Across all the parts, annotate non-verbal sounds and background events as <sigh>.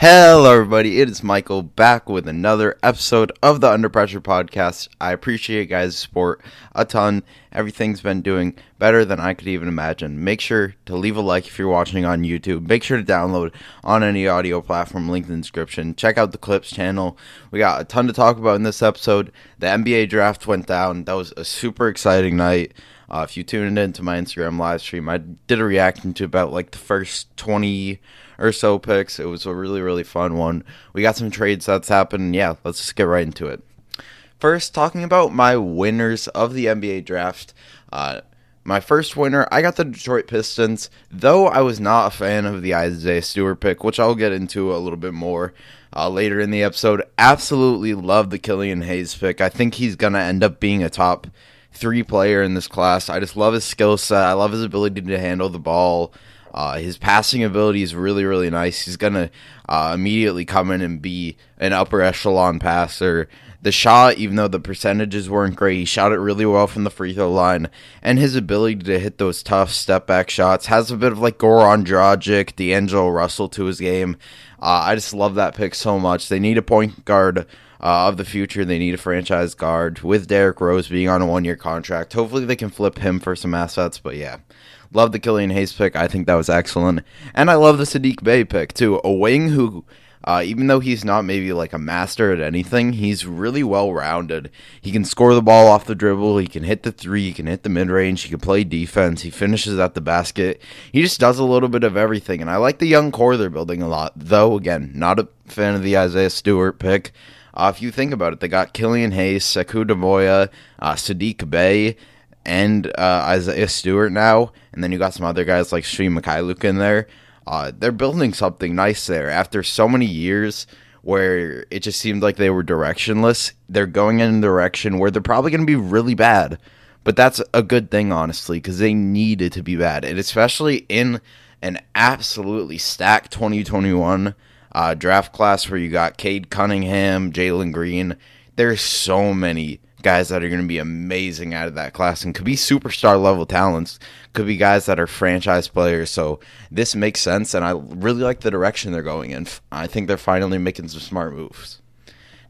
Hello, everybody. It is Michael back with another episode of the Under Pressure podcast. I appreciate you guys' support a ton. Everything's been doing better than I could even imagine. Make sure to leave a like if you're watching on YouTube. Make sure to download on any audio platform link in the description. Check out the Clips channel. We got a ton to talk about in this episode. The NBA draft went down. That was a super exciting night. Uh, if you tuned into my Instagram live stream, I did a reaction to about like the first 20 or so picks. It was a really, really fun one. We got some trades that's happened. Yeah, let's just get right into it. First, talking about my winners of the NBA draft. Uh, my first winner, I got the Detroit Pistons, though I was not a fan of the Isaiah Stewart pick, which I'll get into a little bit more uh, later in the episode. Absolutely love the Killian Hayes pick. I think he's going to end up being a top three player in this class. I just love his skill set. I love his ability to handle the ball. Uh, his passing ability is really, really nice. He's going to uh, immediately come in and be an upper echelon passer. The shot, even though the percentages weren't great, he shot it really well from the free throw line. And his ability to hit those tough step back shots has a bit of like Goran Dragic, D'Angelo Russell to his game. Uh, I just love that pick so much. They need a point guard. Uh, of the future. They need a franchise guard with Derrick Rose being on a one year contract. Hopefully, they can flip him for some assets. But yeah, Love the Killian Hayes pick. I think that was excellent. And I love the Saddiq Bey pick, too. A wing who, uh, even though he's not maybe like a master at anything, he's really well rounded. He can score the ball off the dribble. He can hit the three. He can hit the mid range. He can play defense. He finishes at the basket. He just does a little bit of everything. And I like the young core they're building a lot. Though, again, not a fan of the Isaiah Stewart pick. Uh, if you think about it, they got Killian Hayes, Sekou Doumbouya, uh, Saddiq Bey, and uh, Isaiah Stewart now, and then you got some other guys like Svi Mykhailiuk in there. Uh, they're building something nice there. After so many years where it just seemed like they were directionless, they're going in a direction where they're probably going to be really bad. But that's a good thing, honestly, because they needed to be bad, and especially in an absolutely stacked 2021 uh, draft class where you got Cade Cunningham, Jalen Green. There's so many guys that are going to be amazing out of that class and could be superstar level talents, could be guys that are franchise players. So this makes sense, and I really like the direction they're going in. I think they're finally making some smart moves.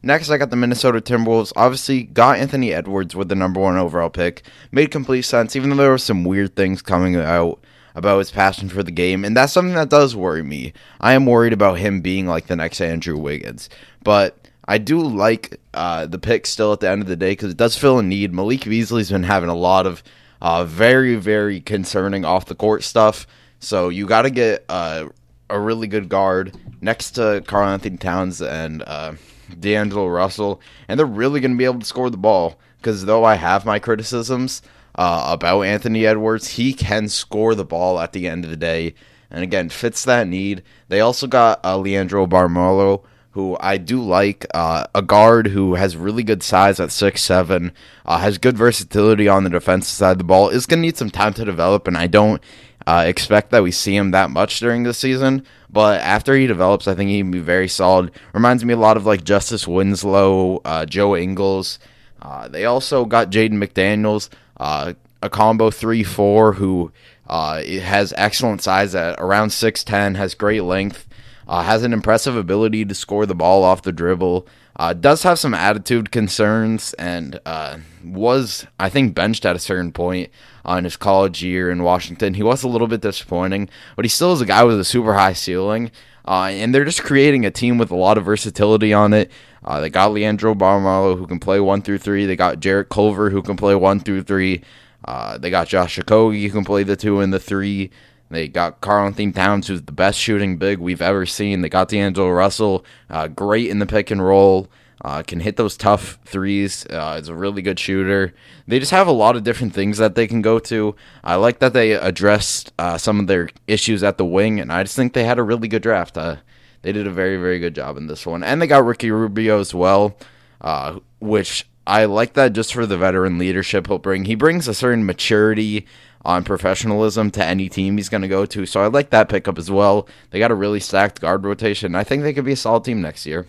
Next, I got the Minnesota Timberwolves. Obviously, got Anthony Edwards with the number one overall pick. Made complete sense, even though there were some weird things coming out about his passion for the game, and that's something that does worry me. I am worried about him being like the next Andrew Wiggins, but I do like uh, the pick still at the end of the day because it does fill a need. Malik Beasley's been having a lot of uh, very, very concerning off the court stuff. So you got to get uh, a really good guard next to Karl-Anthony Towns and uh, D'Angelo Russell, and they're really going to be able to score the ball. Because though I have my criticisms uh, about Anthony Edwards, he can score the ball at the end of the day. And again, fits that need. They also got uh, Leandro Bolmaro who I do like. Uh, a guard who has really good size at six seven, uh, has good versatility on the defensive side of the ball. Is going to need some time to develop, and I don't uh, expect that we see him that much during the season. But after he develops, I think he can be very solid. Reminds me a lot of like Justice Winslow, uh, Joe Ingles. Uh, they also got Jaden McDaniels, uh, a combo three four who has excellent size at around six ten, has great length. Uh, has an impressive ability to score the ball off the dribble. Uh, does have some attitude concerns and uh, was, I think, benched at a certain point on his college year in Washington. He was a little bit disappointing, but he still is a guy with a super high ceiling. Uh, and they're just creating a team with a lot of versatility on it. Uh, they got Leandro Bolmaro who can play one through three. They got Jarrett Culver who can play one through three. Uh, they got Josh Okogie who can play the two and the three. They got Karl-Anthony Towns, who's the best shooting big we've ever seen. They got D'Angelo Russell, uh, great in the pick and roll, uh, can hit those tough threes. Uh, is a really good shooter. They just have a lot of different things that they can go to. I like that they addressed uh, some of their issues at the wing, and I just think they had a really good draft. Uh, they did a very, very good job in this one. And they got Ricky Rubio as well, uh, which I like that just for the veteran leadership he'll bring. He brings a certain maturity on professionalism to any team he's going to go to. So I like that pickup as well. They got a really stacked guard rotation. I think they could be a solid team next year.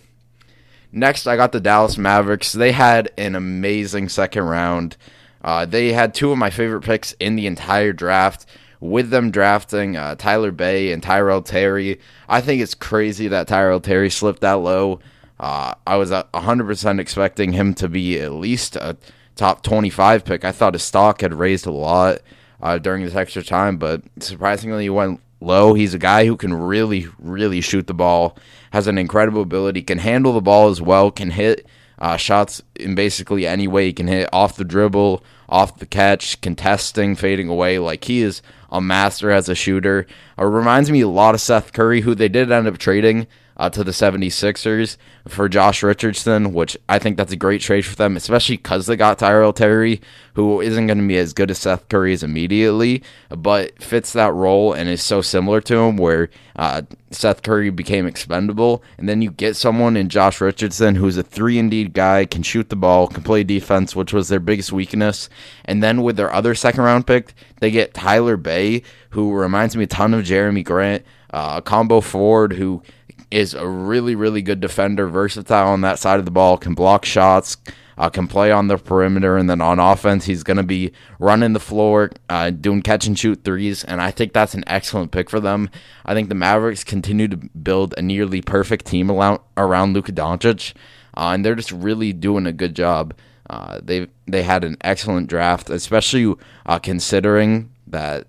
Next, I got the Dallas Mavericks. They had an amazing second round. Uh, they had two of my favorite picks in the entire draft with them drafting uh, Tyler Bey and Tyrell Terry. I think it's crazy that Tyrell Terry slipped that low. Uh, I was 100% expecting him to be at least a top 25 pick. I thought his stock had raised a lot uh, during this extra time, but surprisingly, he went low. He's a guy who can really, really shoot the ball, has an incredible ability, can handle the ball as well, can hit uh, shots in basically any way. He can hit off the dribble, off the catch, contesting, fading away. Like he is a master as a shooter. It reminds me a lot of Seth Curry, who they did end up trading uh, to the 76ers for Josh Richardson, which I think that's a great trade for them, especially because they got Tyrell Terry, who isn't going to be as good as Seth Curry is immediately, but fits that role and is so similar to him where uh, Seth Curry became expendable. And then you get someone in Josh Richardson who's a three and D guy, can shoot the ball, can play defense, which was their biggest weakness. And then with their other second round pick, they get Tyler Bey, who reminds me a ton of Jerami Grant, uh, combo forward who is a really, really good defender, versatile on that side of the ball, can block shots, uh, can play on the perimeter, and then on offense, he's going to be running the floor, uh, doing catch and shoot threes, and I think that's an excellent pick for them. I think the Mavericks continue to build a nearly perfect team around, around Luka Doncic, uh, and they're just really doing a good job. Uh, they they had an excellent draft, especially uh, considering that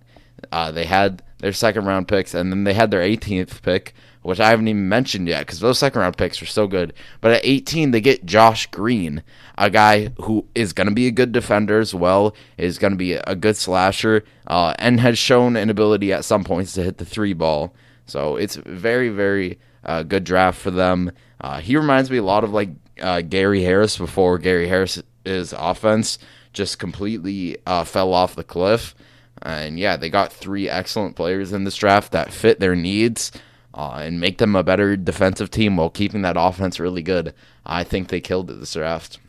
uh, they had their second round picks and then they had their 18th pick which I haven't even mentioned yet because those second round picks are so good. But at 18, they get Josh Green, a guy who is going to be a good defender as well, is going to be a good slasher, uh, and has shown an ability at some points to hit the three ball. So it's very, very uh, good draft for them. Uh, he reminds me a lot of like uh, Gary Harris before Gary Harris's offense just completely uh, fell off the cliff. And yeah, they got three excellent players in this draft that fit their needs uh, and make them a better defensive team while keeping that offense really good. I think they killed it this draft.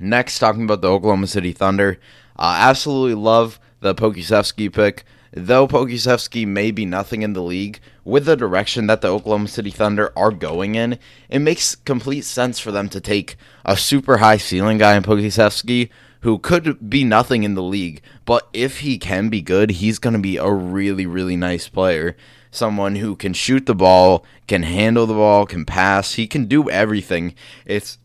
Next, talking about the Oklahoma City Thunder. Uh, absolutely love the Pokusevski pick. Though Pokusevski may be nothing in the league, with the direction that the Oklahoma City Thunder are going in, it makes complete sense for them to take a super high ceiling guy in Pokusevski who could be nothing in the league, but if he can be good, he's going to be a really, really nice player someone who can shoot the ball, can handle the ball, can pass. He can do everything. It's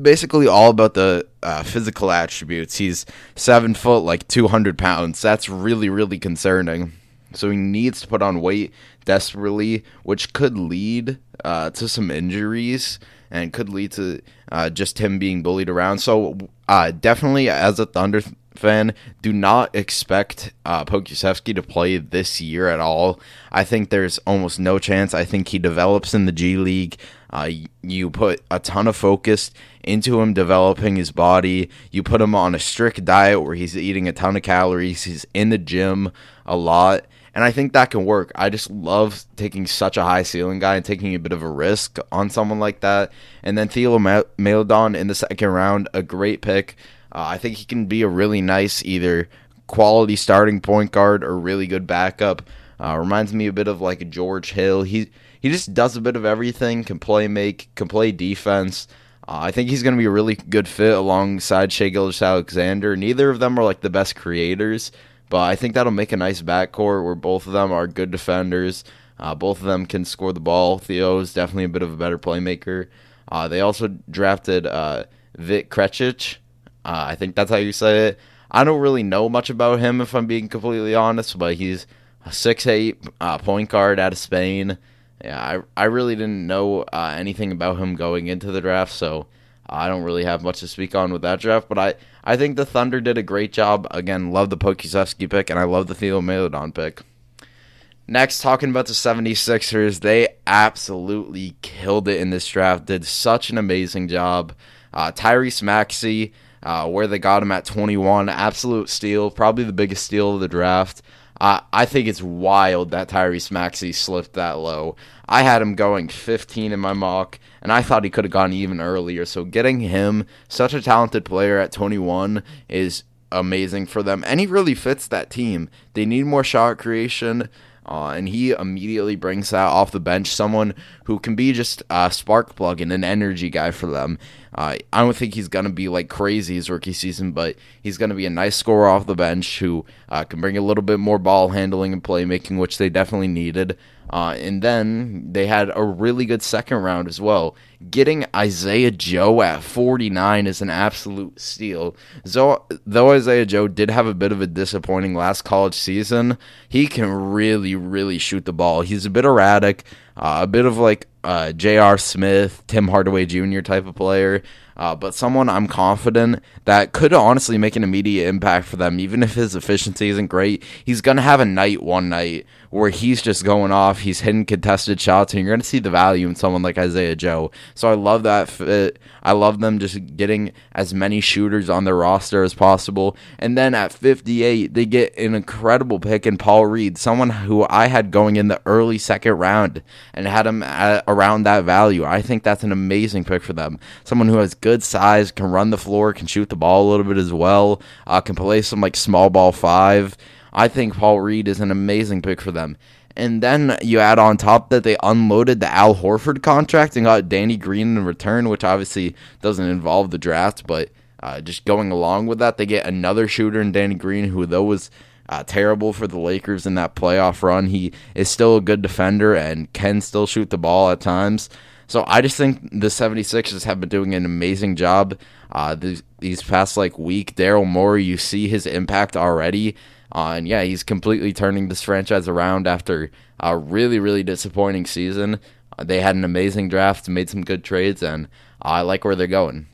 basically all about the uh, physical attributes. He's seven foot, like 200 pounds. That's really, really concerning. So he needs to put on weight desperately, which could lead uh, to some injuries and could lead to uh, just him being bullied around. So uh, definitely, as a Thunder fan, do not expect uh, Pokusevski to play this year at all. I think there's almost no chance. I think he develops in the G League. Uh, you put a ton of focus into him developing his body. You put him on a strict diet where he's eating a ton of calories. He's in the gym a lot. And I think that can work. I just love taking such a high ceiling guy and taking a bit of a risk on someone like that. And then Theo Maledon in the second round, a great pick. Uh, I think he can be a really nice either quality starting point guard or really good backup. Uh, reminds me a bit of like George Hill. He he just does a bit of everything. Can play make, can play defense. Uh, I think he's going to be a really good fit alongside Shai Gilgeous-Alexander. Neither of them are like the best creators, but I think that'll make a nice backcourt where both of them are good defenders. Uh, both of them can score the ball. Theo is definitely a bit of a better playmaker. Uh, they also drafted uh, Vit Krejci, uh, I think that's how you say it. I don't really know much about him, if I'm being completely honest, but he's a six eight uh, point guard out of Spain. Yeah, I, I really didn't know uh, anything about him going into the draft, so I don't really have much to speak on with that draft. But I, I think the Thunder did a great job. Again, love the Pokusevski pick, and I love the Theo Maledon pick. Next, talking about the 76ers, they absolutely killed it in this draft. Did such an amazing job. Uh, Tyrese Maxey uh, where they got him at 21. Absolute steal, probably the biggest steal of the draft. I think it's wild that Tyrese Maxey slipped that low. I had him going 15 in my mock, and I thought he could have gone even earlier. So getting him, such a talented player at 21, is amazing for them, and he really fits that team. They need more shot creation. Uh, and he immediately brings that off the bench, someone who can be just a spark plug and an energy guy for them. Uh, I don't think he's going to be like crazy his rookie season, but he's going to be a nice scorer off the bench who uh, can bring a little bit more ball handling and playmaking, which they definitely needed. Uh, and then they had a really good second round as well. Getting Isaiah Joe at 49 is an absolute steal. So, though Isaiah Joe did have a bit of a disappointing last college season, he can really, really shoot the ball. He's a bit erratic, uh, a bit of like uh, J.R. Smith, Tim Hardaway Jr. type of player uh, but someone I'm confident that could honestly make an immediate impact for them, even if his efficiency isn't great. He's going to have a night one night where he's just going off, he's hitting contested shots, and you're going to see the value in someone like Isaiah Joe. So I love that fit. I love them just getting as many shooters on their roster as possible. And then at 58, they get an incredible pick in Paul Reed, someone who I had going in the early second round and had him at, around that value. I think that's an amazing pick for them. Someone who has good size, can run the floor, can shoot the ball a little bit as well, uh, can play some like small ball five. I think Paul Reed is an amazing pick for them. And then you add on top that they unloaded the Al Horford contract and got Danny Green in return, which obviously doesn't involve the draft, but uh, just going along with that, they get another shooter in Danny Green, who though was uh, terrible for the Lakers in that playoff run, he is still a good defender and can still shoot the ball at times. So I just think the 76ers have been doing an amazing job uh, these, these past like week. Daryl Morey, you see his impact already. Uh, and yeah, he's completely turning this franchise around after a really, really disappointing season. Uh, they had an amazing draft, made some good trades, and I like where they're going.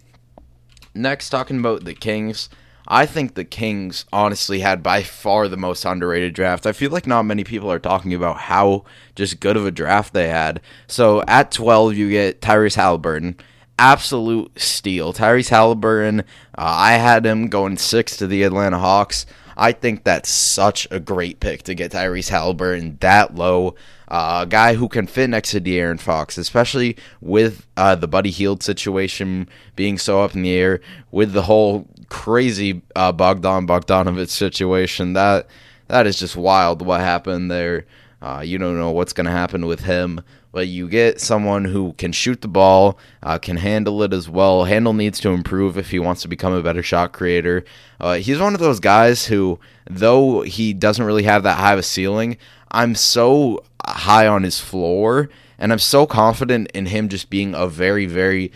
Next, talking about the Kings. I think the Kings honestly had by far the most underrated draft. I feel like not many people are talking about how just good of a draft they had. So at 12, you get Tyrese Halliburton. Absolute steal. Tyrese Halliburton, uh, I had him going six to the Atlanta Hawks. I think that's such a great pick to get Tyrese Halliburton that low. Uh, a guy who can fit next to De'Aaron Fox, especially with uh, the Buddy Hield situation being so up in the air, with the whole crazy uh, Bogdan Bogdanovic situation. That that is just wild. What happened there? Uh, you don't know what's going to happen with him, but you get someone who can shoot the ball, uh, can handle it as well. Handle needs to improve if he wants to become a better shot creator. Uh, he's one of those guys who, though he doesn't really have that high of a ceiling, I'm so high on his floor, and I'm so confident in him just being a very, very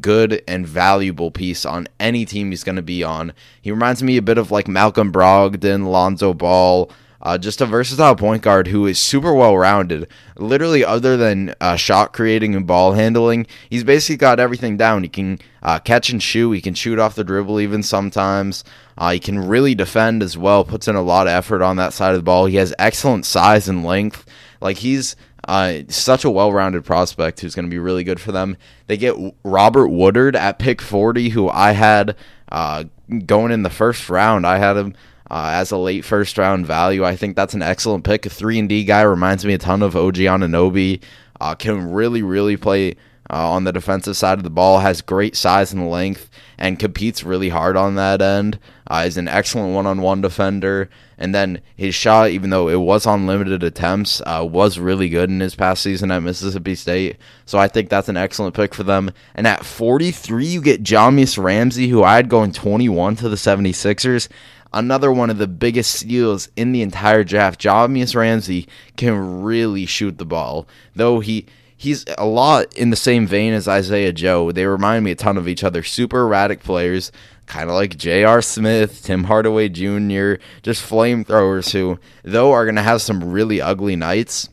good and valuable piece on any team he's going to be on. He reminds me a bit of like Malcolm Brogdon, Lonzo Ball, uh, just a versatile point guard who is super well rounded. Literally, other than uh, shot creating and ball handling, he's basically got everything down. He can uh, catch and shoot. He can shoot off the dribble even sometimes. Uh, he can really defend as well. Puts in a lot of effort on that side of the ball. He has excellent size and length. Like he's uh, such a well-rounded prospect who's going to be really good for them. They get Robert Woodard at pick 40, who I had uh, going in the first round. I had him uh, as a late first round value. I think that's an excellent pick. A three and D guy reminds me a ton of OG Anunoby. Uh, can really, really play uh, on the defensive side of the ball. Has great size and length and competes really hard on that end. Uh, is an excellent one-on-one defender, and then his shot, even though it was on limited attempts, uh, was really good in his past season at Mississippi State. So I think that's an excellent pick for them. And at 43, you get Jahmi'us Ramsey, who I had going 21 to the 76ers another one of the biggest steals in the entire draft. Jahmi'us Ramsey can really shoot the ball, though he he's a lot in the same vein as Isaiah Joe. They remind me a ton of each other. Super erratic players, kind of like J.R. Smith, Tim Hardaway Jr., just flamethrowers who, though, are going to have some really ugly nights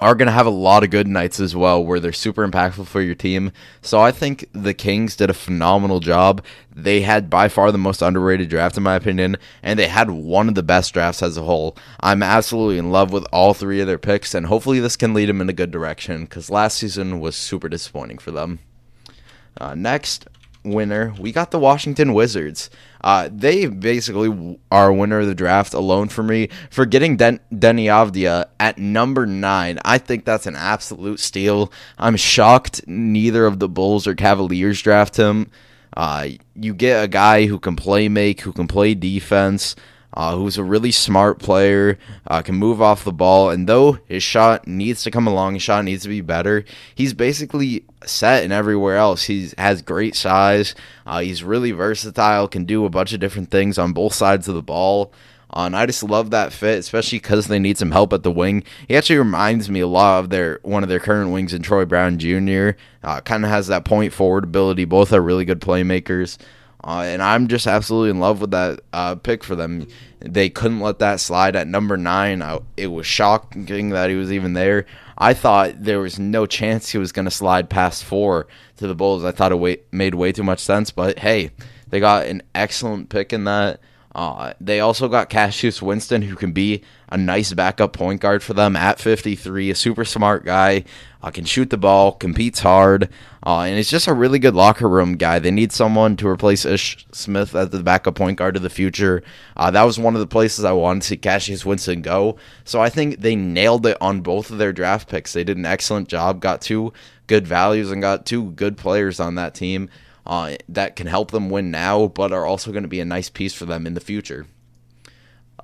are going to have a lot of good nights as well where they're super impactful for your team. So I think the Kings did a phenomenal job. They had by far the most underrated draft, in my opinion, and they had one of the best drafts as a whole. I'm absolutely in love with all three of their picks, and hopefully this can lead them in a good direction because last season was super disappointing for them. Uh, next, winner, we got the Washington Wizards. Uh, they basically are winner of the draft alone for me for getting Den- Deni Avdija at number nine. I think that's an absolute steal. I'm shocked neither of the Bulls or Cavaliers draft him. Uh, you get a guy who can play make, who can play defense. uh, who's a really smart player, uh, can move off the ball, and though his shot needs to come along, his shot needs to be better. He's basically set and everywhere else. He has great size. Uh, he's really versatile, can do a bunch of different things on both sides of the ball. Uh, and I just love that fit, especially because they need some help at the wing. He actually reminds me a lot of their one of their current wings in Troy Brown Jr. Uh, kind of has that point forward ability. Both are really good playmakers. Uh, and I'm just absolutely in love with that uh, pick for them. They couldn't let that slide at number nine. I, it was shocking that he was even there. I thought there was no chance he was going to slide past four to the Bulls. I thought it way, made way too much sense, but hey, they got an excellent pick in that. Uh, they also got Cassius Winston, who can be a nice backup point guard for them at 53. A super smart guy, uh, can shoot the ball, competes hard, uh, and it's just a really good locker room guy. They need someone to replace Ish Smith as the backup point guard of the future. Uh, that was one of the places I wanted to see Cassius Winston go. So I think they nailed it on both of their draft picks. They did an excellent job, got two good values, and got two good players on that team uh, that can help them win now, but are also going to be a nice piece for them in the future.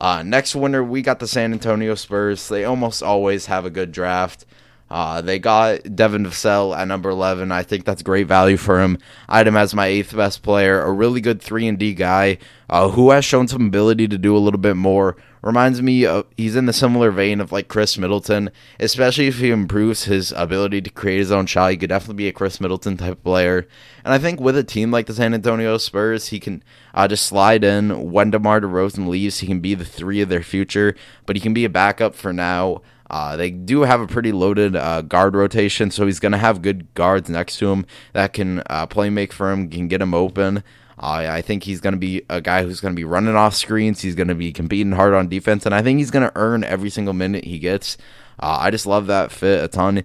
Uh, next winner, we got the San Antonio Spurs. They almost always have a good draft. Uh, they got Devin Vassell at number 11. I think that's great value for him. I had him as my eighth best player, a really good 3 and D guy uh, who has shown some ability to do a little bit more. Reminds me of he's in the similar vein of like Khris Middleton, especially if he improves his ability to create his own shot. He could definitely be a Khris Middleton type player. And I think with a team like the San Antonio Spurs, he can uh, just slide in. When DeMar DeRozan leaves, he can be the three of their future, but he can be a backup for now. Uh, they do have a pretty loaded uh, guard rotation, so he's going to have good guards next to him that can uh, play make for him, can get him open. I think he's going to be a guy who's going to be running off screens. He's going to be competing hard on defense, and I think he's going to earn every single minute he gets. Uh, I just love that fit a ton.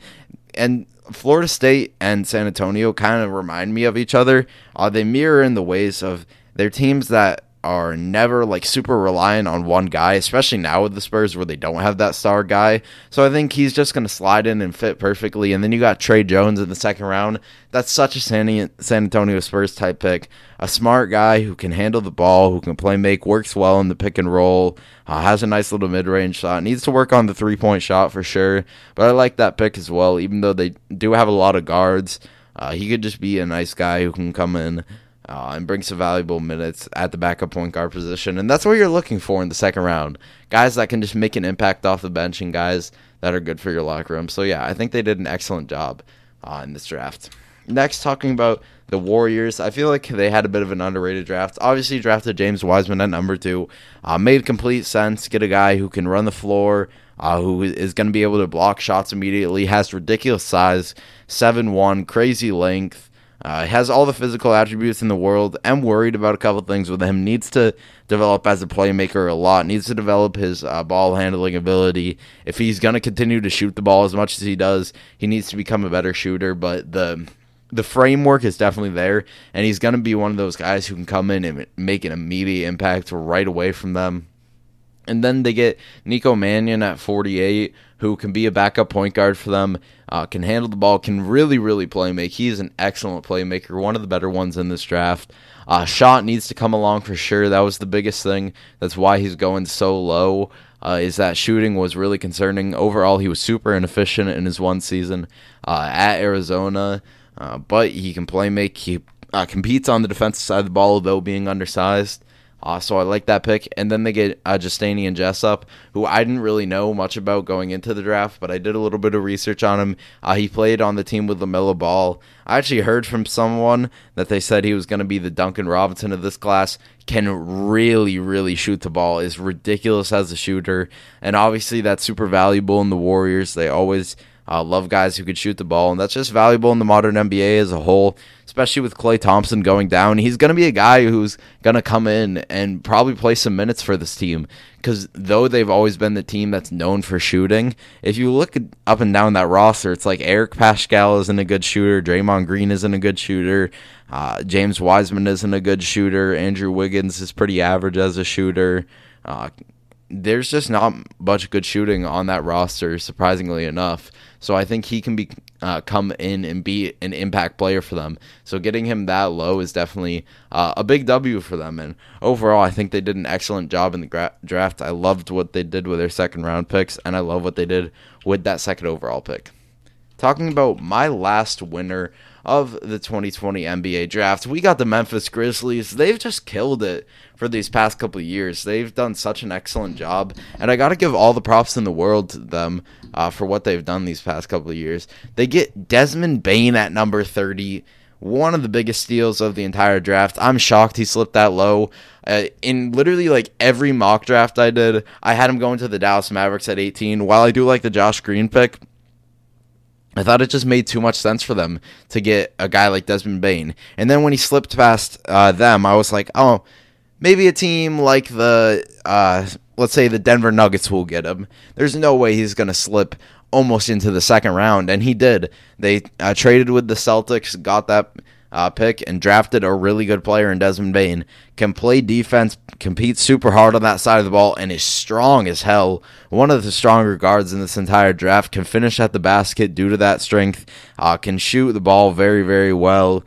And Florida State and San Antonio kind of remind me of each other. Uh, they mirror in the ways of their teams that are never like super reliant on one guy, especially now with the Spurs where they don't have that star guy. So I think he's just going to slide in and fit perfectly. And then you got Tre Jones in the second round. That's such a San, San Antonio Spurs type pick. A smart guy who can handle the ball, who can play make, works well in the pick and roll, uh, has a nice little mid range shot. Needs to work on the three point shot for sure. But I like that pick as well, even though they do have a lot of guards. Uh, he could just be a nice guy who can come in uh, and bring some valuable minutes at the backup point guard position. And that's what you're looking for in the second round. Guys that can just make an impact off the bench and guys that are good for your locker room. So, yeah, I think they did an excellent job uh, in this draft. Next, talking about the Warriors, I feel like they had a bit of an underrated draft. Obviously, drafted James Wiseman at number two. Uh, made complete sense. Get a guy who can run the floor, uh, who is going to be able to block shots immediately, has ridiculous size, seven one, crazy length. Uh, has all the physical attributes in the world. I'm worried about a couple things with him. Needs to develop as a playmaker a lot. Needs to develop his uh, ball handling ability. If he's going to continue to shoot the ball as much as he does, he needs to become a better shooter. But the the framework is definitely there, and he's going to be one of those guys who can come in and make an immediate impact right away from them. And then they get Nico Mannion at 48, who can be a backup point guard for them, uh, can handle the ball, can really, really play make. He's an excellent playmaker, one of the better ones in this draft. Uh, shot needs to come along for sure. That was the biggest thing. That's why he's going so low. Uh, is that shooting was really concerning. Overall, he was super inefficient in his one season uh, at Arizona, uh, but he can play make. He uh, competes on the defensive side of the ball, though being undersized. Uh, so I like that pick. And then they get uh, Justinian Jessup, who I didn't really know much about going into the draft, but I did a little bit of research on him. Uh, he played on the team with LaMelo Ball. I actually heard from someone that they said he was going to be the Duncan Robinson of this class. Can really, really shoot the ball, is ridiculous as a shooter. And obviously, that's super valuable in the Warriors. They always uh, love guys who could shoot the ball, and that's just valuable in the modern NBA as a whole, especially with Klay Thompson going down. He's going to be a guy who's going to come in and probably play some minutes for this team because though they've always been the team that's known for shooting, if you look up and down that roster, it's like Eric Paschall isn't a good shooter, Draymond Green isn't a good shooter, uh, James Wiseman isn't a good shooter, Andrew Wiggins is pretty average as a shooter. Uh, there's just not much good shooting on that roster, surprisingly enough. So I think he can be uh, come in and be an impact player for them. So getting him that low is definitely uh, a big W for them. And overall, I think they did an excellent job in the gra- draft. I loved what they did with their second round picks, and I love what they did with that second overall pick. Talking about my last winner of the 2020 NBA draft. We got the Memphis Grizzlies. They've just killed it for these past couple years. They've done such an excellent job, and I got to give all the props in the world to them uh, for what they've done these past couple of years. They get Desmond Bane at number 30 one of the biggest steals of the entire draft. I'm shocked he slipped that low. Uh, in literally like every mock draft I did, I had him going to the Dallas Mavericks at 18. While I do like the Josh Green pick, I thought it just made too much sense for them to get a guy like Desmond Bane. And then when he slipped past uh, them, I was like, oh, maybe a team like the, uh, let's say the Denver Nuggets will get him. There's no way he's going to slip almost into the second round. And he did. They uh, traded with the Celtics, got that uh, pick and drafted a really good player in Desmond Bane. Can play defense, competes super hard on that side of the ball, and is strong as hell. One of the stronger guards in this entire draft. Can finish at the basket due to that strength. Uh, can shoot the ball very, very well.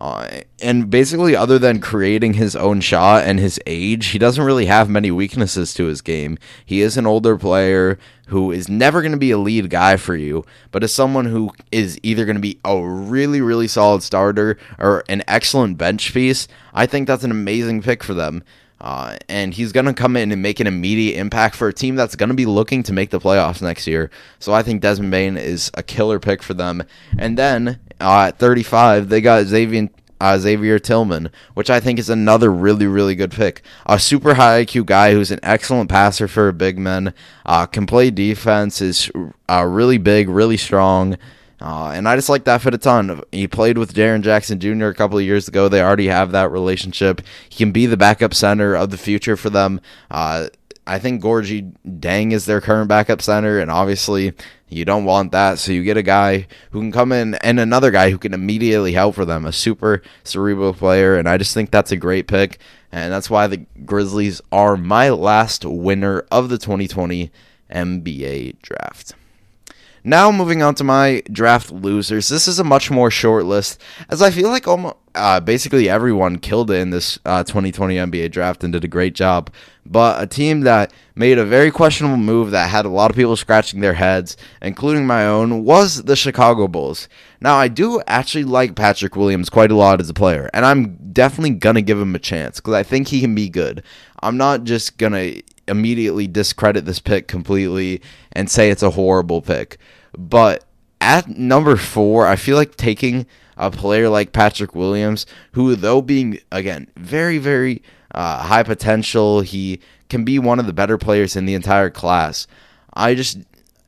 Uh, and basically, other than creating his own shot and his age, he doesn't really have many weaknesses to his game. He is an older player who is never going to be a lead guy for you, but is someone who is either going to be a really, really solid starter or an excellent bench piece. I think that's an amazing pick for them. Uh, and he's going to come in and make an immediate impact for a team that's going to be looking to make the playoffs next year. So I think Desmond Bane is a killer pick for them. And then uh, at 35, they got Xavier uh, Xavier Tillman, which I think is another really, really good pick. A super high IQ guy who's an excellent passer for a big man, uh, can play defense, is uh, really big, really strong. Uh, and I just like that fit a ton. He played with Jaren Jackson Jr. a couple of years ago. They already have that relationship. He can be the backup center of the future for them. Uh, I think Gorgui Dieng is their current backup center, and obviously you don't want that. So you get a guy who can come in and another guy who can immediately help for them, a super cerebral player. And I just think that's a great pick. And that's why the Grizzlies are my last winner of the 2020 NBA draft. Now moving on to my draft losers. This is a much more short list, as I feel like almost uh, basically everyone killed it in this uh, 2020 NBA draft and did a great job. But a team that made a very questionable move that had a lot of people scratching their heads, including my own, was the Chicago Bulls. Now I do actually like Patrick Williams quite a lot as a player, and I'm definitely gonna give him a chance because I think he can be good. I'm not just gonna immediately discredit this pick completely and say it's a horrible pick. But at number four, I feel like taking a player like Patrick Williams, who, though being, again, very, very uh, high potential, he can be one of the better players in the entire class. I just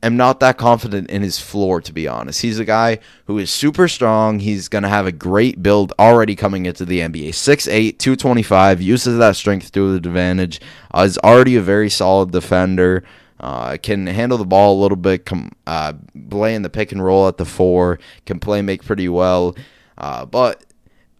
am not that confident in his floor, to be honest. He's a guy who is super strong. He's going to have a great build already coming into the NBA. 6'8, 225, uses that strength to his advantage, uh, is already a very solid defender. Uh, can handle the ball a little bit, com- uh, play in the pick and roll at the four, can play make pretty well. Uh, but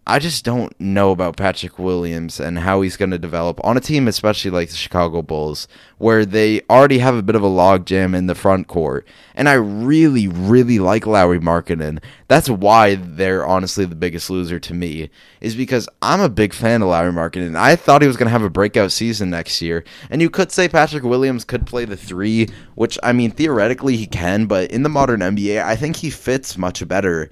I just don't know about Patrick Williams and how he's going to develop on a team, especially like the Chicago Bulls, where they already have a bit of a logjam in the front court. And I really, really like Lauri Markkanen. That's why they're honestly the biggest loser to me, is because I'm a big fan of Lauri Markkanen. I thought he was going to have a breakout season next year. And you could say Patrick Williams could play the three, which, I mean, theoretically he can, but in the modern NBA, I think he fits much better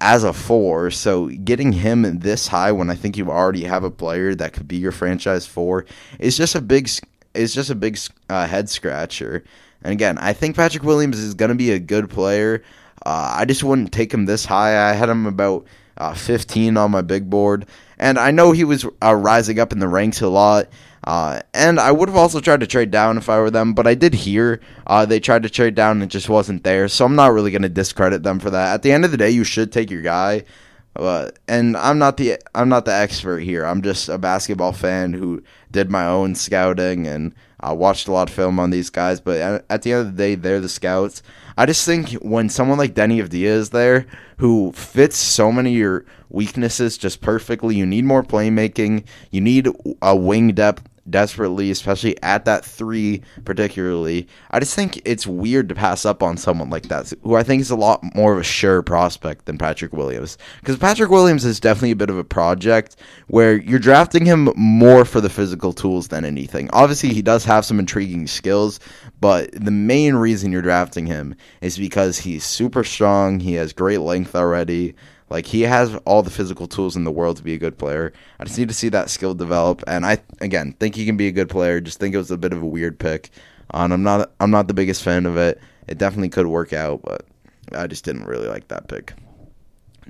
as a four. So getting him this high when I think you already have a player that could be your franchise four is just a big is just a big uh, head scratcher. And again, I think Patrick Williams is going to be a good player. Uh, I just wouldn't take him this high. I had him about uh, 15 on my big board, and I know he was uh, rising up in the ranks a lot. Uh, and I would have also tried to trade down if I were them, but I did hear uh, they tried to trade down and it just wasn't there. So I'm not really going to discredit them for that. At the end of the day, you should take your guy. Uh, and I'm not the I'm not the expert here. I'm just a basketball fan who did my own scouting and I watched a lot of film on these guys. But at the end of the day, they're the scouts. I just think when someone like Deni Avdija is there, who fits so many of your weaknesses just perfectly, you need more playmaking. You need a wing depth desperately, especially at that three, particularly. I just think it's weird to pass up on someone like that, who I think is a lot more of a sure prospect than Patrick Williams. Because Patrick Williams is definitely a bit of a project where you're drafting him more for the physical tools than anything. Obviously, he does have some intriguing skills, but the main reason you're drafting him is because he's super strong, he has great length already. Like he has all the physical tools in the world to be a good player. I just need to see that skill develop, and I again think he can be a good player. Just think it was a bit of a weird pick, and I'm not I'm not the biggest fan of it. It definitely could work out, but I just didn't really like that pick.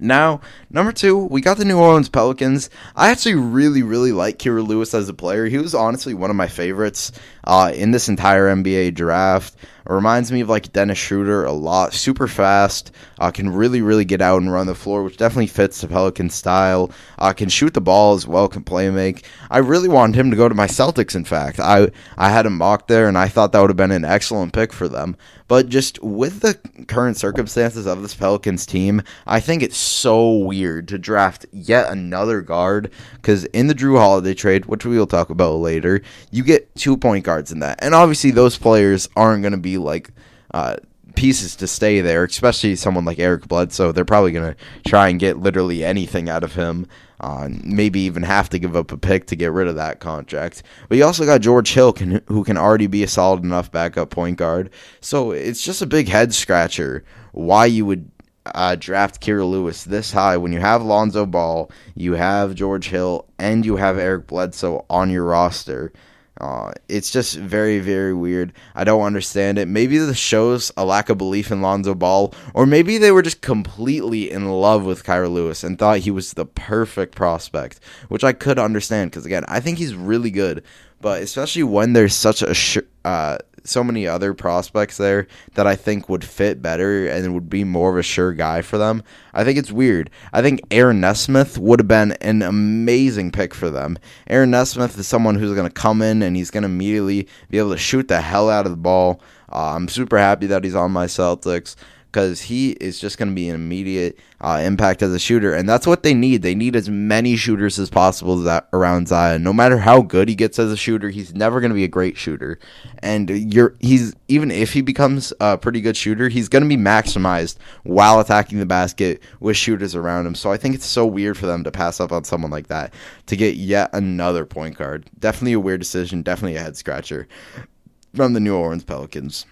Now, number two, we got the New Orleans Pelicans. I actually really, really like Kira Lewis as a player. He was honestly one of my favorites uh, in this entire NBA draft. It reminds me of like Dennis Schroeder a lot. Super fast, uh, can really, really get out and run the floor, which definitely fits the Pelican style. Uh, can shoot the ball as well, can play make. I really wanted him to go to my Celtics. In fact, I I had him mocked there, and I thought that would have been an excellent pick for them. But just with the current circumstances of this Pelicans team, I think it's so weird to draft yet another guard because in the Jrue Holiday trade, which we will talk about later, you get two point guards in that, and obviously those players aren't going to be like. Uh, pieces to stay there, especially someone like Eric Bledsoe. They're probably going to try and get literally anything out of him. Uh, maybe even have to give up a pick to get rid of that contract. But you also got George Hill, can, who can already be a solid enough backup point guard. So it's just a big head scratcher why you would uh, draft Kira Lewis this high when you have Lonzo Ball, you have George Hill, and you have Eric Bledsoe on your roster. Uh, it's just very, very weird. I don't understand it. Maybe this shows a lack of belief in Lonzo Ball, or maybe they were just completely in love with Kira Lewis and thought he was the perfect prospect, which I could understand because again, I think he's really good. But especially when there's such a sh- uh, so many other prospects there that I think would fit better and would be more of a sure guy for them. I think it's weird. I think Aaron Nesmith would have been an amazing pick for them. Aaron Nesmith is someone who's going to come in and he's going to immediately be able to shoot the hell out of the ball. Uh, I'm super happy that he's on my Celtics because he is just going to be an immediate uh, impact as a shooter, and that's what they need. They need as many shooters as possible that around Zion. No matter how good he gets as a shooter, he's never going to be a great shooter. And you're he's even if he becomes a pretty good shooter, he's going to be maximized while attacking the basket with shooters around him. So I think it's so weird for them to pass up on someone like that to get yet another point guard. Definitely a weird decision. Definitely a head scratcher from the New Orleans Pelicans.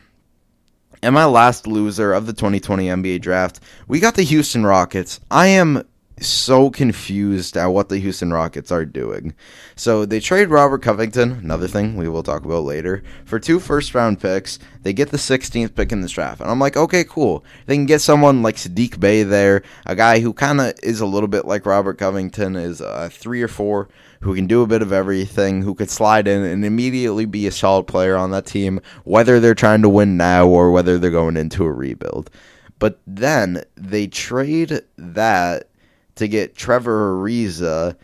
And my last loser of the 2020 NBA draft, we got the Houston Rockets. I am so confused at what the Houston Rockets are doing. So they trade Robert Covington, another thing we will talk about later, for two first round picks. They get the 16th pick in this draft. And I'm like, okay, cool. They can get someone like Saddiq Bey there, a guy who kind of is a little bit like Robert Covington, is a three or four who can do a bit of everything, who could slide in and immediately be a solid player on that team, whether they're trying to win now or whether they're going into a rebuild. But then they trade that to get Trevor Ariza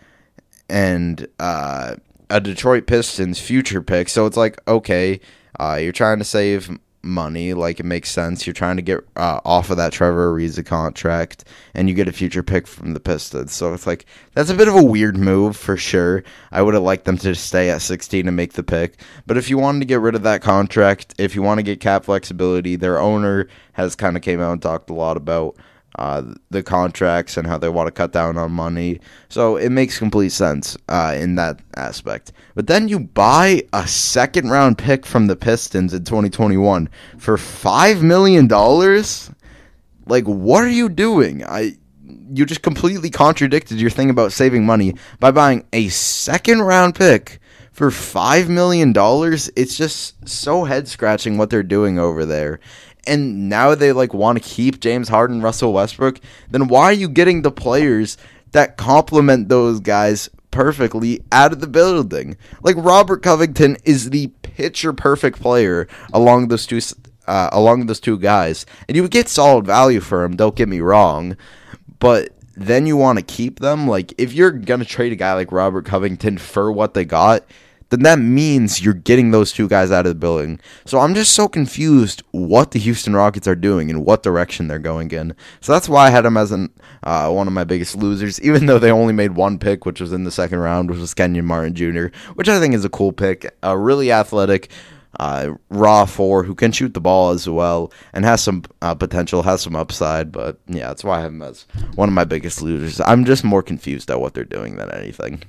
and uh, a Detroit Pistons future pick. So it's like, okay, uh, you're trying to save money. Like it makes sense. You're trying to get uh, off of that Trevor Ariza contract, and you get a future pick from the Pistons. So it's like that's a bit of a weird move for sure. I would have liked them to stay at 16 and make the pick. But if you wanted to get rid of that contract, if you want to get cap flexibility, their owner has kind of came out and talked a lot about uh, the contracts and how they want to cut down on money. So it makes complete sense uh, in that aspect. But then you buy a second round pick from the Pistons in 2021 for $5 million? Like, what are you doing? I. You just completely contradicted your thing about saving money by buying a second round pick for $5 million. It's just so head scratching what they're doing over there and now they like want to keep James Harden, Russell Westbrook, then why are you getting the players that complement those guys perfectly out of the building? Like Robert Covington is the picture perfect player along those two uh, along those two guys, and you would get solid value for him. Don't get me wrong, but then you want to keep them. Like if you're gonna trade a guy like Robert Covington for what they got, then that means you're getting those two guys out of the building. So I'm just so confused what the Houston Rockets are doing and what direction they're going in. So that's why I had them as an, uh, one of my biggest losers, <laughs> even though they only made one pick, which was in the second round, which was Kenyon Martin Jr., which I think is a cool pick. Uh, really athletic, uh, raw four who can shoot the ball as well and has some uh, potential, has some upside. But yeah, that's why I have him as one of my biggest losers. I'm just more confused at what they're doing than anything.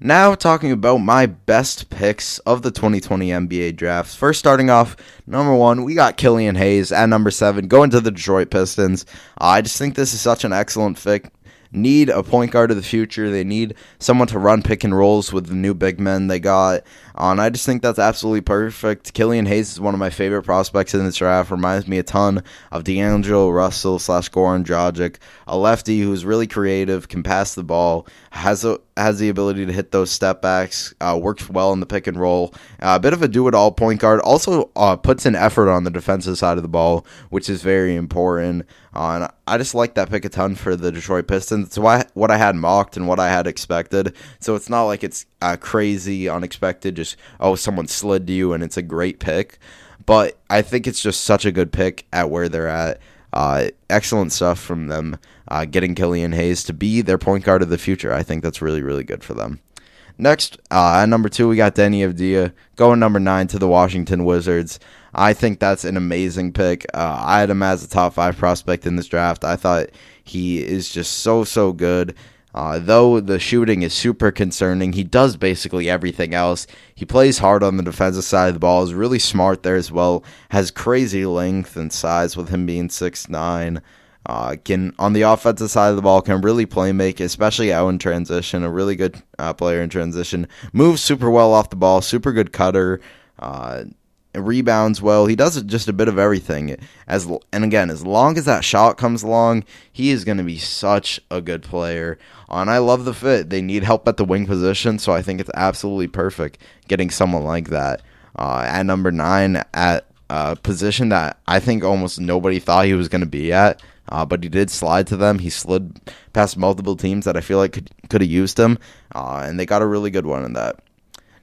Now, talking about my best picks of the 2020 NBA drafts. First, starting off, number one, we got Killian Hayes at number seven, going to the Detroit Pistons. Uh, I just think this is such an excellent fit need a point guard of the future. They need someone to run pick and rolls with the new big men they got. And I just think that's absolutely perfect. Killian Hayes is one of my favorite prospects in this draft. Reminds me a ton of D'Angelo Russell slash Goran Dragic, a lefty who's really creative, can pass the ball, has a has the ability to hit those step backs, uh, works well in the pick and roll. Uh, a bit of a do it all point guard. Also uh, puts an effort on the defensive side of the ball, which is very important. Uh, and I just like that pick a ton for the Detroit Pistons. It's what I had mocked and what I had expected. So it's not like it's uh, crazy, unexpected, just, oh, someone slid to you and it's a great pick. But I think it's just such a good pick at where they're at. Uh, excellent stuff from them uh, getting Killian Hayes to be their point guard of the future. I think that's really, really good for them. Next, uh, at number two, we got Deni Avdija going number nine to the Washington Wizards. I think that's an amazing pick. Uh, I had him as a top five prospect in this draft. I thought he is just so, so good. Uh, though the shooting is super concerning, he does basically everything else. He plays hard on the defensive side of the ball, is really smart there as well, has crazy length and size with him being six nine. Uh, can on the offensive side of the ball can really play make, especially out in transition. A really good uh, player in transition. Moves super well off the ball. Super good cutter. Uh, rebounds well. He does just a bit of everything. As and again, as long as that shot comes along, he is going to be such a good player. And I love the fit. They need help at the wing position, so I think it's absolutely perfect getting someone like that uh, at number nine at a position that I think almost nobody thought he was going to be at. Uh, but he did slide to them. He slid past multiple teams that I feel like could could have used him, uh, and they got a really good one in that.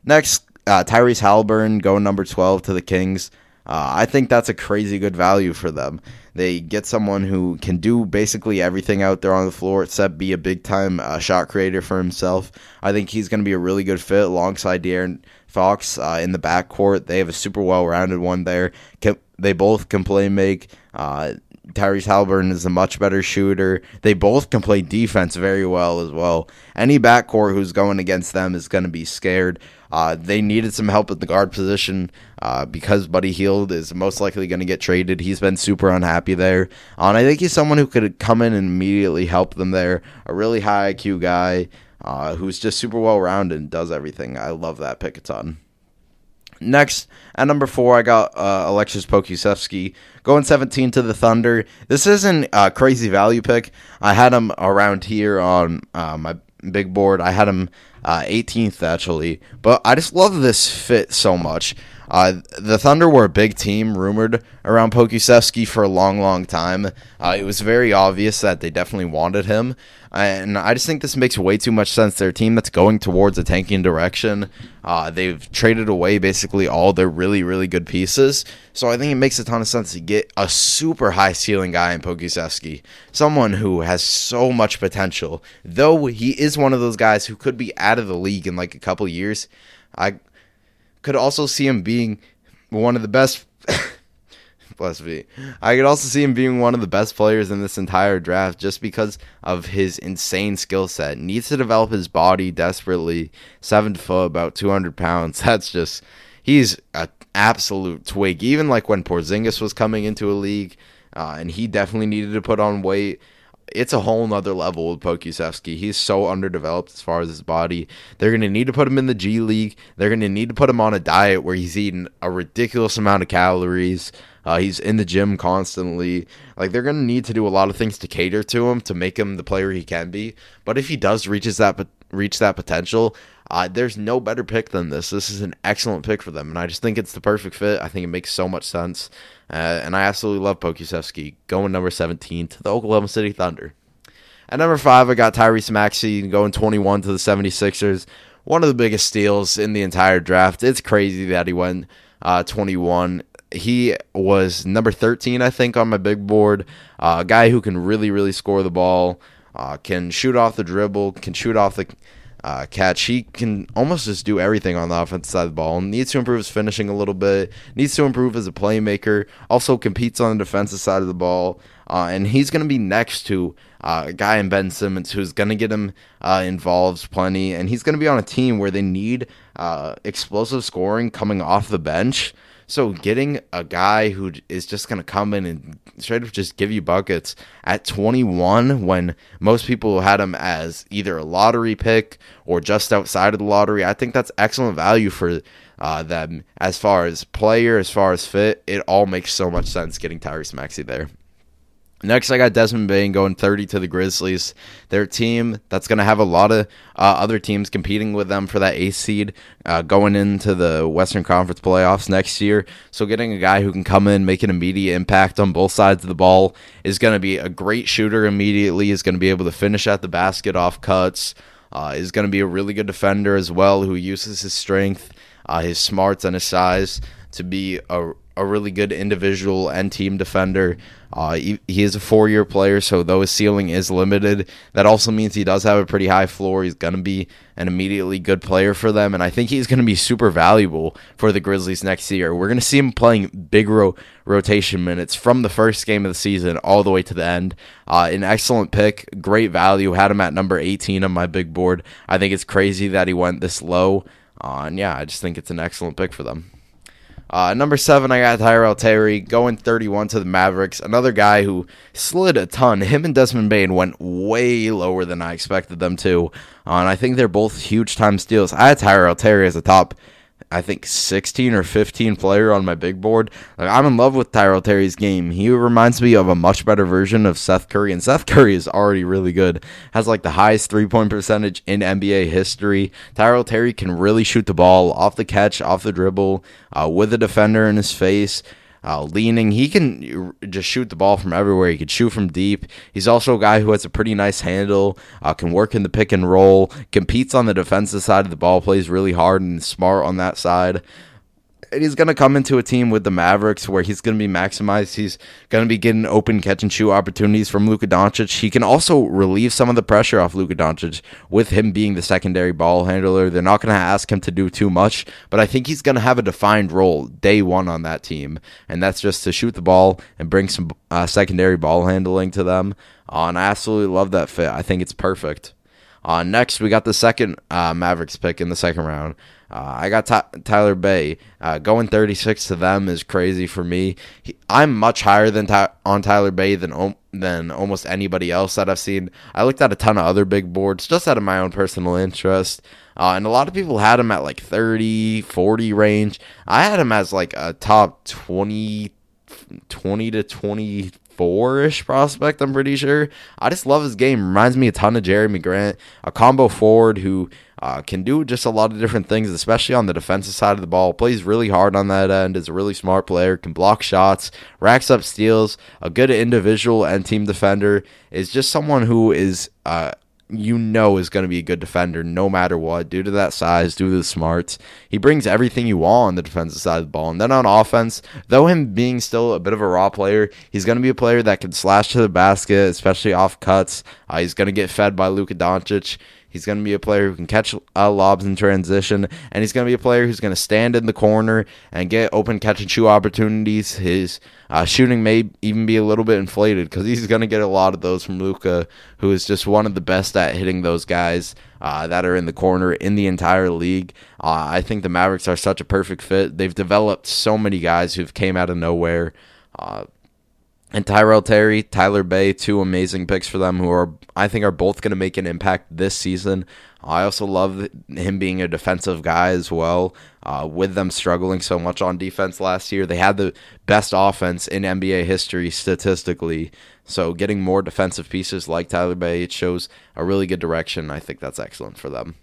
Next, uh, Tyrese Haliburton going number twelve to the Kings. Uh, I think that's a crazy good value for them. They get someone who can do basically everything out there on the floor except be a big time uh, shot creator for himself. I think he's going to be a really good fit alongside De'Aaron Fox uh, in the backcourt. They have a super well rounded one there. Can, they both can play make. Tyrese Haliburton is a much better shooter. They both can play defense very well as well. Any backcourt who's going against them is going to be scared. Uh, they needed some help at the guard position uh, because Buddy Hield is most likely going to get traded. He's been super unhappy there. Uh, and I think he's someone who could come in and immediately help them there. A really high IQ guy uh, who's just super well rounded and does everything. I love that pick a ton. Next, at number four, I got uh, Alexis Pokusevski going 17 to the Thunder. This isn't a crazy value pick. I had him around here on uh, my big board. I had him uh, 18th actually, but I just love this fit so much. Uh, the Thunder were a big team rumored around Pokusevski for a long, long time. Uh, it was very obvious that they definitely wanted him, and I just think this makes way too much sense. They're a team that's going towards a tanking direction. Uh, they've traded away basically all their really, really good pieces, so I think it makes a ton of sense to get a super high ceiling guy in Pokusevski, someone who has so much potential. Though he is one of those guys who could be out of the league in like a couple years. I could also see him being one of the best. <laughs> bless me. I could also see him being one of the best players in this entire draft just because of his insane skill set. Needs to develop his body desperately. Seven foot, about 200 pounds. <laughs> That's just. He's an absolute twig. Even like when Porzingis was coming into a league, uh, and he definitely needed to put on weight it's a whole nother level with Pokusevski. He's so underdeveloped as far as his body. They're going to need to put him in the G League. They're going to need to put him on a diet where he's eating a ridiculous amount of calories. Uh, he's in the gym constantly. Like they're going to need to do a lot of things to cater to him to make him the player he can be. But if he does reaches that reach that potential, uh, there's no better pick than this. This is an excellent pick for them, and I just think it's the perfect fit. I think it makes so much sense. Uh, and I absolutely love Pokusevski going number 17 to the Oklahoma City Thunder. At number five, I got Tyrese Maxey going 21 to the 76ers. one of the biggest steals in the entire draft. It's crazy that he went uh, 21. He was number 13, I think, on my big board. Uh, a guy who can really, really score the ball, uh, can shoot off the dribble, can shoot off the uh, catch. He can almost just do everything on the offensive side of the ball. Needs to improve his finishing a little bit. Needs to improve as a playmaker. Also competes on the defensive side of the ball. Uh, and he's going to be next to uh, a guy in Ben Simmons who's going to get him uh, involved plenty. And he's going to be on a team where they need uh, explosive scoring coming off the bench. So getting a guy who is just going to come in and straight up just give you buckets at 21 when most people had him as either a lottery pick or just outside of the lottery, I think that's excellent value for uh, them as far as player, as far as fit. It all makes so much sense getting Tyrese Maxey there. Next, I got Desmond Bane going 30 to the Grizzlies. Their team that's going to have a lot of uh, other teams competing with them for that eighth seed uh, going into the Western Conference playoffs next year. So, getting a guy who can come in, make an immediate impact on both sides of the ball is going to be a great shooter immediately, is going to be able to finish at the basket off cuts, uh, is going to be a really good defender as well who uses his strength, uh, his smarts, and his size to be a a really good individual and team defender. Uh, he, he, is a four year player, so though his ceiling is limited, that also means he does have a pretty high floor. He's going to be an immediately good player for them, and I think he's going to be super valuable for the Grizzlies next year. We're going to see him playing big ro- rotation minutes from the first game of the season all the way to the end. Uh, an excellent pick, great value. Had him at number 18 on my big board. I think it's crazy that he went this low. Uh, and yeah, I just think it's an excellent pick for them. Uh, number seven, I got Tyrell Terry going 31 to the Mavericks. Another guy who slid a ton. Him and Desmond Bane went way lower than I expected them to. Uh, and I think they're both huge time steals. I had Tyrell Terry as a top I think 16 or 15 player on my big board. Like, I'm in love with Tyrell Terry's game. He reminds me of a much better version of Seth Curry, and Seth Curry is already really good. Has like the highest three point percentage in NBA history. Tyrell Terry can really shoot the ball off the catch, off the dribble, uh, with a defender in his face uh, leaning. He can just shoot the ball from everywhere. He can shoot from deep. He's also a guy who has a pretty nice handle, uh, can work in the pick and roll, competes on the defensive side of the ball, plays really hard and smart on that side and he's going to come into a team with the Mavericks where he's going to be maximized. He's going to be getting open catch and shoot opportunities from Luka Doncic. He can also relieve some of the pressure off Luka Doncic with him being the secondary ball handler. They're not going to ask him to do too much, but I think he's going to have a defined role day one on that team, and that's just to shoot the ball and bring some uh, secondary ball handling to them. Uh, and I absolutely love that fit. I think it's perfect. Uh, next, we got the second uh, Mavericks pick in the second round. Uh, I got Tyler Bey. Uh, going 36 to them is crazy for me. He, I'm much higher than Ty- on Tyler Bey than than almost anybody else that I've seen. I looked at a ton of other big boards just out of my own personal interest. Uh, and a lot of people had him at like 30, 40 range. I had him as like a top 20, 20 to 20 four-ish prospect. I'm pretty sure. I just love his game. Reminds me a ton of Jerami Grant, a combo forward who uh, can do just a lot of different things, especially on the defensive side of the ball. Plays really hard on that end. Is a really smart player. Can block shots. Racks up steals. A good individual and team defender. Is just someone who is uh, you know is going to be a good defender no matter what, due to that size, due to the smarts. He brings everything you want on the defensive side of the ball. And then on offense, though him being still a bit of a raw player, he's going to be a player that can slash to the basket, especially off cuts. Uh, he's going to get fed by Luka Doncic. He's going to be a player who can catch uh, lobs in transition, and he's going to be a player who's going to stand in the corner and get open catch and shoot opportunities. His uh, shooting may even be a little bit inflated because he's going to get a lot of those from Luka, who is just one of the best at hitting those guys uh, that are in the corner in the entire league. Uh, I think the Mavericks are such a perfect fit. They've developed so many guys who've came out of nowhere. Uh, and Tyrell Terry, Tyler Bey, two amazing picks for them who are I think are both going to make an impact this season. I also love him being a defensive guy as well. Uh, with them struggling so much on defense last year, they had the best offense in NBA history statistically. So getting more defensive pieces like Tyler Bey shows a really good direction. I think that's excellent for them.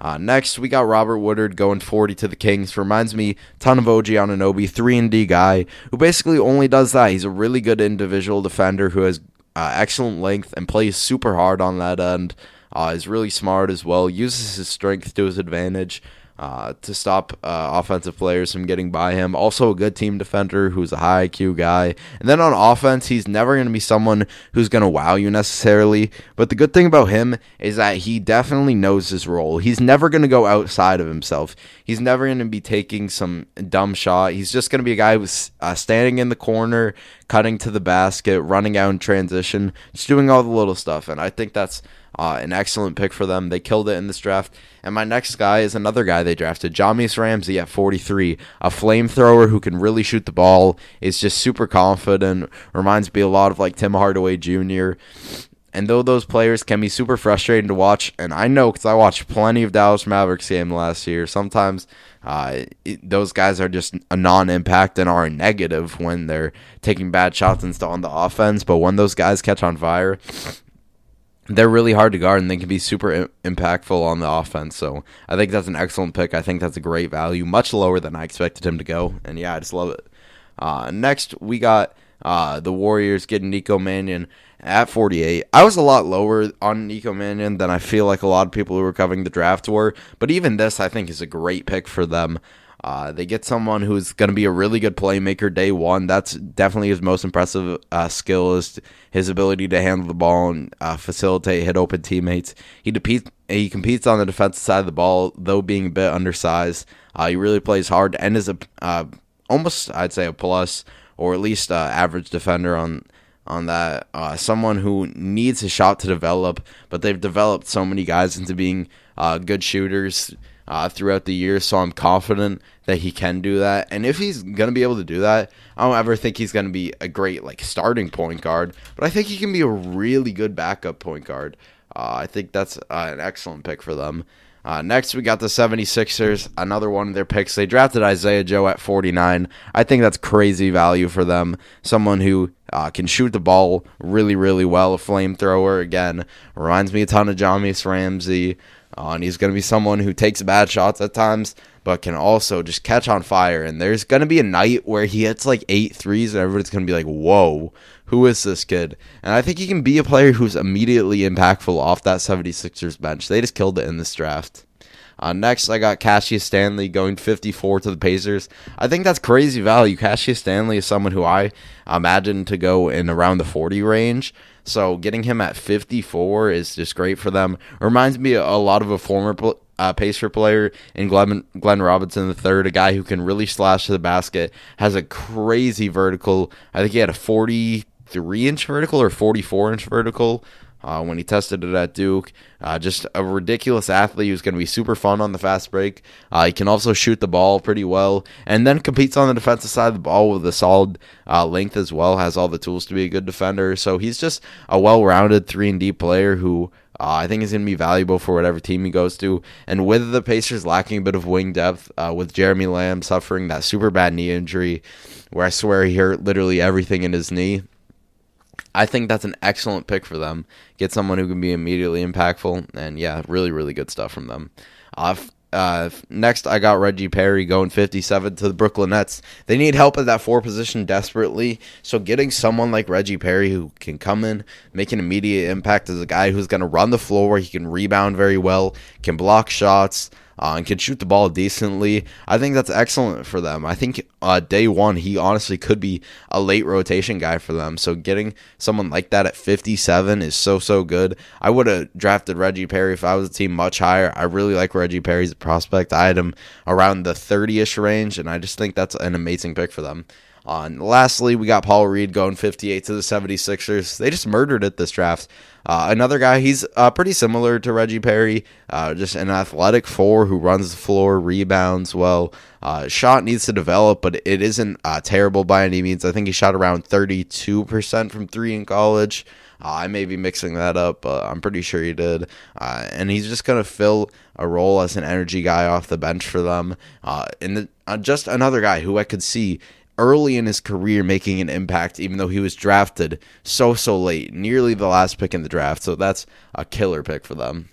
Uh, next, we got Robert Woodard going 40 to the Kings. Reminds me ton of OG Anunoby, 3 and D guy, who basically only does that. He's a really good individual defender who has uh, excellent length and plays super hard on that end. Uh, is really smart as well. Uses his strength to his advantage uh, to stop uh, offensive players from getting by him. Also, a good team defender who's a high IQ guy. And then on offense, he's never going to be someone who's going to wow you necessarily. But the good thing about him is that he definitely knows his role. He's never going to go outside of himself. He's never going to be taking some dumb shot. He's just going to be a guy who's uh, standing in the corner, cutting to the basket, running out in transition, just doing all the little stuff. And I think that's uh, an excellent pick for them. They killed it in this draft. And my next guy is another guy they drafted, Jahmi'us Ramsey at 43, a flamethrower who can really shoot the ball, is just super confident, reminds me a lot of like Tim Hardaway Jr. And though those players can be super frustrating to watch, and I know because I watched plenty of Dallas Mavericks game last year, sometimes uh, it, those guys are just a non-impact and are negative when they're taking bad shots and on the offense. But when those guys catch on fire, they're really hard to guard and they can be super impactful on the offense. So I think that's an excellent pick. I think that's a great value, much lower than I expected him to go. And yeah, I just love it. Uh, next, we got uh, the Warriors getting Nico Mannion at 48. I was a lot lower on Nico Mannion than I feel like a lot of people who were covering the draft were. But even this, I think, is a great pick for them. Uh, they get someone who's going to be a really good playmaker day one. That's definitely his most impressive uh, skill is his ability to handle the ball and uh, facilitate hit open teammates. He competes, he competes on the defensive side of the ball, though being a bit undersized. Uh, he really plays hard and is a uh, almost I'd say a plus or at least average defender on on that. Uh, someone who needs a shot to develop, but they've developed so many guys into being uh, good shooters uh, throughout the year. So I'm confident that he can do that. And if he's going to be able to do that, I don't ever think he's going to be a great like starting point guard, but I think he can be a really good backup point guard. Uh, I think that's uh, an excellent pick for them. Uh, next, we got the 76ers, another one of their picks. They drafted Isaiah Joe at 49. I think that's crazy value for them. Someone who uh, can shoot the ball really, really well. A flamethrower, again, reminds me a ton of Jahmi'us Ramsey. Uh, and he's going to be someone who takes bad shots at times, but can also just catch on fire. And there's going to be a night where he hits like eight threes, and everybody's going to be like, whoa, who is this kid? And I think he can be a player who's immediately impactful off that 76ers bench. They just killed it in this draft. Uh, next, I got Cassius Stanley going 54 to the Pacers. I think that's crazy value. Cassius Stanley is someone who I imagine to go in around the 40 range. So getting him at 54 is just great for them. Reminds me a lot of a former uh, Pacer player in Glenn, Glenn Robinson III, a guy who can really slash to the basket, has a crazy vertical. I think he had a 43 inch vertical or 44 inch vertical uh, when he tested it at Duke. Uh, just a ridiculous athlete who's going to be super fun on the fast break. Uh, he can also shoot the ball pretty well, and then competes on the defensive side of the ball with a solid uh, length as well. Has all the tools to be a good defender. So he's just a well-rounded three and D player who. Uh, I think is going to be valuable for whatever team he goes to. And with the Pacers lacking a bit of wing depth, uh, with Jeremy Lamb suffering that super bad knee injury, where I swear he hurt literally everything in his knee, I think that's an excellent pick for them. Get someone who can be immediately impactful, and yeah, really, really good stuff from them. Uh, uh, next, I got Reggie Perry going 57 to the Brooklyn Nets. They need help at that four position desperately. So, getting someone like Reggie Perry who can come in, make an immediate impact as a guy who's going to run the floor, he can rebound very well, can block shots, uh, and can shoot the ball decently. I think that's excellent for them. I think uh, day one, he honestly could be a late rotation guy for them. So getting someone like that at 57 is so, so good. I would have drafted Reggie Perry if I was a team much higher. I really like Reggie Perry's prospect. I had him around the 30 ish range, and I just think that's an amazing pick for them. Uh, lastly, we got Paul Reed going 58 to the 76ers. They just murdered it this draft. Uh, another guy, he's uh, pretty similar to Reggie Perry, uh, just an athletic four who runs the floor, rebounds well. Uh, shot needs to develop, but it isn't uh, terrible by any means. I think he shot around 32% from three in college. I may be mixing that up, but I'm pretty sure he did. and he's just going to fill a role as an energy guy off the bench for them. and the, just another guy who I could see early in his career making an impact, even though he was drafted so, so late, nearly the last pick in the draft. So that's a killer pick for them.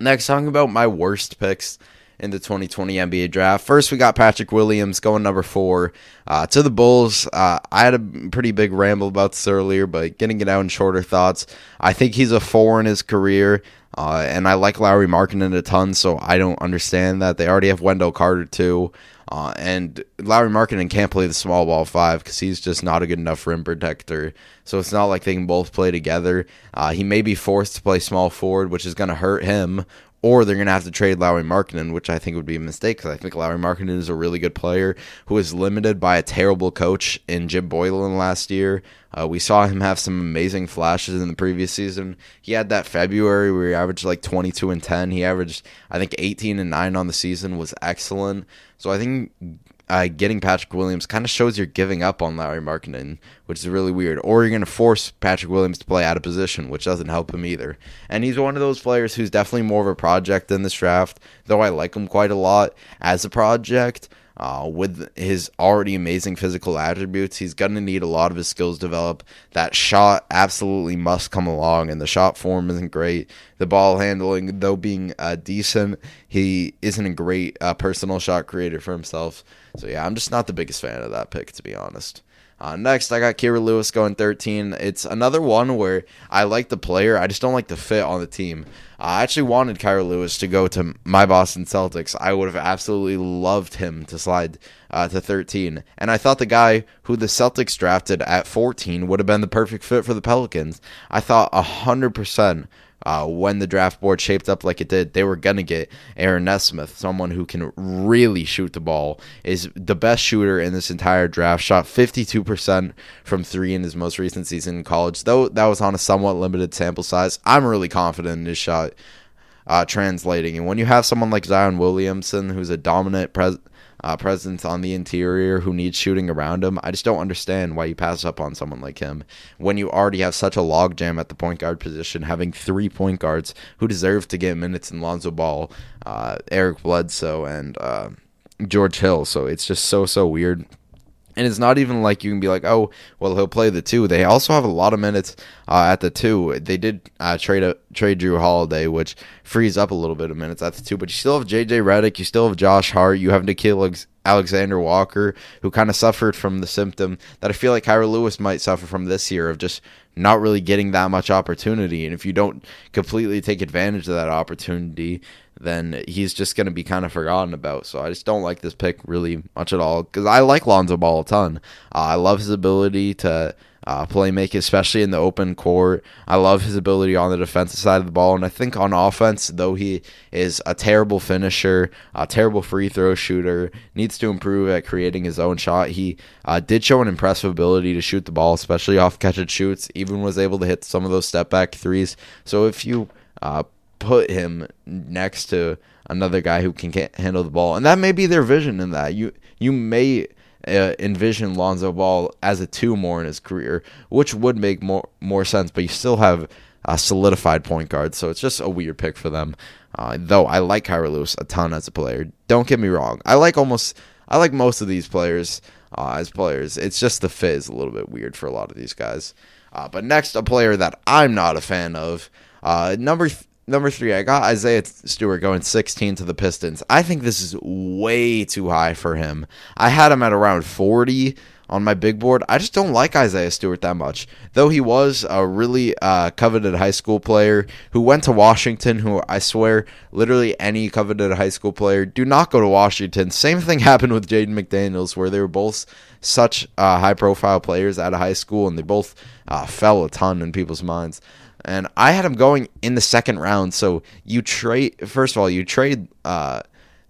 Next, talking about my worst picks in the 2020 NBA draft. First, we got Patrick Williams going number four uh, to the Bulls. Uh, I had a pretty big ramble about this earlier, but getting it out in shorter thoughts. I think he's a four in his career. Uh, and I like Lauri Markkanen a ton, so I don't understand that. They already have Wendell Carter too. Uh, and Lauri Markkanen can't play the small ball five because he's just not a good enough rim protector. So it's not like they can both play together. Uh, he may be forced to play small forward, which is going to hurt him or they're going to have to trade Lauri Markkanen, which I think would be a mistake because I think Lauri Markkanen is a really good player who was limited by a terrible coach in Jim Boylen last year. Uh, we saw him have some amazing flashes in the previous season. He had that February where he averaged like 22 and 10. He averaged, I think, 18 and 9 on the season was excellent. So I think uh, getting Patrick Williams kind of shows you're giving up on Lauri Markkanen, which is really weird. Or you're going to force Patrick Williams to play out of position, which doesn't help him either. And he's one of those players who's definitely more of a project in this draft, though I like him quite a lot as a project. Uh, with his already amazing physical attributes, he's going to need a lot of his skills develop. That shot absolutely must come along, and the shot form isn't great. The ball handling, though being uh, decent, he isn't a great uh, personal shot creator for himself. So yeah, I'm just not the biggest fan of that pick, to be honest. Uh, next, I got Kira Lewis going 13. It's another one where I like the player, I just don't like the fit on the team. I actually wanted Kira Lewis to go to my Boston Celtics. I would have absolutely loved him to slide uh, to 13. And I thought the guy who the Celtics drafted at 14 would have been the perfect fit for the Pelicans. I thought 100% uh, when the draft board shaped up like it did, they were going to get Aaron Nesmith, someone who can really shoot the ball, is the best shooter in this entire draft. Shot 52% from three in his most recent season in college, though that was on a somewhat limited sample size. I'm really confident in his shot uh, translating. And when you have someone like Zion Williamson, who's a dominant pres- uh, presence on the interior who needs shooting around him. I just don't understand why you pass up on someone like him when you already have such a logjam at the point guard position, having three point guards who deserve to get minutes in Lonzo Ball, uh, Eric Bledsoe, and uh, George Hill. So it's just so, so weird. And it's not even like you can be like, oh, well, he'll play the two. They also have a lot of minutes uh, at the two. They did uh, trade a, trade Jrue Holiday, which frees up a little bit of minutes at the two. But you still have JJ Redick, you still have Josh Hart, you have Nickeil Alexander Walker, who kind of suffered from the symptom that I feel like Kira Lewis might suffer from this year of just not really getting that much opportunity. And if you don't completely take advantage of that opportunity, then he's just going to be kind of forgotten about. So I just don't like this pick really much at all because I like Lonzo Ball a ton. Uh, I love his ability to uh, make, especially in the open court. I love his ability on the defensive side of the ball, and I think on offense, though he is a terrible finisher, a terrible free throw shooter, needs to improve at creating his own shot. He uh, did show an impressive ability to shoot the ball, especially off catch and shoots. Even was able to hit some of those step back threes. So if you uh, put him next to another guy who can handle the ball, and that may be their vision in that you you may uh, envision Lonzo Ball as a two more in his career, which would make more more sense. But you still have a solidified point guard, so it's just a weird pick for them. Uh, though I like Kira Lewis a ton as a player. Don't get me wrong, I like almost I like most of these players uh, as players. It's just the fit is a little bit weird for a lot of these guys. Uh, but next, a player that I'm not a fan of, uh, number. Th- number three, I got Isaiah Stewart going 16 to the Pistons. I think this is way too high for him. I had him at around 40 on my big board. I just don't like Isaiah Stewart that much. Though he was a really uh, coveted high school player who went to Washington, who I swear, literally any coveted high school player, do not go to Washington. Same thing <laughs> happened with Jaden McDaniels, where they were both such uh, high profile players out of high school and they both uh, fell a ton in people's minds and I had him going in the second round. So you trade first of all, you trade uh,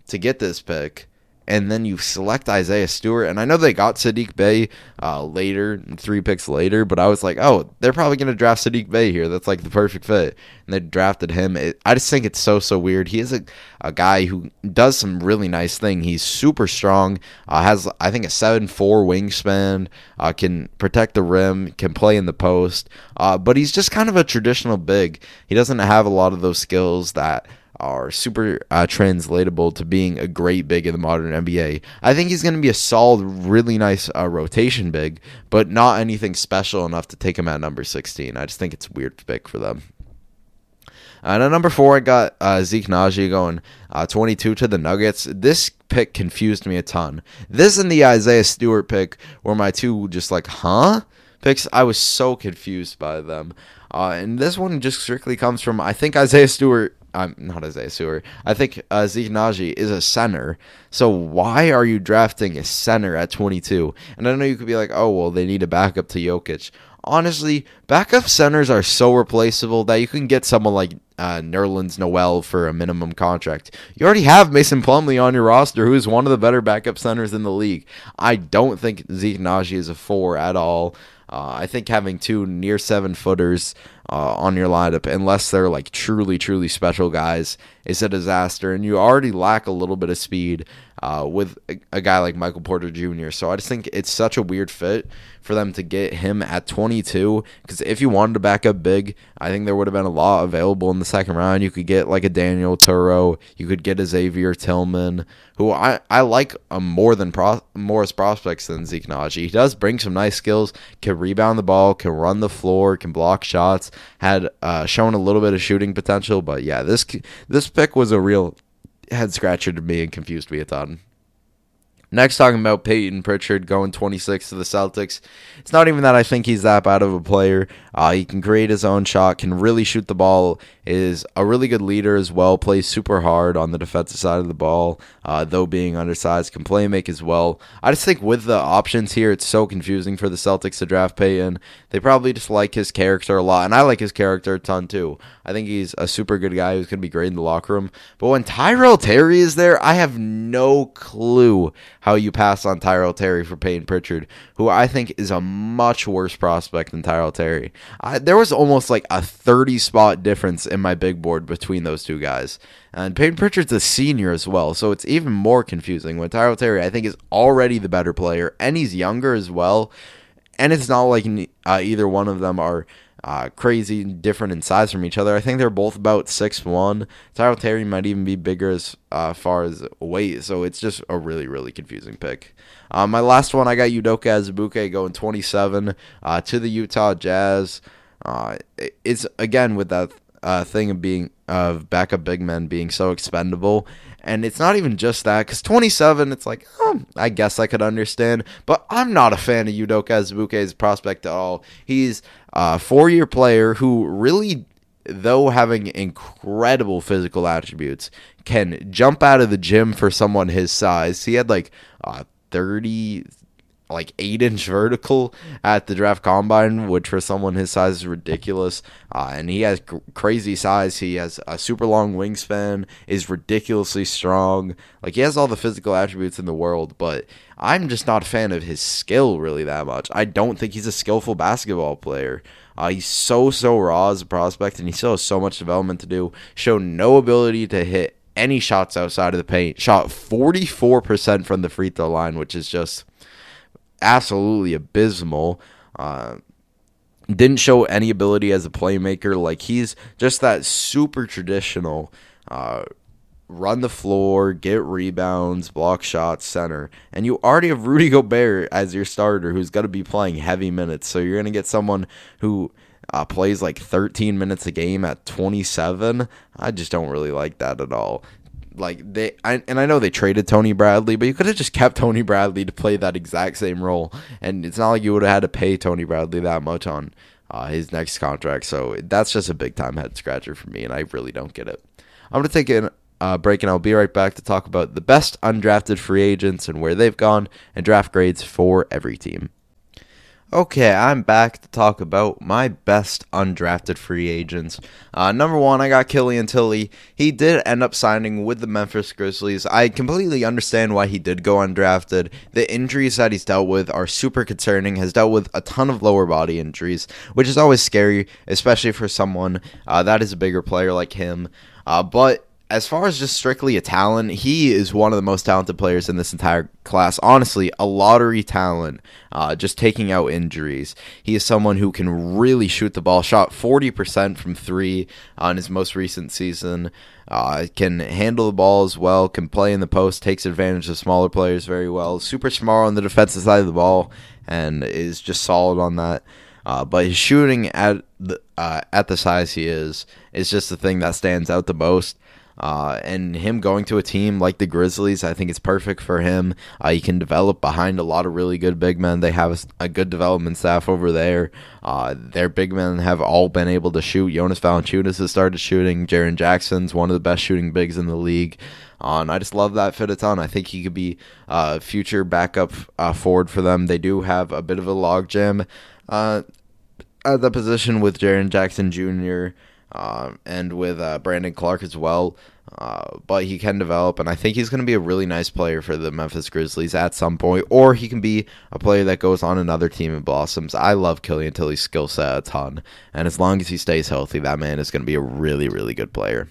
to get this pick, and then you select Isaiah Stewart. And I know they got Saddiq Bey uh, later, three picks later, but I was like, oh, they're probably going to draft Saddiq Bey here. That's like the perfect fit. And they drafted him. It, I just think it's so, so weird. He is a, a guy who does some really nice thing. He's super strong, uh, has, I think, a 7 4 wingspan, uh, can protect the rim, can play in the post, uh, but he's just kind of a traditional big. He doesn't have a lot of those skills that are super uh, translatable to being a great big in the modern NBA. I think he's going to be a solid, really nice uh, rotation big, but not anything special enough to take him at number 16. I just think it's weird pick for them. And at number four, I got uh, Zeke Nnaji going uh, 22 to the Nuggets. This pick confused me a ton. This and the Isaiah Stewart pick were my two just like, huh? Picks. I was so confused by them. Uh, and this one just strictly comes from I think Isaiah Stewart. I'm not Isaiah Stewart. I think uh, Zeke is a center. So why are you drafting a center at 22? And I know you could be like, oh well, they need a backup to Jokic honestly, backup centers are so replaceable that you can get someone like uh, Nerlens Noel for a minimum contract. You already have Mason Plumlee on your roster, who is one of the better backup centers in the league. I don't think Zeke is a four at all. Uh, I think having two near seven footers uh, on your lineup, unless they're like truly, truly special guys, is a disaster. And you already lack a little bit of speed uh, with a, a, guy like Michael Porter Jr. So I just think it's such a weird fit for them to get him at 22. Because if you wanted to back up big, I think there would have been a lot available in the second round. You could get like a Daniel Oturu, you could get a Xavier Tillman, who I, I like a more than pro, more as prospects than Zeke. He does bring some nice skills, can rebound the ball, can run the floor, can block shots. Had uh, shown a little bit of shooting potential, but yeah, this this pick was a real head scratcher to me and confused me a ton. Next, talking about Payton Pritchard going 26 to the Celtics. It's not even that I think he's that bad of a player. Uh, he can create his own shot, can really shoot the ball, is a really good leader as well, plays super hard on the defensive side of the ball, uh, though being undersized, can play make as well. I just think with the options here, it's so confusing for the Celtics to draft Payton. They probably just like his character a lot, and I like his character a ton too. I think he's a super good guy who's going to be great in the locker room. But when Tyrell Terry is there, I have no clue how you pass on Tyrell Terry for Payton Pritchard, who I think is a much worse prospect than Tyrell Terry. I, there was almost like a 30 spot difference in my big board between those two guys. And Payton Pritchard's a senior as well, so it's even more confusing when Tyrell Terry, I think, is already the better player, and he's younger as well. And it's not like uh, either one of them are uh, crazy different in size from each other. I think they're both about six one. Tyrell Terry might even be bigger as uh, far as weight, so it's just a really really confusing pick. Uh, my last one, I got Udoka Azubuike going 27 uh, to the Utah Jazz. Uh, it's again with that uh, thing of being of backup big men being so expendable. And it's not even just that, because 27, it's like, oh, I guess I could understand. But I'm not a fan of Udoka Azubuike's prospect at all. He's a four year player who really, though having incredible physical attributes, can jump out of the gym for someone his size. He had like uh, 30, like eight inch vertical at the draft combine, which for someone his size is ridiculous. Uh, and he has cr- crazy size. He has a super long wingspan, is ridiculously strong. Like he has all the physical attributes in the world, but I'm just not a fan of his skill really that much. I don't think he's a skillful basketball player. Uh, he's so so raw as a prospect, and he still has so much development to do. Show no ability to hit any shots outside of the paint. Shot 44% from the free throw line, which is just absolutely abysmal. Uh, didn't show any ability as a playmaker. Like he's just that super traditional uh, run the floor, get rebounds, block shots, center. And you already have Rudy Gobert as your starter who's going to be playing heavy minutes. So you're going to get someone who uh, plays like 13 minutes a game at 27. I just don't really like that at all like they I, and I know they traded Tony Bradley, but you could have just kept Tony Bradley to play that exact same role, and it's not like you would have had to pay Tony Bradley that much on uh, his next contract. So that's just a big time head scratcher for me, and I really don't get it. I'm gonna take a uh, break, and I'll be right back to talk about the best undrafted free agents and where they've gone, and draft grades for every team. Okay, I'm back to talk about my best undrafted free agents. Uh, number one, I got Killian Tillie. He did end up signing with the Memphis Grizzlies. I completely understand why he did go undrafted. The injuries that he's dealt with are super concerning. Has dealt with a ton of lower body injuries, which is always scary, especially for someone uh, that is a bigger player like him. Uh, but as far as just strictly a talent, he is one of the most talented players in this entire class. Honestly, a lottery talent, uh, just taking out injuries. He is someone who can really shoot the ball. Shot 40% from three on his most recent season. Uh, can handle the ball as well, can play in the post, takes advantage of smaller players very well. Super smart on the defensive side of the ball, and is just solid on that. Uh, but his shooting at the uh, at the size he is is just the thing that stands out the most. Uh, and him going to a team like the Grizzlies, I think it's perfect for him. Uh, he can develop behind a lot of really good big men. They have a, a good development staff over there. Uh, their big men have all been able to shoot. Jonas Valanciunas has started shooting. Jaren Jackson's one of the best shooting bigs in the league. Uh, and I just love that fit a ton. I think he could be a future backup uh, forward for them. They do have a bit of a logjam uh, at the position with Jaren Jackson Jr. Uh, and with uh, Brandon Clarke as well. Uh, but he can develop, and I think he's going to be a really nice player for the Memphis Grizzlies at some point, or he can be a player that goes on another team and blossoms. I love Killian Tillie's skill set a ton, and as long as he stays healthy, that man is going to be a really, really good player.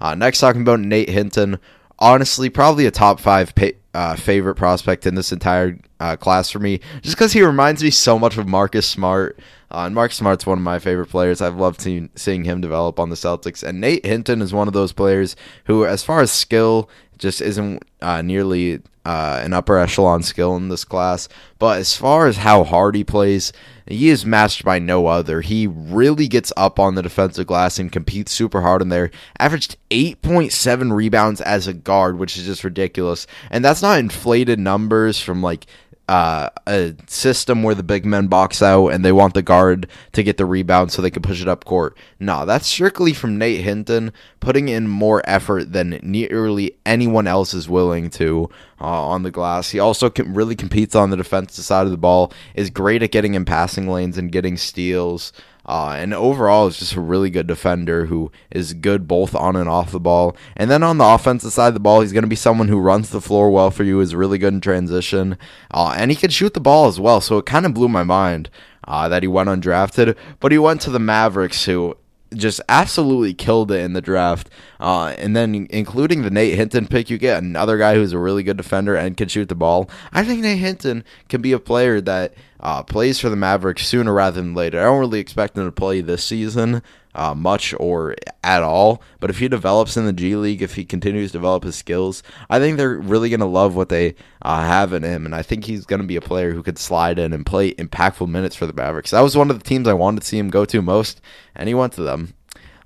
Uh, next, talking about Nate Hinton. Honestly, probably a top five uh, favorite prospect in this entire uh, class for me, just because he reminds me so much of Marcus Smart. Uh, and Mark Smart's one of my favorite players. I've loved seeing, seeing him develop on the Celtics. And Nate Hinton is one of those players who, as far as skill, just isn't uh, nearly uh, an upper echelon skill in this class. But as far as how hard he plays, he is matched by no other. He really gets up on the defensive glass and competes super hard in there. Averaged 8.7 rebounds as a guard, which is just ridiculous. And that's not inflated numbers from like uh, a system where the big men box out and they want the guard to get the rebound so they can push it up court. No, that's strictly from Nate Hinton putting in more effort than nearly anyone else is willing to uh, on the glass. He also can, really competes on the defensive side of the ball, is great at getting in passing lanes and getting steals. Uh, and overall, is just a really good defender who is good both on and off the ball. And then on the offensive side of the ball, he's going to be someone who runs the floor well for you, is really good in transition, uh, and he can shoot the ball as well. So it kind of blew my mind uh, that he went undrafted, but he went to the Mavericks, who just absolutely killed it in the draft. Uh, and then, including the Nate Hinton pick, you get another guy who's a really good defender and can shoot the ball. I think Nate Hinton can be a player that uh, plays for the Mavericks sooner rather than later. I don't really expect him to play this season uh, much or at all, but if he develops in the G League, if he continues to develop his skills, I think they're really going to love what they uh, have in him. And I think he's going to be a player who could slide in and play impactful minutes for the Mavericks. That was one of the teams I wanted to see him go to most, and he went to them.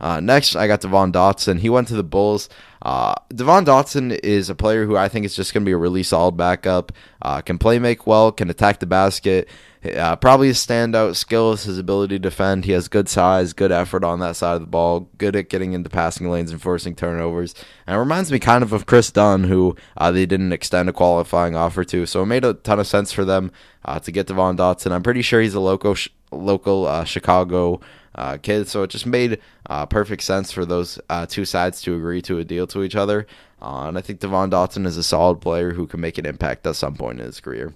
Uh, next, I got Devon Dotson. He went to the Bulls. Uh, Devon Dotson is a player who I think is just going to be a really solid backup. Uh, can play make well, can attack the basket. Uh, probably his standout skill is his ability to defend. He has good size, good effort on that side of the ball, good at getting into passing lanes and forcing turnovers. And it reminds me kind of of Kris Dunn, who uh, they didn't extend a qualifying offer to. So it made a ton of sense for them uh, to get Devon Dotson. I'm pretty sure he's a local, local uh, Chicago uh, kid. So it just made uh, perfect sense for those uh, two sides to agree to a deal to each other. Uh, and I think Devon Dotson is a solid player who can make an impact at some point in his career.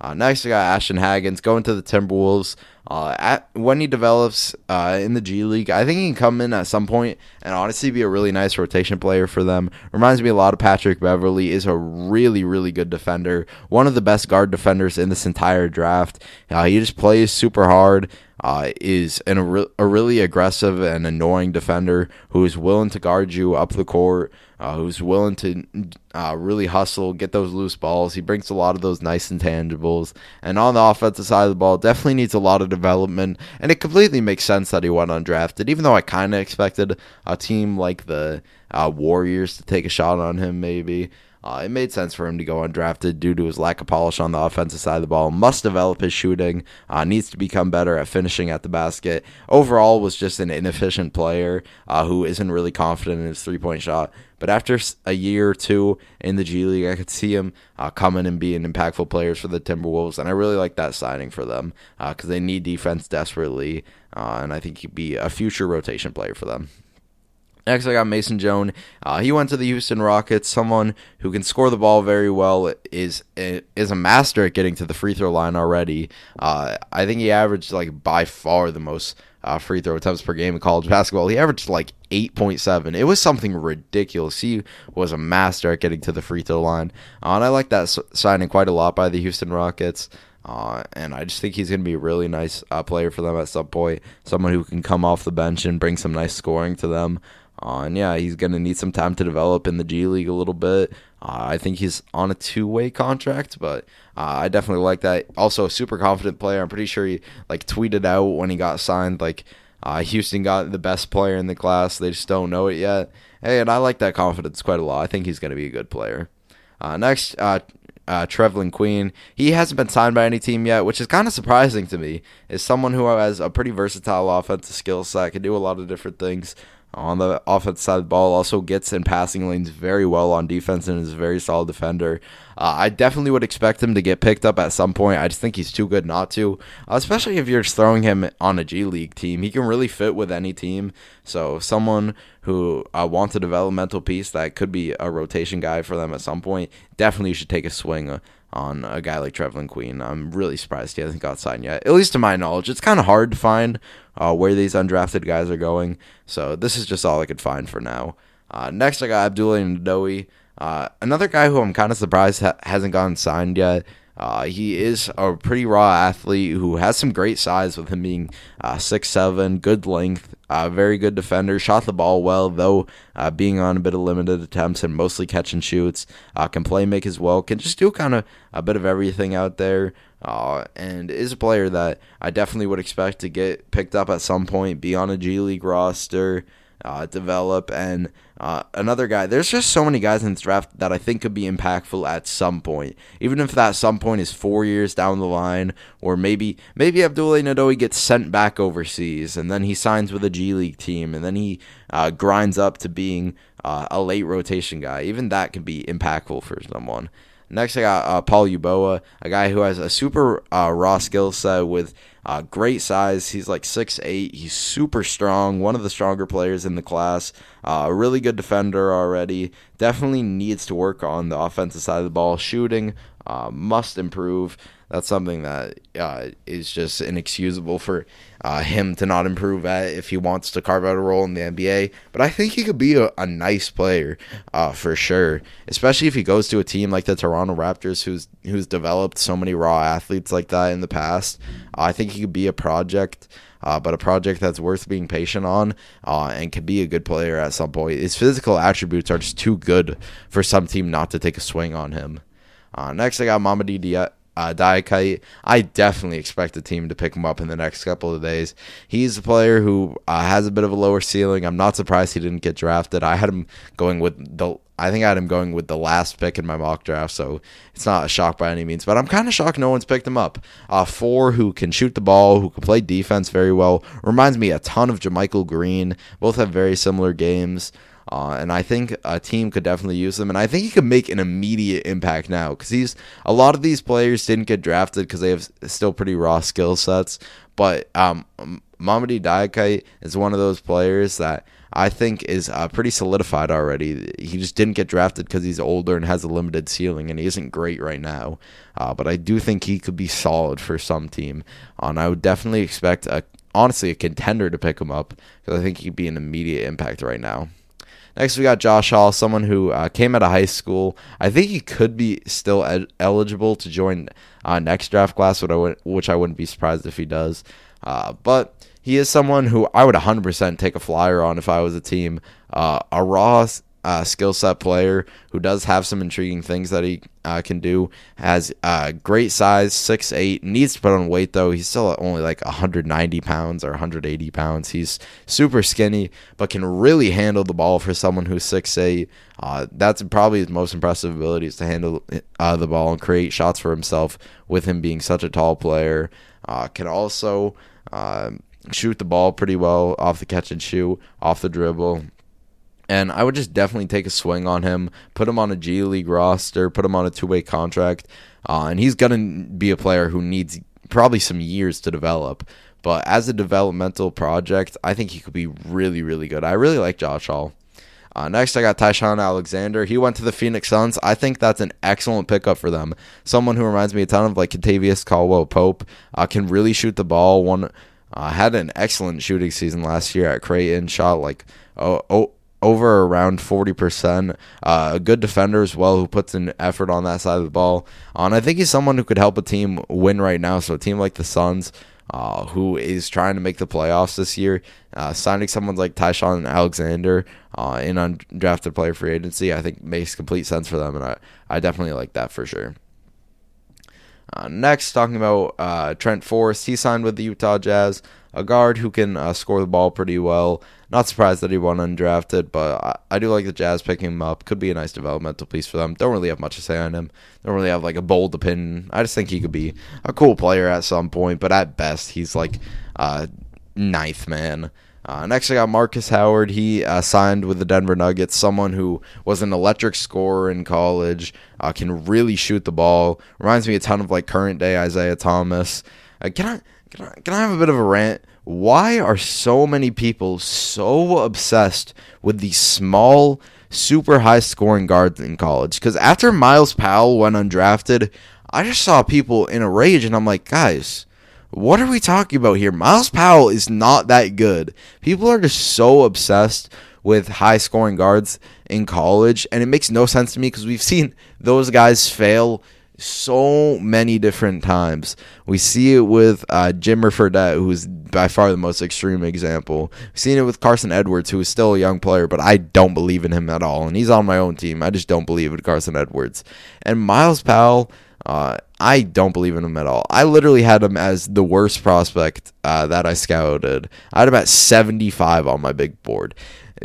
Uh, next, we got Ashton Hagans going to the Timberwolves. Uh, at, when he develops in the G League, I think he can come in at some point and honestly be a really nice rotation player for them. Reminds me a lot of Patrick Beverley. Is a really really good defender, one of the best guard defenders in this entire draft. He just plays super hard uh, is an, a, really aggressive and annoying defender who is willing to guard you up the court, uh, who's willing to uh, really hustle, get those loose balls. He brings a lot of those nice intangibles. And on the offensive side of the ball, definitely needs a lot of development. And it completely makes sense that he went undrafted, even though I kind of expected a team like the uh, Warriors to take a shot on him, maybe. Uh, it made sense for him to go undrafted due to his lack of polish on the offensive side of the ball. Must develop his shooting. Uh, needs to become better at finishing at the basket. Overall, was just an inefficient player uh, who isn't really confident in his three point shot. But after a year or two in the G League, I could see him uh, coming and being impactful players for the Timberwolves, and I really like that signing for them because uh, they need defense desperately, uh, and I think he'd be a future rotation player for them. Next, I got Mason Jones. Uh, he went to the Houston Rockets. Someone who can score the ball very well is is a master at getting to the free throw line already. Uh, I think he averaged like by far the most uh, free throw attempts per game in college basketball. He averaged like 8.7. It was something ridiculous. He was a master at getting to the free throw line, uh, and I like that signing quite a lot by the Houston Rockets. Uh, and I just think he's going to be a really nice uh, player for them at some point. Someone who can come off the bench and bring some nice scoring to them. Uh, and yeah, he's going to need some time to develop in the G League a little bit. Uh, I think he's on a two way contract, but uh, I definitely like that. Also, a super confident player. I'm pretty sure he like tweeted out when he got signed, like Uh, Houston got the best player in the class. They just don't know it yet. Hey, and I like that confidence quite a lot. I think he's going to be a good player. Uh, next, uh, uh, Trevelin Queen. He hasn't been signed by any team yet, which is kind of surprising to me. Is someone who has a pretty versatile offensive skill set, can do a lot of different things on the offensive side of the ball. Also gets in passing lanes very well on defense and is a very solid defender. Uh, I definitely would expect him to get picked up at some point. I just think he's too good not to, uh, especially if you're throwing him on a G League team. He can really fit with any team. So someone who uh, wants a developmental piece that could be a rotation guy for them at some point, definitely should take a swing uh, on a guy like Trevelin Queen. I'm really surprised he hasn't got signed yet. At least to my knowledge, it's kind of hard to find uh, where these undrafted guys are going. So this is just all I could find for now. Uh, next, I got Abdullah Nadoui. Uh, another guy who I'm kind of surprised ha- hasn't gotten signed yet. Uh, he is a pretty raw athlete who has some great size with him being uh, six seven, good length, uh, very good defender. Shot the ball well though, uh, being on a bit of limited attempts and mostly catch and shoots. Uh, can play make as well. Can just do kind of a bit of everything out there. Uh, and is a player that I definitely would expect to get picked up at some point, be on a G League roster uh, develop. And uh, another guy, there's just so many guys in this draft that I think could be impactful at some point. Even if that some point is four years down the line, or maybe maybe Abdullah Nadoui gets sent back overseas and then he signs with a G League team and then he uh, grinds up to being uh, a late rotation guy. Even that can be impactful for someone. Next, I got uh, Paul Eboua, a guy who has a super uh, raw skill set with uh, great size. He's like six eight. He's super strong. One of the stronger players in the class. Uh, a really good defender already. Definitely needs to work on the offensive side of the ball. Shooting uh, must improve that's something that uh, is just inexcusable for uh, him to not improve at if he wants to carve out a role in the NBA. But I think he could be a, a nice player uh, for sure, especially if he goes to a team like the Toronto Raptors, who's who's developed so many raw athletes like that in the past. I think he could be a project. Uh, but a project that's worth being patient on uh, and can be a good player at some point. His physical attributes are just too good for some team not to take a swing on him. Uh, next, I got Mamadi Diat uh, Diakite. I definitely expect the team to pick him up in the next couple of days. He's a player who uh, has a bit of a lower ceiling. I'm not surprised he didn't get drafted. I had him going with the. I think I had him going with the last pick in my mock draft, so it's not a shock by any means. But I'm kind of shocked no one's picked him up. Uh, four who can shoot the ball, who can play defense very well. Reminds me a ton of JaMychal Green. Both have very similar games. Uh, and I think a team could definitely use him. And I think he could make an immediate impact now because he's a lot of these players didn't get drafted because they have still pretty raw skill sets. But um, Mamadi Diakite is one of those players that I think is uh, pretty solidified already. He just didn't get drafted because he's older and has a limited ceiling, and he isn't great right now. Uh, but I do think he could be solid for some team, uh, and I would definitely expect a honestly a contender to pick him up because I think he'd be an immediate impact right now. Next, we got Josh Hall, someone who uh, came out of high school. I think he could be still ed- eligible to join uh, next draft class, which I, would, which I wouldn't be surprised if he does. Uh, but he is someone who I would 100% take a flyer on if I was a team. Uh, a raw uh, skill set player who does have some intriguing things that he uh, can do. Has uh, great size, six eight. Needs to put on weight though. He's still only like 190 pounds or 180 pounds. He's super skinny, but can really handle the ball for someone who's six eight. Uh, that's probably his most impressive ability is to handle uh, the ball and create shots for himself. With him being such a tall player, uh, can also shoot the ball pretty well off the catch and shoot, off the dribble and I would just definitely take a swing on him, put him on a G League roster, put him on a two way contract. Uh, and he's to be a player who needs probably some years to develop. But as a developmental project, I think he could be really, really good. I really like Josh Hall. Uh, next, I got Ty-Shon Alexander. He went to the Phoenix Suns. I think that's an excellent pickup for them. Someone who reminds me a ton of like Kentavious Caldwell Pope. Uh, can really shoot the ball. One uh, had an excellent shooting season last year at Creighton. Shot like oh, oh over around 40%. Uh, a good defender as well who puts an effort on that side of the ball. Uh, and I think he's someone who could help a team win right now. So a team like the Suns, uh, who is trying to make the playoffs this year, uh, signing someone like Ty-Shon Alexander uh, in undrafted player free agency, I think makes complete sense for them. And I, I definitely like that for sure. Uh, next, talking about Trent Forrest, he signed with the Utah Jazz, a guard who can uh, score the ball pretty well. Not surprised that he won undrafted, but I, I, do like the Jazz picking him up. Could be a nice developmental piece for them. Don't really have much to say on him. Don't really have like a bold opinion. I just think he could be a cool player at some point, but at best, he's like uh, ninth man. Uh, next, I got Marcus Howard. He uh, signed with the Denver Nuggets. Someone who was an electric scorer in college, uh, can really shoot the ball. Reminds me a ton of like current day Isaiah Thomas. Uh, can I can I can I have a bit of a rant? Why are so many people so obsessed with these small, super high scoring guards in college? Because after Myles Powell went undrafted, I just saw people in a rage, and I'm like, guys what are we talking about here? Myles Powell is not that good. People are just so obsessed with high scoring guards in college, and it makes no sense to me because we've seen those guys fail so many different times. We see it with uh, Jimmer Fredette, who's by far the most extreme example. We've seen it with Carson Edwards, who is still a young player, but I don't believe in him at all. And he's on my own team. I just don't believe in Carson Edwards. And Myles Powell, uh, I don't believe in him at all. I literally had him as the worst prospect uh, that I scouted. I had him at 75 on my big board.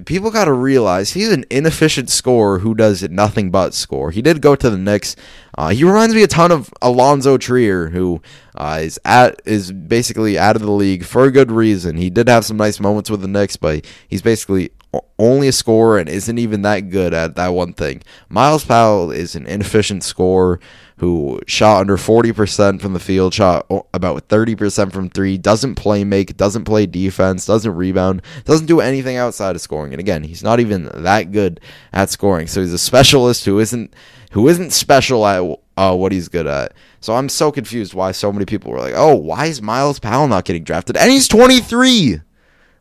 People got to realize he's an inefficient scorer who does nothing but score. He did go to the Knicks. Uh, he reminds me a ton of Alonzo Trier, who uh, is at is basically out of the league for a good reason. He did have some nice moments with the Knicks, but he's basically only a scorer and isn't even that good at that one thing. Miles Powell is an inefficient scorer who shot under 40% from the field, shot about 30% from three, doesn't play make, doesn't play defense, doesn't rebound, doesn't do anything outside of scoring. And again, he's not even that good at scoring. So he's a specialist who isn't who isn't special at uh, what he's good at. So I'm so confused why so many people were like, "Oh, why is Myles Powell not getting drafted?" And he's 23.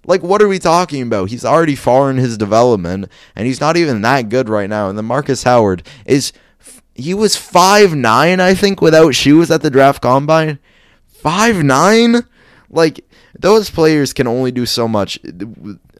Like, what are we talking about? He's already far in his development, and he's not even that good right now. And then Marcus Howard is he was five nine, I think, without shoes at the draft combine. Five nine, like those players can only do so much.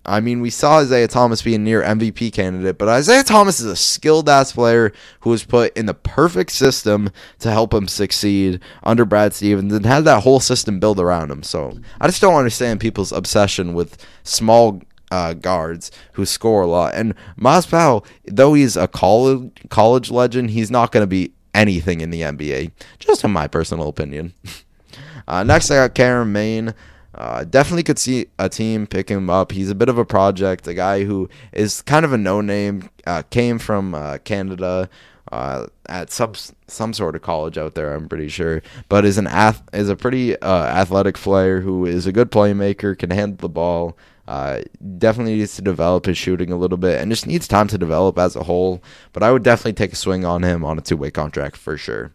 I mean, we saw Isaiah Thomas be a near MVP candidate, but Isaiah Thomas is a skilled ass player who was put in the perfect system to help him succeed under Brad Stevens and had that whole system built around him. So I just don't understand people's obsession with small uh, guards who score a lot. And Powell, though he's a college college legend, he's not going to be anything in the NBA. Just in my personal opinion. <laughs> uh, next, I got Cameron Main. Uh, definitely could see a team pick him up. He's a bit of a project, a guy who is kind of a no name, uh, came from uh, Canada. Uh, at some some sort of college out there, I'm pretty sure, but is an ath- is a pretty uh, athletic player who is a good playmaker, can handle the ball, uh, definitely needs to develop his shooting a little bit and just needs time to develop as a whole. But I would definitely take a swing on him on a two way contract for sure.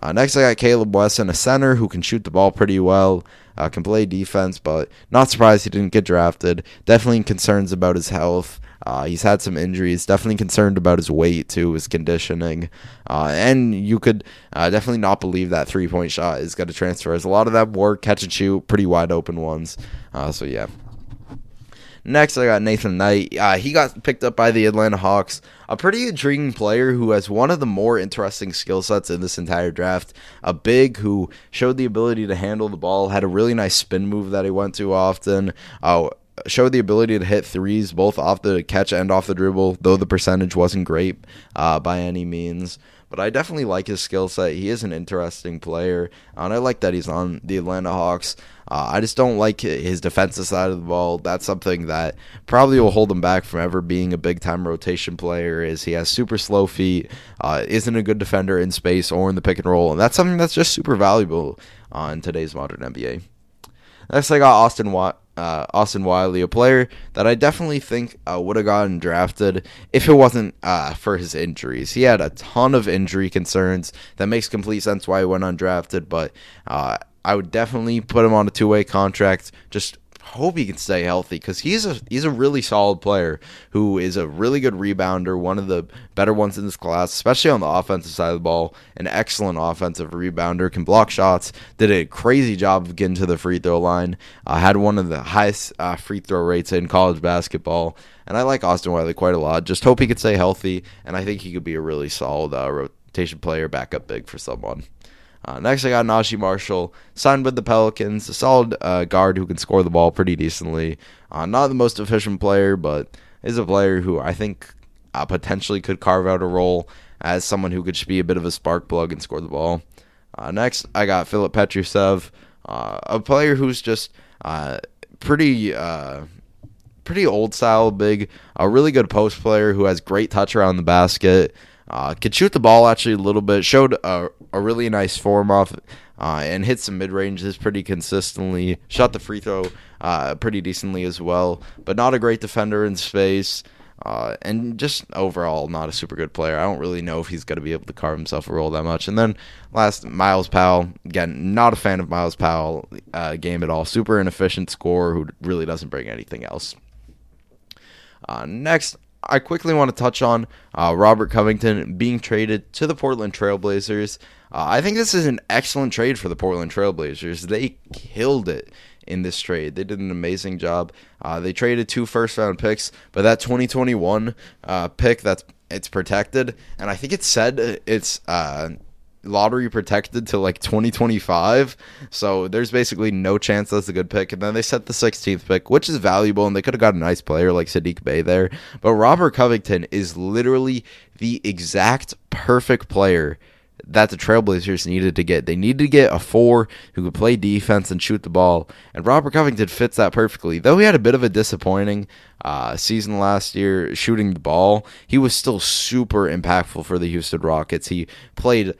Uh, next, I got Caleb Wesson, a center who can shoot the ball pretty well, uh, can play defense, but not surprised he didn't get drafted. Definitely concerns about his health. Uh, he's had some injuries. Definitely concerned about his weight too, his conditioning, uh, and you could uh, definitely not believe that three point shot is going to transfer. As a lot of them were catch and shoot, pretty wide open ones. Uh, so yeah, Next, I got Nathan Knight. Uh, he got picked up by the Atlanta Hawks. A pretty intriguing player who has one of the more interesting skill sets in this entire draft. A big who showed the ability to handle the ball, had a really nice spin move that he went to often. Uh, showed the ability to hit threes both off the catch and off the dribble, though the percentage wasn't great uh, by any means. But I definitely like his skill set. He is an interesting player, and I like that he's on the Atlanta Hawks. Uh, I just don't like his defensive side of the ball. That's something that probably will hold him back from ever being a big time rotation player. Is he has super slow feet, uh, isn't a good defender in space or in the pick and roll, and that's something that's just super valuable uh, today's modern NBA. Next, I got Austin Watt uh, Austin Wiley, a player that I definitely think uh, would have gotten drafted if it wasn't uh, for his injuries. He had a ton of injury concerns. That makes complete sense why he went undrafted, but uh, I would definitely put him on a two way contract. Just hope he can stay healthy because he's a he's a really solid player who is a really good rebounder, one of the better ones in this class, especially on the offensive side of the ball. An excellent offensive rebounder, can block shots. Did a crazy job of getting to the free throw line. Uh, had one of the highest uh, free throw rates in college basketball. And I like Austin Wiley quite a lot. Just hope he could stay healthy, and I think he could be a really solid uh, rotation player, backup big for someone. Uh, next, I got Naji Marshall, signed with the Pelicans, a solid uh, guard who can score the ball pretty decently. Uh, not the most efficient player, but is a player who I think uh, potentially could carve out a role as someone who could be a bit of a spark plug and score the ball. Uh, next, I got Filip Petrusev, uh, a player who's just pretty pretty old style big, a really good post player who has great touch around the basket. Uh, could shoot the ball actually a little bit. Showed a, a really nice form off uh, and hit some mid ranges pretty consistently. Shot the free throw uh, pretty decently as well, but not a great defender in space. Uh, and just overall, not a super good player. I don't really know if he's going to be able to carve himself a role that much. And then last, Myles Powell. Again, not a fan of Myles Powell uh, game at all. Super inefficient scorer who really doesn't bring anything else. Uh, next, I quickly want to touch on uh, Robert Covington being traded to the Portland Trailblazers. Uh, I think this is an excellent trade for the Portland Trailblazers. They killed it in this trade. They did an amazing job. Uh, they traded two first round picks, but that 2021 uh, pick that's it's protected, and I think it said it's uh, lottery protected to like 2025. So there's basically no chance that's a good pick. And then they set the 16th pick, which is valuable, and they could have got a nice player like Saddiq Bey there. But Robert Covington is literally the exact perfect player that the Trailblazers needed to get. They needed to get a four who could play defense and shoot the ball, and Robert Covington fits that perfectly. Though he had a bit of a disappointing uh, season last year shooting the ball, he was still super impactful for the Houston Rockets. He played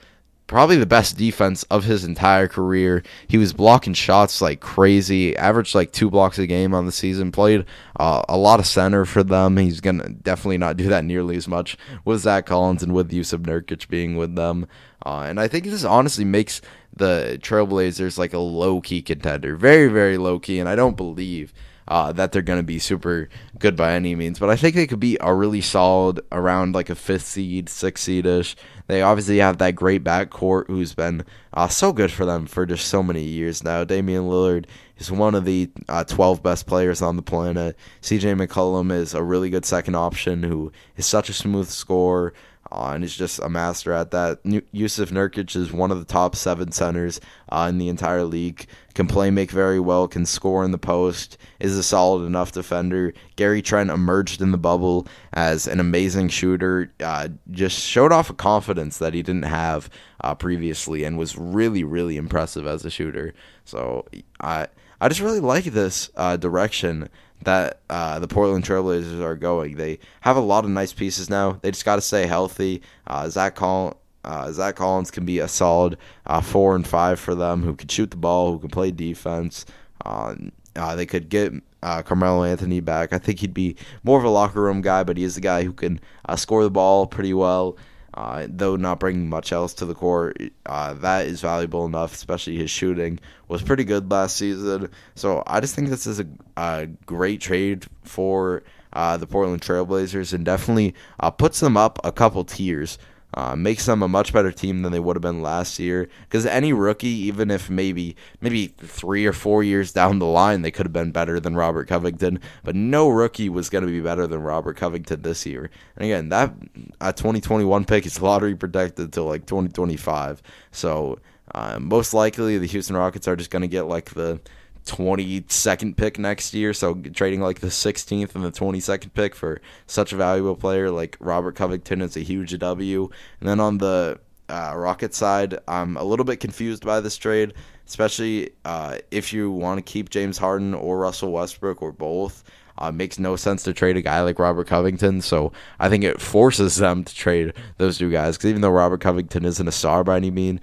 probably the best defense of his entire career. He was blocking shots like crazy, averaged like two blocks a game on the season, played uh, a lot of center for them. He's going to definitely not do that nearly as much with Zach Collins and with Jusuf Nurkic being with them. Uh, and I think this honestly makes the Trailblazers like a low key contender. Very, very low key. And I don't believe. Uh, that they're going to be super good by any means, but I think they could be a really solid around like a fifth seed, sixth seed ish. They obviously have that great backcourt who's been uh, so good for them for just so many years now. Damian Lillard is one of the uh, 12 best players on the planet. CJ McCollum is a really good second option who is such a smooth scorer. Uh, and he's just a master at that. Jusuf Nurkic is one of the top seven centers uh, in the entire league. Can play make very well, can score in the post, is a solid enough defender. Gary Trent emerged in the bubble as an amazing shooter. Uh, just showed off a confidence that he didn't have uh, previously, and was really, really impressive as a shooter. So I, I just really like this uh, direction that uh, the Portland Trailblazers are going. They have a lot of nice pieces now. They just got to stay healthy. Uh, Zach Collins. Uh, Zach Collins can be a solid uh, four and five for them, who can shoot the ball, who can play defense. Uh, uh, they could get Carmelo Anthony back. I think he'd be more of a locker room guy, but he is the guy who can score the ball pretty well. Uh, though not bringing much else to the court, uh, that is valuable enough. Especially his shooting was pretty good last season. So I just think this is a, a great trade for uh, the Portland Trailblazers and definitely uh, puts them up a couple tiers uh, makes them a much better team than they would have been last year. Because any rookie, even if maybe maybe three or four years down the line, they could have been better than Robert Covington. But no rookie was going to be better than Robert Covington this year. And again, that uh, 2021 pick is lottery protected until like 2025. So uh, most likely the Houston Rockets are just going to get like the 22nd pick next year. So trading like the 16th and the 22nd pick for such a valuable player like Robert Covington is a huge W. And then on the uh, Rocket side, I'm a little bit confused by this trade, especially uh, if you want to keep James Harden or Russell Westbrook or both. Uh, makes no sense to trade a guy like Robert Covington, so I think it forces them to trade those two guys. Because even though Robert Covington isn't a star by any means,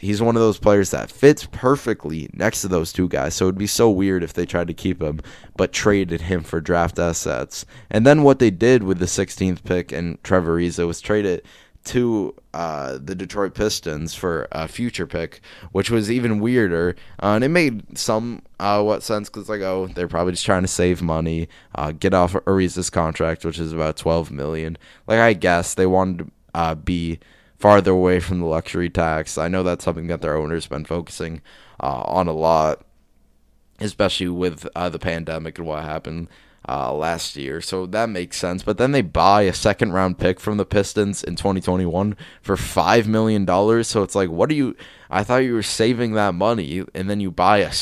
he's one of those players that fits perfectly next to those two guys. So it'd be so weird if they tried to keep him, but traded him for draft assets. And then what they did with the 16th pick and Trevor Ariza was trade it to uh, the Detroit Pistons for a future pick, which was even weirder. Uh, and it made some uh, what sense because like oh they're probably just trying to save money, uh, get off Ariza's contract, which is about twelve million. Like I guess they wanted to uh, be farther away from the luxury tax. I know that's something that their owner's been focusing uh, on a lot, especially with the pandemic and what happened uh, last year, so that makes sense. But then they buy a second round pick from the Pistons in 2021 for $5 million. So it's like, what are you? I thought you were saving that money, and then you buy a,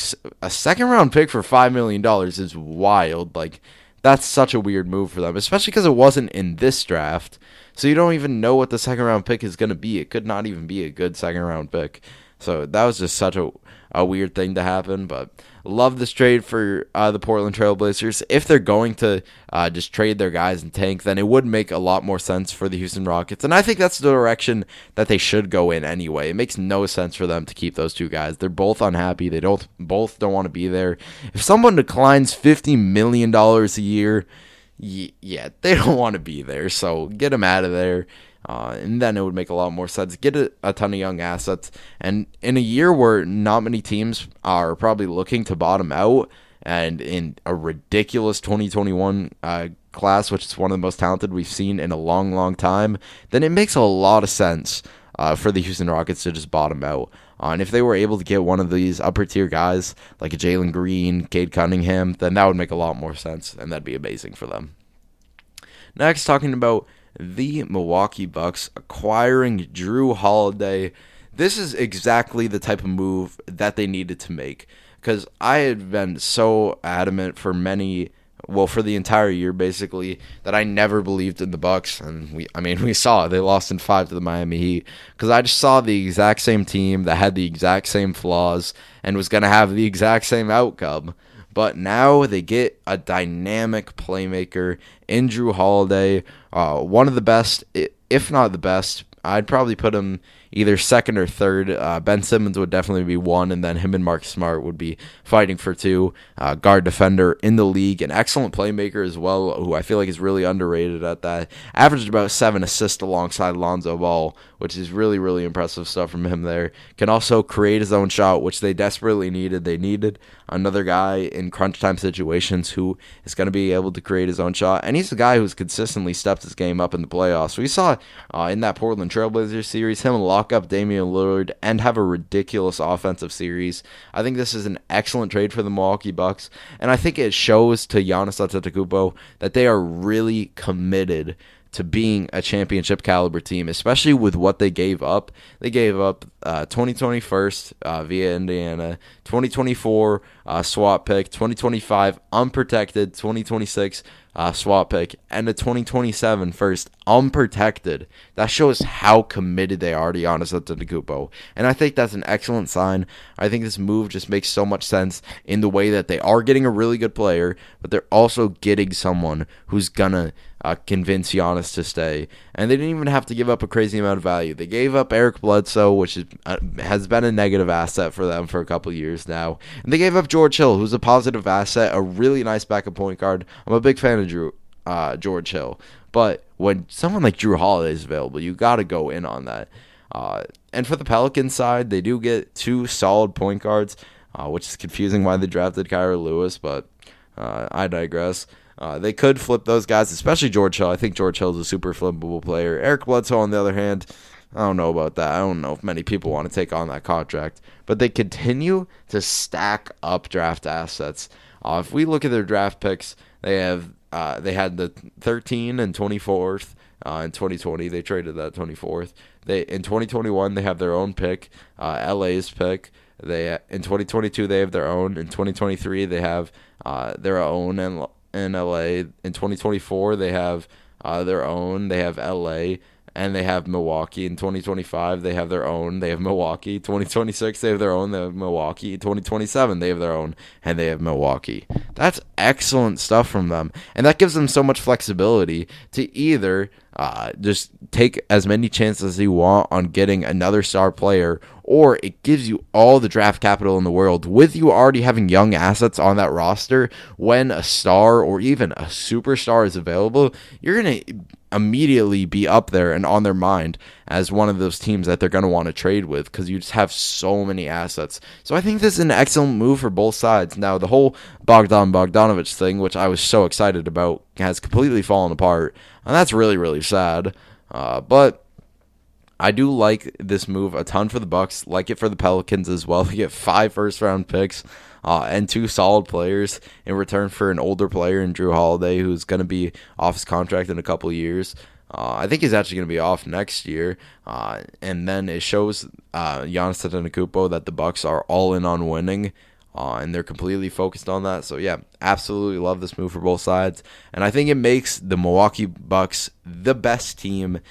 a second round pick for $5 million is wild. Like, that's such a weird move for them, especially because it wasn't in this draft. So you don't even know what the second round pick is going to be. It could not even be a good second round pick. So that was just such a a weird thing to happen. But love this trade for uh, the Portland Trailblazers. If they're going to uh, just trade their guys and tank, then it would make a lot more sense for the Houston Rockets. And I think that's the direction that they should go in anyway. It makes no sense for them to keep those two guys. They're both unhappy. They don't both don't want to be there. If someone declines fifty million dollars a year, yeah, they <laughs> don't want to be there. So get them out of there. Uh, and then it would make a lot more sense. Get a, a, ton of young assets. And in a year where not many teams are probably looking to bottom out, and in a ridiculous 2021 uh, class, which is one of the most talented we've seen in a long, long time, then it makes a lot of sense uh, for the Houston Rockets to just bottom out. Uh, and if they were able to get one of these upper tier guys like a Jalen Green, Cade Cunningham, then that would make a lot more sense, and that'd be amazing for them. Next, talking about the Milwaukee Bucks acquiring Jrue Holiday. This is exactly the type of move that they needed to make because I had been so adamant for many well for the entire year basically that I never believed in the Bucks. And we I mean <laughs> we saw they lost in 5 to the Miami Heat cuz I just saw the exact same team that had the exact same flaws and was going to have the exact same outcome but now they get a dynamic playmaker in Jrue Holiday, uh, one of the best, if not the best. I'd probably put him either second or third. Uh, ben Simmons would definitely be one, and then him and Mark Smart would be fighting for two. Uh, guard defender in the league, an excellent playmaker as well, who I feel like is really underrated at that. Averaged about seven assists alongside Lonzo Ball, which is really, really impressive stuff from him there. Can also create his own shot, which they desperately needed. They needed another guy in crunch time situations who is going to be able to create his own shot. And he's a guy who's consistently stepped his game up in the playoffs. We saw uh, in that Portland Trailblazers series him lock up Damian Lillard and have a ridiculous offensive series. I think this is an excellent trade for the Milwaukee Bucks, and I think it shows to Giannis Antetokounmpo that they are really committed to being a championship caliber team, especially with what they gave up. They gave up uh, 2020 first uh, via Indiana, 2024 uh, swap pick, 2025 unprotected, 2026 uh, swap pick, and a 2027 first unprotected. That shows how committed they are to Giannis Antetokounmpo, and I think that's an excellent sign. I think this move just makes so much sense in the way that they are getting a really good player, but they're also getting someone who's gonna uh, convince Giannis to stay. And they didn't even have to give up a crazy amount of value. They gave up Eric Bledsoe, which is, uh, has been a negative asset for them for a couple years now. And they gave up George Hill, who's a positive asset, a really nice backup point guard. I'm a big fan of Jrue, uh, George Hill. But when someone like Jrue Holiday is available, you got to go in on that. Uh, and for the Pelicans side, they do get two solid point guards, uh, which is confusing why they drafted Kira Lewis, but uh, I digress. Uh, they could flip those guys, especially George Hill. I think George Hill is a super flippable player. Eric Bledsoe, on the other hand, I don't know about that. I don't know if many people want to take on that contract. But they continue to stack up draft assets. Uh, if we look at their draft picks, they have uh, they had the 13 and 24th uh, in 2020. They traded that 24th. They in 2021 they have their own pick, uh, LA's pick. They in 2022 they have their own. In 2023 they have uh, their own and in LA. In 2024, they have uh, their own. They have LA and they have Milwaukee. In 2025, they have their own. They have Milwaukee. 2026, they have their own. They have Milwaukee. 2027, they have their own, and they have Milwaukee. That's excellent stuff from them, and that gives them so much flexibility to either uh, just take as many chances as you want on getting another star player, or it gives you all the draft capital in the world with you already having young assets on that roster. When a star or even a superstar is available, you're going to immediately be up there and on their mind as one of those teams that they're going to want to trade with because you just have so many assets. So I think this is an excellent move for both sides. Now, the whole Bogdan Bogdanovich thing, which I was so excited about, has completely fallen apart. And that's really, really sad. Uh, but I do like this move a ton for the Bucks, like it for the Pelicans as well. <laughs> They get five first round picks uh, and two solid players in return for an older player in Jrue Holiday, who's going to be off his contract in a couple years. Uh, I think he's actually going to be off next year, uh, and then it shows uh, Giannis Antetokounmpo that the Bucks are all in on winning, uh, and they're completely focused on that. So yeah, absolutely love this move for both sides, and I think it makes the Milwaukee Bucks the best team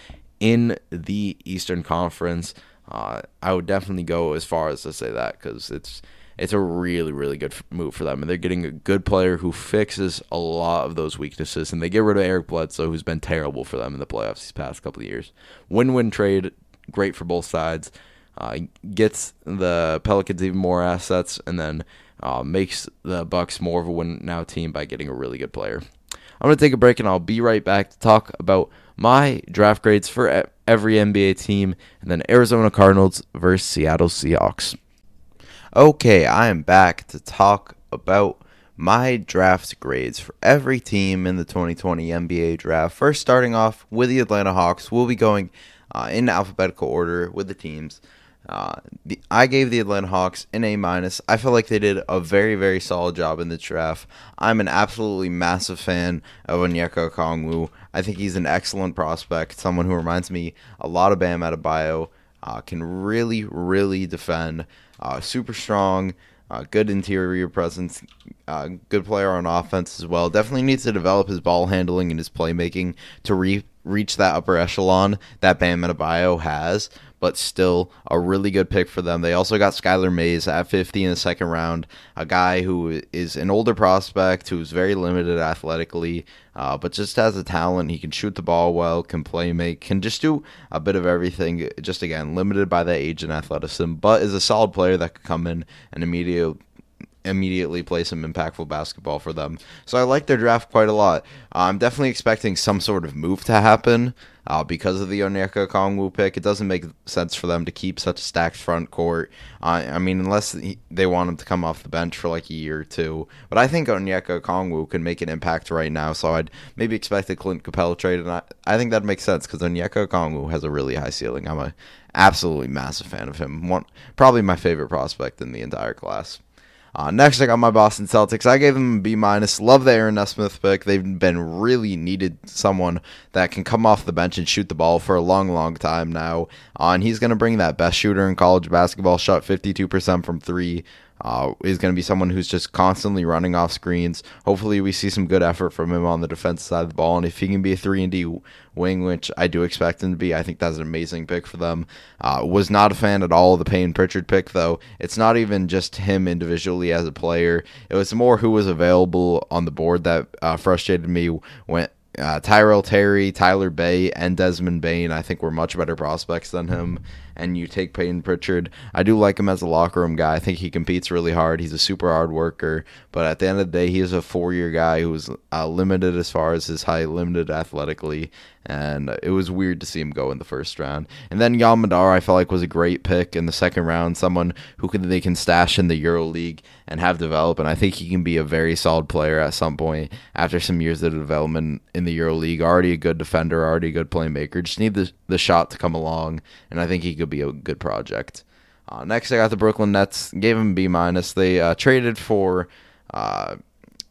in the Eastern Conference. Uh, I would definitely go as far as to say that because it's it's a really really good move for them, and they're getting a good player who fixes a lot of those weaknesses, and they get rid of Eric Bledsoe, who's been terrible for them in the playoffs these past couple of years. Win-win trade, great for both sides. Uh, gets the Pelicans even more assets, and then uh, makes the Bucks more of a win now team by getting a really good player. I'm gonna take a break, and I'll be right back to talk about my draft grades for every NBA team, and then Arizona Cardinals versus Seattle Seahawks. Okay, I am back to talk about my draft grades for every team in the 2020 NBA draft. First, starting off with the Atlanta Hawks, we'll be going uh, in alphabetical order with the teams. Uh, the, I gave the Atlanta Hawks an A minus. I feel like they did a very, very solid job in the draft. I'm an absolutely massive fan of Onyeka Okongwu. I think he's an excellent prospect, someone who reminds me a lot of Bam Adebayo. Uh, can really, really defend. Uh, super strong. Uh, good interior presence, uh, good player on offense as well. Definitely needs to develop his ball handling and his playmaking to re- reach that upper echelon that Bam Adebayo has but still a really good pick for them. They also got Skylar Mays at 50 in the second round, a guy who is an older prospect who's very limited athletically, uh, but just has a talent. He can shoot the ball well, can play make, can just do a bit of everything. Just again, limited by that age and athleticism, but is a solid player that could come in and immediately immediately play some impactful basketball for them. So I like their draft quite a lot. Uh, I'm definitely expecting some sort of move to happen uh, because of the Onyeka Okongwu pick. It doesn't make sense for them to keep such a stacked front court. Uh, I mean, unless they want him to come off the bench for like a year or two. But I think Onyeka Okongwu can make an impact right now. So I'd maybe expect a Clint Capela trade, and I, I think that makes sense because Onyeka Okongwu has a really high ceiling. I'm a absolutely massive fan of him. One probably my favorite prospect in the entire class. Uh, next, I got my Boston Celtics. I gave them a B minus. Love the Aaron Nesmith pick. They've been really needed someone that can come off the bench and shoot the ball for a long, long time now. Uh, and he's going to bring that best shooter in college basketball. Shot 52% from three uh, is going to be someone who's just constantly running off screens. Hopefully, we see some good effort from him on the defensive side of the ball, and if he can be a three and D wing, which I do expect him to be, I think that's an amazing pick for them. Uh, was not a fan at all of the Payton Pritchard pick, though. It's not even just him individually as a player; it was more who was available on the board that uh, frustrated me when uh, Tyrell Terry, Tyler Bey, and Desmond Bane, I think were much better prospects than him. And you take Payton Pritchard. I do like him as a locker room guy. I think he competes really hard. He's a super hard worker. But at the end of the day, he is a four year guy who's uh, limited as far as his height, limited athletically and it was weird to see him go in the first round. And then Yam Madar, I felt like was a great pick in the second round, someone who can they can stash in the Euro League and have develop, and I think he can be a very solid player at some point after some years of development in the Euro League. Already a good defender, already a good playmaker. Just need the the shot to come along, and I think he could be a good project. Uh, next, I got the Brooklyn Nets. Gave him B minus. They uh, traded for. Uh,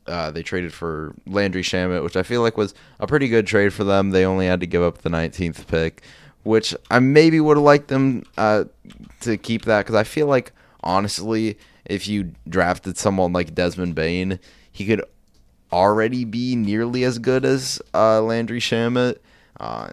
uh, they traded for Landry Shamet, which I feel like was a pretty good trade for them. They only had to give up the 19th pick, which I maybe would have liked them uh, to keep that because I feel like honestly, if you drafted someone like Desmond Bane, he could already be nearly as good as uh, Landry Shamet uh,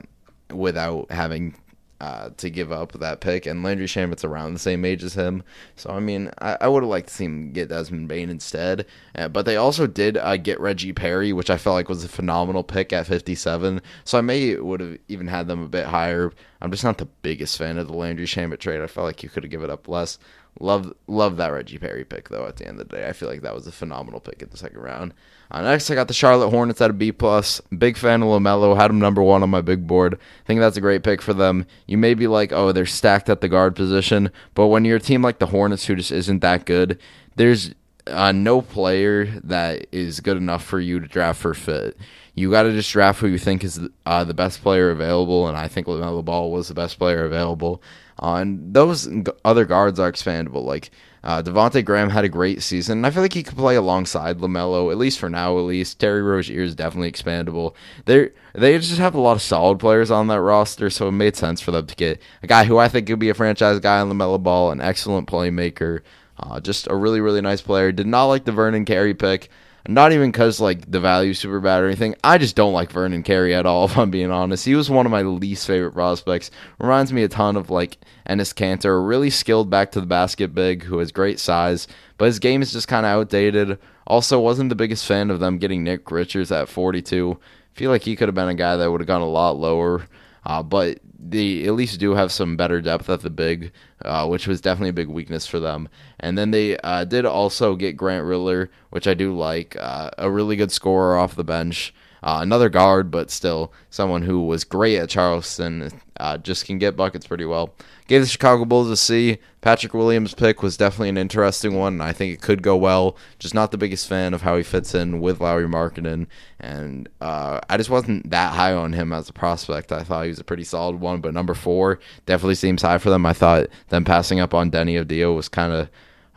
without having uh, to give up that pick, and Landry Shamet's around the same age as him. So I mean, I, I would have liked to see him get Desmond Bane instead. Uh, but they also did uh, get Reggie Perry, which I felt like was a phenomenal pick at 57. So I may would have even had them a bit higher. I'm just not the biggest fan of the Landry Shamet trade. I felt like you could have given it up less. Love love that Reggie Perry pick though. At the end of the day, I feel like that was a phenomenal pick in the second round. Uh, next, I got the Charlotte Hornets at a B plus. Big fan of LaMelo. Had him number one on my big board. I think that's a great pick for them. You may be like, oh, they're stacked at the guard position, but when you're a team like the Hornets who just isn't that good, there's uh, no player that is good enough for you to draft for fit. You got to just draft who you think is uh, the best player available, and I think LaMelo Ball was the best player available. Uh, and those other guards are expandable. Like Uh, Devonte Graham had a great season. And I feel like he could play alongside LaMelo, at least for now. At least Terry Rozier is definitely expandable. They they just have a lot of solid players on that roster, so it made sense for them to get a guy who I think could be a franchise guy on LaMelo Ball, an excellent playmaker, uh, just a really really nice player. Did not like the Vernon Carey pick. Not even because like the value super bad or anything. I just don't like Vernon Carey at all. <laughs> If I'm being honest, he was one of my least favorite prospects. Reminds me a ton of like Enes Kanter, a really skilled back to the basket big who has great size, but his game is just kind of outdated. Also, wasn't the biggest fan of them getting Nick Richards at 42. Feel like he could have been a guy that would have gone a lot lower. Uh, but they at least do have some better depth at the big, uh, which was definitely a big weakness for them. And then they uh, did also get Grant Riller, which I do like, uh, a really good scorer off the bench. Uh, another guard, but still someone who was great at Charleston, uh, just can get buckets pretty well. Gave the Chicago Bulls a C. Patrick Williams' pick was definitely an interesting one. I think it could go well. Just not the biggest fan of how he fits in with Lauri Markkanen, and uh, I just wasn't that high on him as a prospect. I thought he was a pretty solid one, but number four definitely seems high for them. I thought them passing up on Deni Avdija was kind of.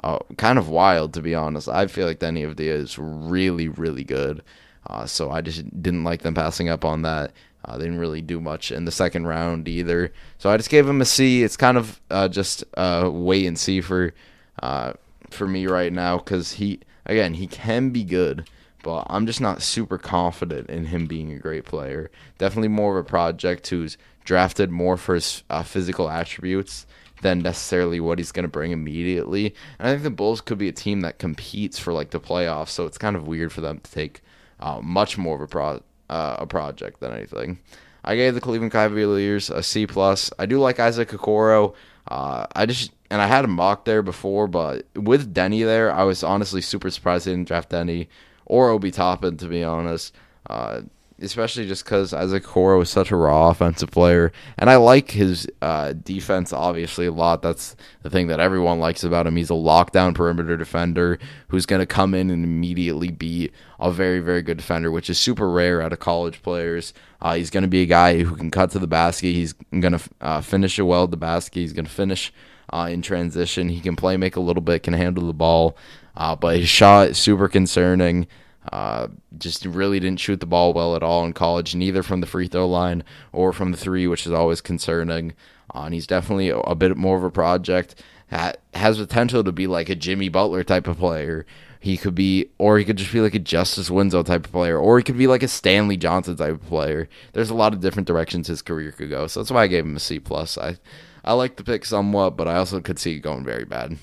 Uh, kind of wild to be honest. I feel like Deni Avdija is really, really good. Uh, so I just didn't like them passing up on that. Uh, they didn't really do much in the second round either. So I just gave him a C. It's kind of uh, just uh, wait and see for uh, for me right now because he again he can be good, but I'm just not super confident in him being a great player. Definitely more of a project who's drafted more for his uh, physical attributes than necessarily what he's going to bring immediately. And I think the Bulls could be a team that competes for like the playoffs, so it's kind of weird for them to take uh, much more of a pro uh, a project than anything. I gave the Cleveland Cavaliers a C plus. I do like Isaac Okoro. Uh, I just and I had him mocked there before, but with Deni there, I was honestly super surprised they didn't draft Deni or Obi Toppin to be honest. Uh, especially just because Isaac Okoro is such a raw offensive player, and I like his uh, defense obviously a lot. That's the thing that everyone likes about him. He's a lockdown perimeter defender who's going to come in and immediately be a very very good defender, which is super rare out of college players. Uh, he's going to be a guy who can cut to the basket. He's going to uh, finish it well at the basket. He's going to finish. Uh, in transition, he can play make a little bit, can handle the ball, uh, but his shot is super concerning. Uh, just really didn't shoot the ball well at all in college, neither from the free throw line or from the three, which is always concerning. Uh, and he's definitely a, a, bit more of a project. Ha- has potential to be like a Jimmy Butler type of player. He could be, or he could just be like a Justise Winslow type of player, or he could be like a Stanley Johnson type of player. There's a lot of different directions his career could go, so that's why I gave him a C plus. I, I like the pick somewhat, but I also could see it going very bad.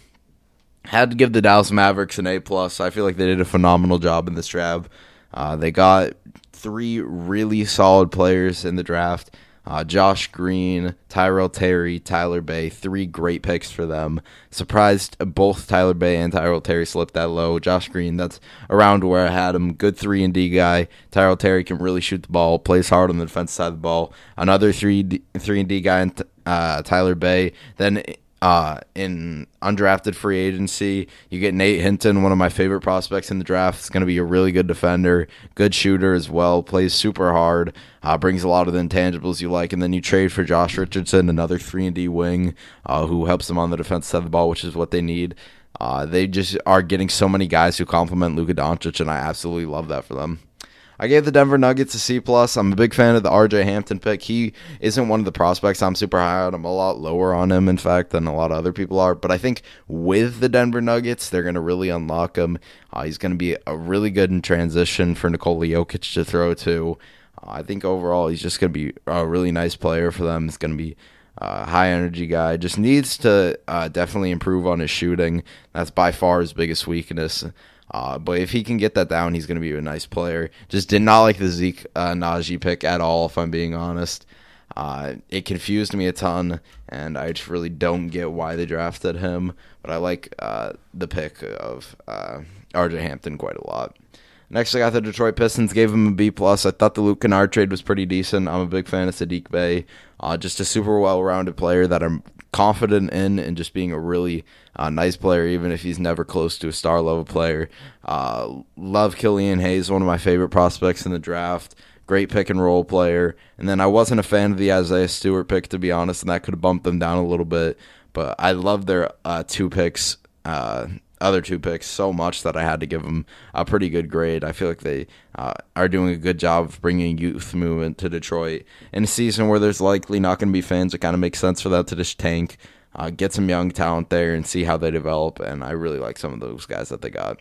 Had to give the Dallas Mavericks an A plus. I feel like they did a phenomenal job in this draft. Uh, they got three really solid players in the draft. Uh, Josh Green, Tyrell Terry, Tyler Bey, three great picks for them. Surprised both Tyler Bey and Tyrell Terry slipped that low. Josh Green, that's around where I had him. Good three and D guy. Tyrell Terry can really shoot the ball, plays hard on the defense side of the ball. Another three three and D guy, and uh, Tyler Bey. Then uh, in undrafted free agency. You get Nate Hinton, one of my favorite prospects in the draft. It's going to be a really good defender, good shooter as well, plays super hard, uh, brings a lot of the intangibles you like. And then you trade for Josh Richardson, another 3 and D wing, uh, who helps them on the defense side of the ball, which is what they need. Uh, they just are getting so many guys who complement Luka Doncic, and I absolutely love that for them. I gave the Denver Nuggets a C plus. I'm a big fan of the RJ Hampton pick. He isn't one of the prospects I'm super high on. I'm a lot lower on him, in fact, than a lot of other people are. But I think with the Denver Nuggets, they're going to really unlock him. Uh, he's going to be a really good in transition for Nikola Jokic to throw to. Uh, I think overall he's just going to be a really nice player for them. He's going to be uh, high energy guy. Just needs to uh, definitely improve on his shooting. That's by far his biggest weakness. Uh, but if he can get that down, he's going to be a nice player. Just did not like the Zeke uh, Nnaji pick at all, if I'm being honest. Uh, it confused me a ton, and I just really don't get why they drafted him. But I like uh, the pick of uh, RJ Hampton quite a lot. Next, I got the Detroit Pistons. Gave him a B plus. I thought the Luke Kennard trade was pretty decent. I'm a big fan of Saddiq Bey. Uh, just a super well-rounded player that I'm confident in and just being a really uh, nice player, even if he's never close to a star level player. Uh, love Killian Hayes, one of my favorite prospects in the draft. Great pick and roll player. And then I wasn't a fan of the Isaiah Stewart pick, to be honest, and that could have bumped them down a little bit. But I love their uh, two picks uh, other two picks so much that I had to give them a pretty good grade. I feel like they uh, are doing a good job of bringing youth movement to Detroit in a season where there's likely not going to be fans. It kind of makes sense for them to just tank, uh, get some young talent there, and see how they develop. And I really like some of those guys that they got.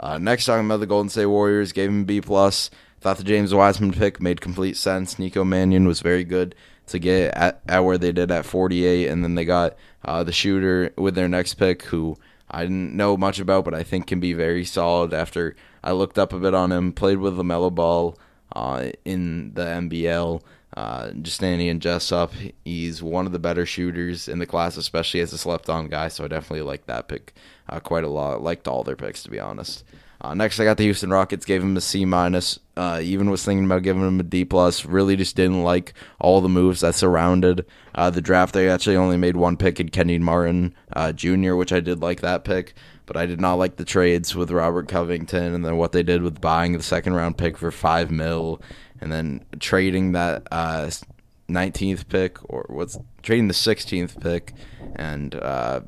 Uh, next, talking about the Golden State Warriors, gave him B plus. Thought the James Wiseman pick made complete sense. Nico Mannion was very good to get at, at where they did at 48, and then they got uh, the shooter with their next pick, who I didn't know much about, but I think can be very solid. After I looked up a bit on him, played with LaMelo Ball uh, in the NBL. Uh, Justinian Jessup, he's one of the better shooters in the class, especially as a slept-on guy. So I definitely like that pick uh, quite a lot. Liked all their picks to be honest. Uh, next, I got the Houston Rockets. Gave him a C minus. Uh, even was thinking about giving him a D plus. Really, just didn't like all the moves that surrounded uh, the draft. They actually only made one pick in Kenyon Martin uh, Jr., which I did like that pick. But I did not like the trades with Robert Covington and then what they did with buying the second round pick for five mil, and then trading that 19th uh, pick or what's trading the 16th pick and uh,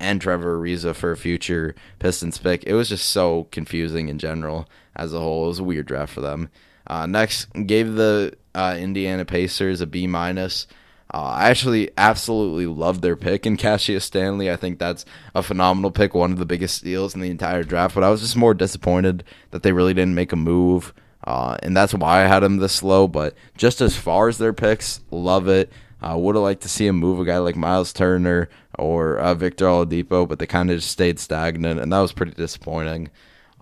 and Trevor Ariza for a future Pistons pick. It was just so confusing in general as a whole. It was a weird draft for them. Uh, next, gave the uh, Indiana Pacers a B minus. Uh, I actually absolutely loved their pick in Cassius Stanley. I think that's a phenomenal pick, one of the biggest steals in the entire draft. But I was just more disappointed that they really didn't make a move, uh, and that's why I had him this low. But just as far as their picks, love it. I uh, would have liked to see him move a guy like Myles Turner or uh, Victor Oladipo, but they kind of just stayed stagnant, and that was pretty disappointing.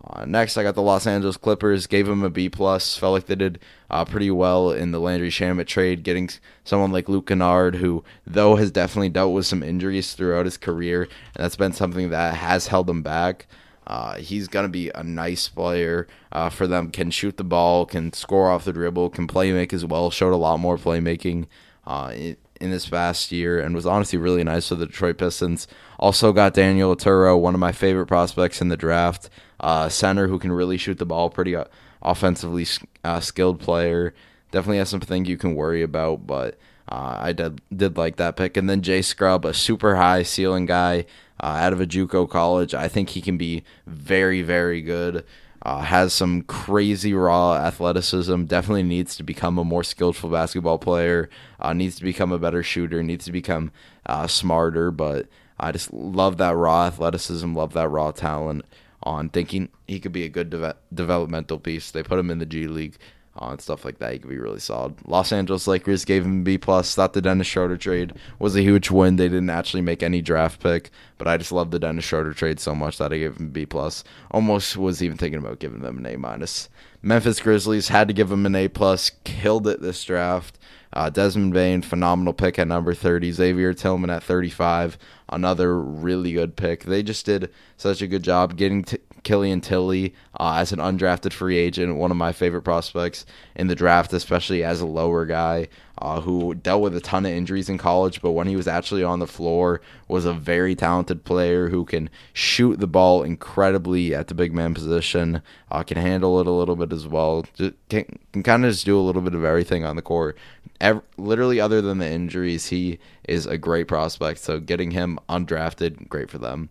Uh, next, I got the Los Angeles Clippers. Gave them a B plus. Felt like they did uh, pretty well in the Landry Shamet trade, getting someone like Luke Kennard, who though has definitely dealt with some injuries throughout his career, and that's been something that has held him back. Uh, he's gonna be a nice player uh, for them. Can shoot the ball, can score off the dribble, can play make as well. Showed a lot more playmaking uh, in, this past year and was honestly really nice for the Detroit Pistons. Also got Daniel Oturu, one of my favorite prospects in the draft, uh, center who can really shoot the ball, pretty uh, offensively uh, skilled player. Definitely has something you can worry about, but uh, I did did like that pick. And then Jay Scrubb, a super high ceiling guy uh, out of a JUCO college. I think he can be very very good. Uh, has some crazy raw athleticism. Definitely needs to become a more skillful basketball player. Uh, needs to become a better shooter. Needs to become uh, smarter. But I just love that raw athleticism. Love that raw talent. On thinking he could be a good de- developmental piece. They put him in the G League and stuff like that. He could be really solid. Los Angeles Lakers gave him B plus. Thought the Dennis Schroeder trade was a huge win. They didn't actually make any draft pick, but I just love the Dennis Schroeder trade so much that I gave him B plus. Almost was even thinking about giving them an A minus. Memphis Grizzlies had to give him an A plus. Killed it this draft. Uh, Desmond Bane, phenomenal pick at number 30. Xavier Tillman at 35, another really good pick. They just did such a good job getting to Killian Tillie uh, as an undrafted free agent, one of my favorite prospects in the draft, especially as a lower guy uh, who dealt with a ton of injuries in college, but when he was actually on the floor, was a very talented player who can shoot the ball incredibly at the big man position, uh, can handle it a little bit as well, just can, can kind of just do a little bit of everything on the court. Every, literally, other than the injuries, he is a great prospect. So getting him undrafted, great for them.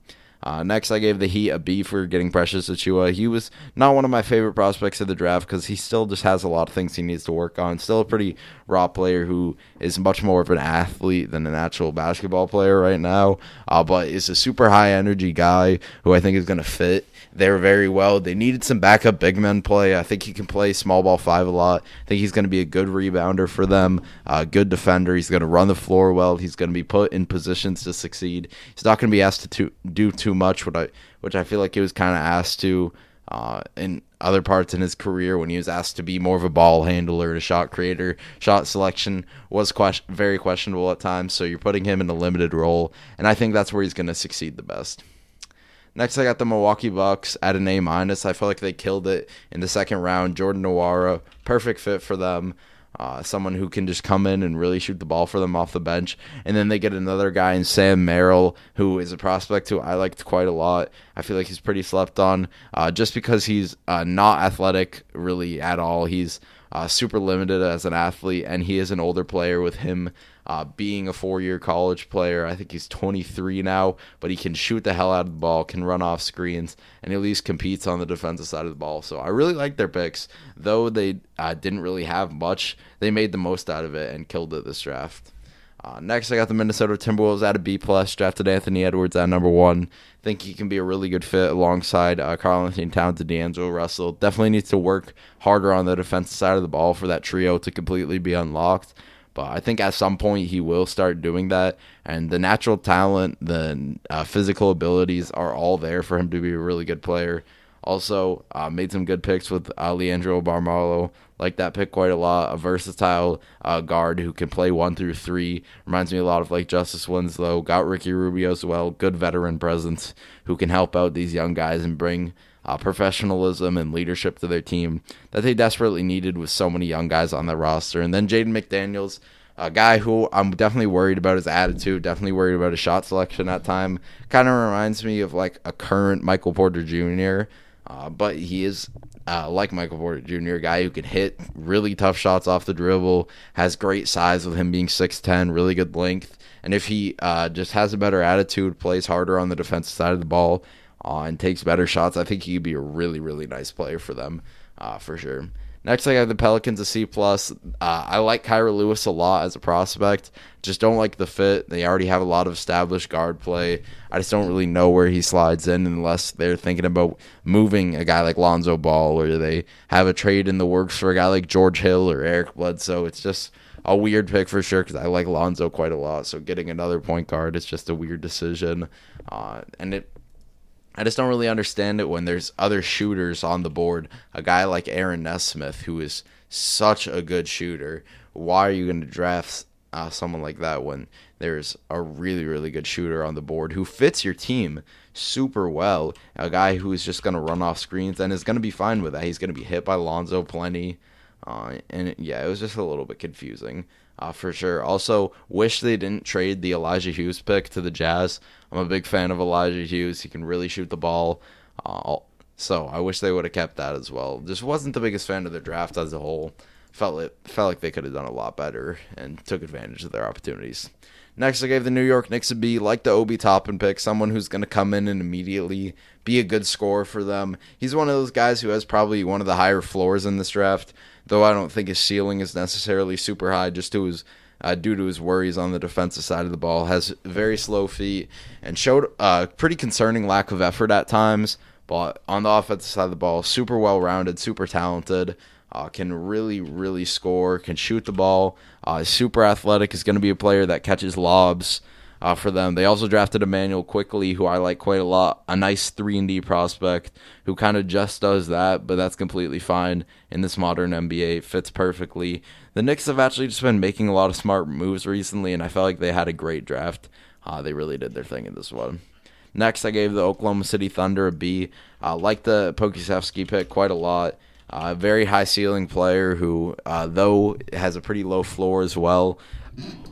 Uh, next, I gave the Heat a B for getting Precious Achiuwa. He was not one of my favorite prospects of the draft because he still just has a lot of things he needs to work on. Still a pretty raw player who is much more of an athlete than an actual basketball player right now, uh, but is a super high energy guy who I think is going to fit there very well. They needed some backup big men play. I think he can play small ball five a lot. I think he's going to be a good rebounder for them, uh, good defender. He's going to run the floor well. He's going to be put in positions to succeed. He's not going to be asked to do too much, which I which I feel like he was kind of asked to uh, in other parts in his career when he was asked to be more of a ball handler and a shot creator. Shot selection was question, very questionable at times, so you're putting him in a limited role, and I think that's where he's going to succeed the best. Next, I got the Milwaukee Bucks at an A minus. I feel like they killed it in the second round. Jordan Nwora, perfect fit for them. Uh, someone who can just come in and really shoot the ball for them off the bench. And then they get another guy in Sam Merrill, who is a prospect who I liked quite a lot. I feel like he's pretty slept on uh, just because he's uh, not athletic really at all. He's uh, super limited as an athlete, and he is an older player with him uh, being a four year college player. I think he's 23 now, but he can shoot the hell out of the ball, can run off screens, and at least competes on the defensive side of the ball. So I really like their picks. Though they uh, didn't really have much, they made the most out of it and killed it this draft. Uh, next, I got the Minnesota Timberwolves at a B plus. Drafted Anthony Edwards at number one. Think he can be a really good fit alongside uh, Karl-Anthony Towns and D'Angelo Russell. Definitely needs to work harder on the defensive side of the ball for that trio to completely be unlocked. But I think at some point he will start doing that. And the natural talent, the uh, physical abilities are all there for him to be a really good player. Also, uh, made some good picks with uh, Leandro Bolmaro. Like that pick quite a lot. A versatile uh, guard who can play one through three. Reminds me a lot of like Justise Winslow. Got Ricky Rubio as well. Good veteran presence who can help out these young guys and bring uh, professionalism and leadership to their team that they desperately needed with so many young guys on their roster. And then Jaden McDaniels, a guy who I'm definitely worried about his attitude, definitely worried about his shot selection at time. Kind of reminds me of like a current Michael Porter Jr., uh, but he is uh, like Michael Porter Jr., guy who can hit really tough shots off the dribble, has great size with him being 6'10, really good length. And if he uh, just has a better attitude, plays harder on the defensive side of the ball, uh, and takes better shots, I think he could be a really, really nice player for them, uh, for sure. Next, I have the Pelicans a C plus. Uh, I like Kira Lewis a lot as a prospect. Just don't like the fit. They already have a lot of established guard play. I just don't really know where he slides in unless they're thinking about moving a guy like Lonzo Ball or they have a trade in the works for a guy like George Hill or Eric Bledsoe. It's just a weird pick for sure because I like Lonzo quite a lot. So getting another point guard is just a weird decision, uh, and it I just don't really understand it when there's other shooters on the board. A guy like Aaron Nesmith, who is such a good shooter. Why are you going to draft uh, someone like that when there's a really, really good shooter on the board who fits your team super well? A guy who is just going to run off screens and is going to be fine with that. He's going to be hit by Lonzo plenty. Uh, and yeah, it was just a little bit confusing uh, for sure. Also, wish they didn't trade the Elijah Hughes pick to the Jazz. I'm a big fan of Elijah Hughes. He can really shoot the ball. Uh, so I wish they would have kept that as well. Just wasn't the biggest fan of the draft as a whole. Felt it felt like they could have done a lot better and took advantage of their opportunities. Next, I gave the New York Knicks a B, like the Obi Toppin pick, someone who's going to come in and immediately be a good scorer for them. He's one of those guys who has probably one of the higher floors in this draft, though I don't think his ceiling is necessarily super high just to his uh, due to his worries on the defensive side of the ball. Has very slow feet and showed a uh, pretty concerning lack of effort at times. But on the offensive side of the ball, super well rounded, super talented. Uh, can really, really score. Can shoot the ball. Uh, super athletic. Is going to be a player that catches lobs uh, for them. They also drafted Immanuel Quickley, who I like quite a lot. A nice three and D prospect who kind of just does that, but that's completely fine in this modern NBA. It fits perfectly. The Knicks have actually just been making a lot of smart moves recently, and I felt like they had a great draft. Uh, they really did their thing in this one. Next, I gave the Oklahoma City Thunder a B. I Uh, like the Pokusevski pick quite a lot. A uh, very high ceiling player who, uh, though has a pretty low floor as well,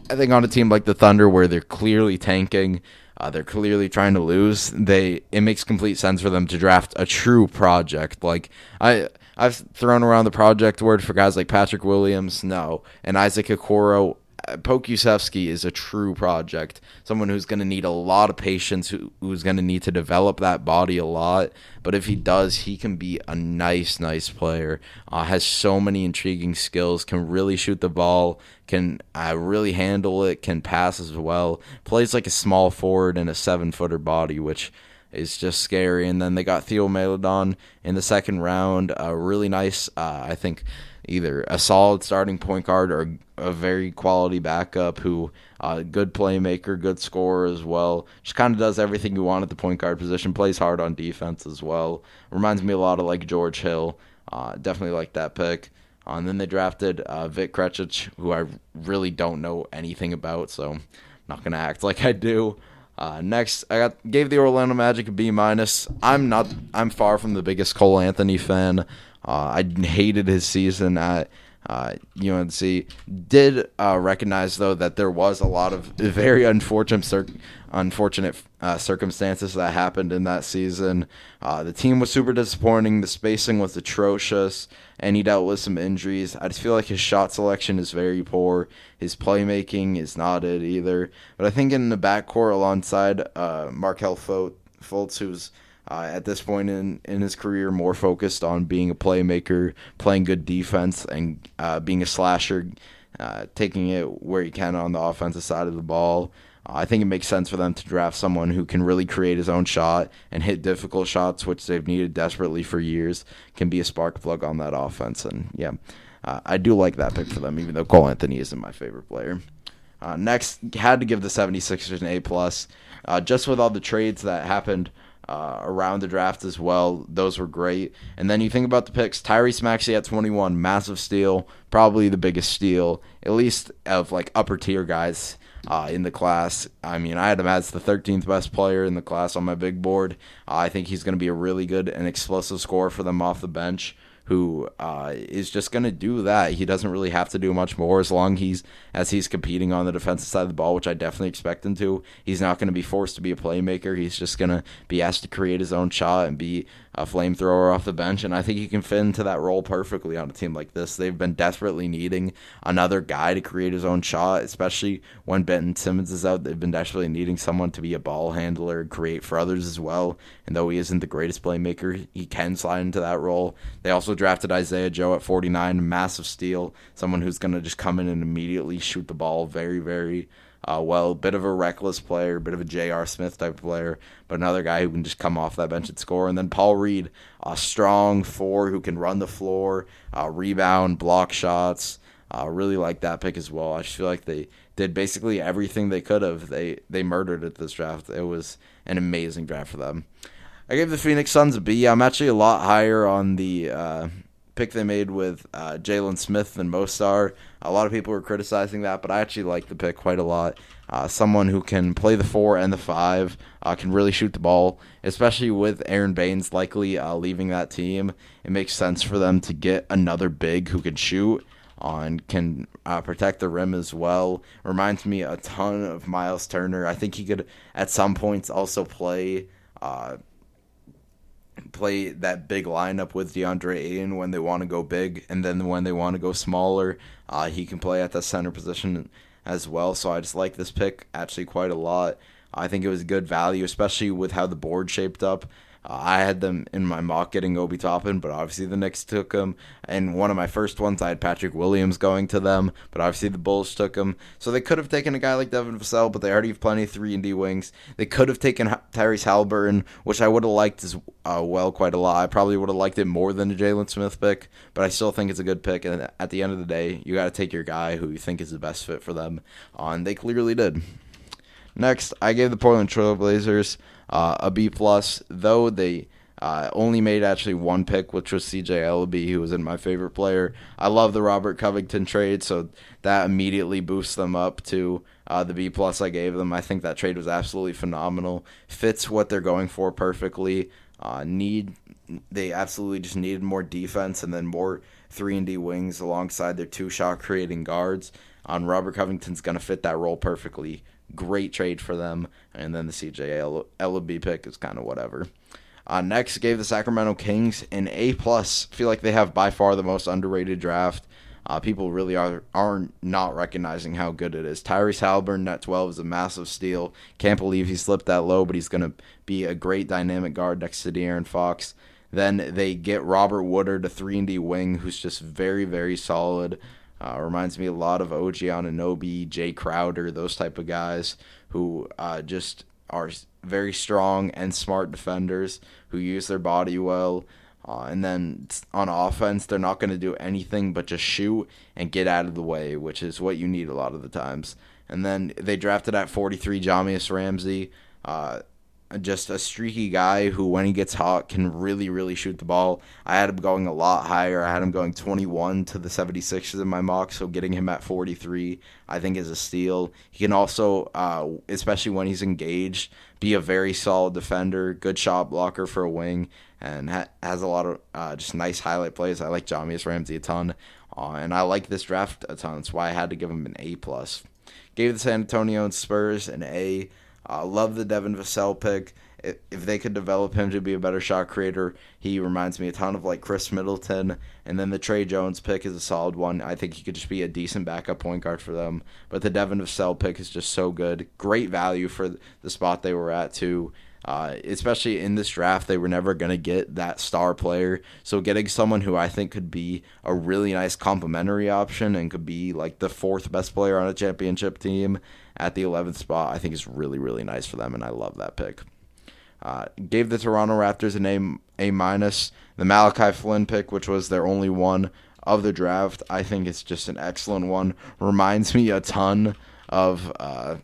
I think on a team like the Thunder where they're clearly tanking, uh, they're clearly trying to lose. They it makes complete sense for them to draft a true project. Like I I've thrown around the project word for guys like Patrick Williams, no, and Isaac Okoro. Pokusevski is a true project. Someone who's going to need a lot of patience, who, who's going to need to develop that body a lot. But if he does, he can be a nice, nice player. Uh, has so many intriguing skills. Can really shoot the ball. Can uh, really handle it. Can pass as well. Plays like a small forward and a seven footer body, which is just scary. And then they got Theo Maledon in the second round. A really nice, uh, I think either a solid starting point guard or a very quality backup who uh, good playmaker, good scorer as well. Just kind of does everything you want at the point guard position. Plays hard on defense as well. Reminds me a lot of like George Hill. Uh, definitely like that pick. Uh, and then they drafted uh, Vit who I really don't know anything about, so I'm not gonna act like I do. Uh, next, I got gave the Orlando Magic a B minus. I'm not. I'm far from the biggest Cole Anthony fan. Uh, I hated his season Uh, UNC did uh, recognize though that there was a lot of very unfortunate cir- unfortunate uh, circumstances that happened in that season. Uh, the team was super disappointing. The spacing was atrocious, and he dealt with some injuries. I just feel like his shot selection is very poor. His playmaking is not it either. But I think in the backcourt alongside uh, Markelle Fultz, who's uh, at this point in, in his career, more focused on being a playmaker, playing good defense, and uh, being a slasher, uh, taking it where he can on the offensive side of the ball. I think it makes sense for them to draft someone who can really create his own shot and hit difficult shots, which they've needed desperately for years, can be a spark plug on that offense. And yeah, uh, I do like that pick for them, even though Cole Anthony isn't my favorite player. Uh, next, had to give the 76ers an A plus, uh, just with all the trades that happened uh, around the draft as well. Those were great. And then you think about the picks Tyrese Maxey at 21, massive steal, probably the biggest steal, at least of like upper tier guys. Uh, in the class, I mean, I had him as the 13th best player in the class on my big board. Uh, I think he's going to be a really good and explosive scorer for them off the bench who uh, is just going to do that. He doesn't really have to do much more as long he's as he's competing on the defensive side of the ball, which I definitely expect him to. He's not going to be forced to be a playmaker. He's just going to be asked to create his own shot and be a flamethrower off the bench, and I think he can fit into that role perfectly on a team like this. They've been desperately needing another guy to create his own shot, especially when Ben Simmons is out. They've been desperately needing someone to be a ball handler and create for others as well. And though he isn't the greatest playmaker, he can slide into that role. They also drafted Isaiah Joe at 49, massive steal, someone who's going to just come in and immediately shoot the ball very, very uh, well, bit of a reckless player, bit of a J.R. Smith type player, but another guy who can just come off that bench and score. And then Paul Reed, a strong four who can run the floor, uh, rebound, block shots. Uh, really like that pick as well. I just feel like they did basically everything they could have. They they murdered at this draft. It was an amazing draft for them. I gave the Phoenix Suns a B. I'm actually a lot higher on the uh, pick they made with uh, Jalen Smith and Mostar. A lot of people were criticizing that, but I actually like the pick quite a lot. Uh, someone who can play the four and the five, uh, can really shoot the ball, especially with Aron Baynes likely uh, leaving that team. It makes sense for them to get another big who can shoot on can uh, protect the rim as well. Reminds me a ton of Myles Turner. I think he could at some points also play uh, play that big lineup with DeAndre Ayton when they want to go big, and then when they want to go smaller, uh, he can play at the center position as well. So I just like this pick actually quite a lot. I think it was good value, especially with how the board shaped up. Uh, I had them in my mock getting Obi Toppin, but obviously the Knicks took him. And one of my first ones, I had Patrick Williams going to them, but obviously the Bulls took him. So they could have taken a guy like Devin Vassell, but they already have plenty of three and D wings. They could have taken Tyrese Haliburton, which I would have liked as uh, well quite a lot. I probably would have liked it more than the Jalen Smith pick, but I still think it's a good pick. And at the end of the day, you got to take your guy who you think is the best fit for them. And they clearly did. Next, I gave the Portland Trailblazers uh, a B plus, though they uh, only made actually one pick, which was CJ Elleby, who was in my favorite player. I love the Robert Covington trade, so that immediately boosts them up to uh, the B plus I gave them. I think that trade was absolutely phenomenal. Fits what they're going for perfectly. Uh, need they absolutely just needed more defense and then more three and D wings alongside their two shot creating guards. On Robert Covington's going to fit that role perfectly. Great trade for them, and then the CJ Elleby pick is kind of whatever. Uh, next, gave the Sacramento Kings an A plus. Feel like they have by far the most underrated draft. Uh, people really are are not recognizing how good it is. Tyrese Haliburton net 12 is a massive steal. Can't believe he slipped that low, but he's going to be a great dynamic guard next to De'Aaron Fox. Then they get Robert Woodard, a 3 and D wing, who's just very, very solid. Uh, reminds me a lot of OG Anunoby, Jae Crowder, those type of guys who uh, just are very strong and smart defenders who use their body well. Uh, and then on offense, they're not going to do anything but just shoot and get out of the way, which is what you need a lot of the times. And then they drafted at 43 Jahmi'us Ramsey. Uh, just a streaky guy who, when he gets hot, can really, really shoot the ball. I had him going a lot higher. I had him going 21 to the 76ers in my mock, so getting him at 43, I think, is a steal. He can also, uh, especially when he's engaged, be a very solid defender, good shot blocker for a wing, and ha- has a lot of uh, just nice highlight plays. I like Jahmi'us Ramsey a ton. Uh, and I like this draft a ton. That's why I had to give him an A plus. Gave the San Antonio Spurs an A. Uh, love the Devin Vassell pick. If they could develop him to be a better shot creator, he reminds me a ton of like Khris Middleton. And then the Tre Jones pick is a solid one. I think he could just be a decent backup point guard for them. But the Devin Vassell pick is just so good. Great value for the spot they were at too. Uh, especially in this draft, they were never going to get that star player. So getting someone who I think could be a really nice complementary option and could be like the fourth best player on a championship team at the 11th spot, I think is really, really nice for them. And I love that pick. Uh, gave the Toronto Raptors an A, a minus. The Malachi Flynn pick, which was their only one of the draft, I think it's just an excellent one. Reminds me a ton of uh,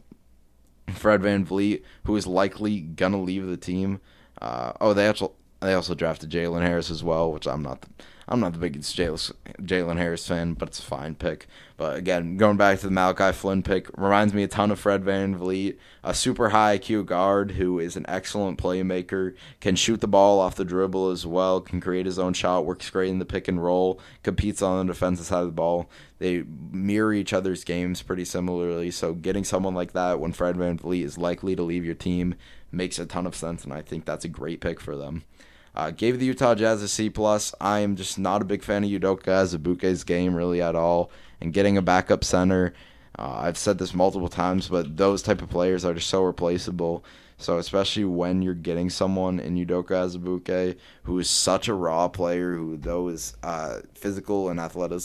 Fred VanVleet, who is likely gonna leave the team. Uh, oh, they also they also drafted Jalen Harris as well, which I'm not. I'm not the biggest Jalen Harris fan, but it's a fine pick. But again, going back to the Malachi Flynn pick, reminds me a ton of Fred VanVleet, a super high IQ guard who is an excellent playmaker, can shoot the ball off the dribble as well, can create his own shot, works great in the pick and roll, competes on the defensive side of the ball. They mirror each other's games pretty similarly, so getting someone like that when Fred VanVleet is likely to leave your team makes a ton of sense, and I think that's a great pick for them. Uh, gave the Utah Jazz a C plus. I am just not a big fan of Udoka Azubuike's game really at all. And getting a backup center, uh, I've said this multiple times, but those type of players are just so replaceable. So especially when you're getting someone in Udoka Azubuike who is such a raw player, who though is uh, physical and athletic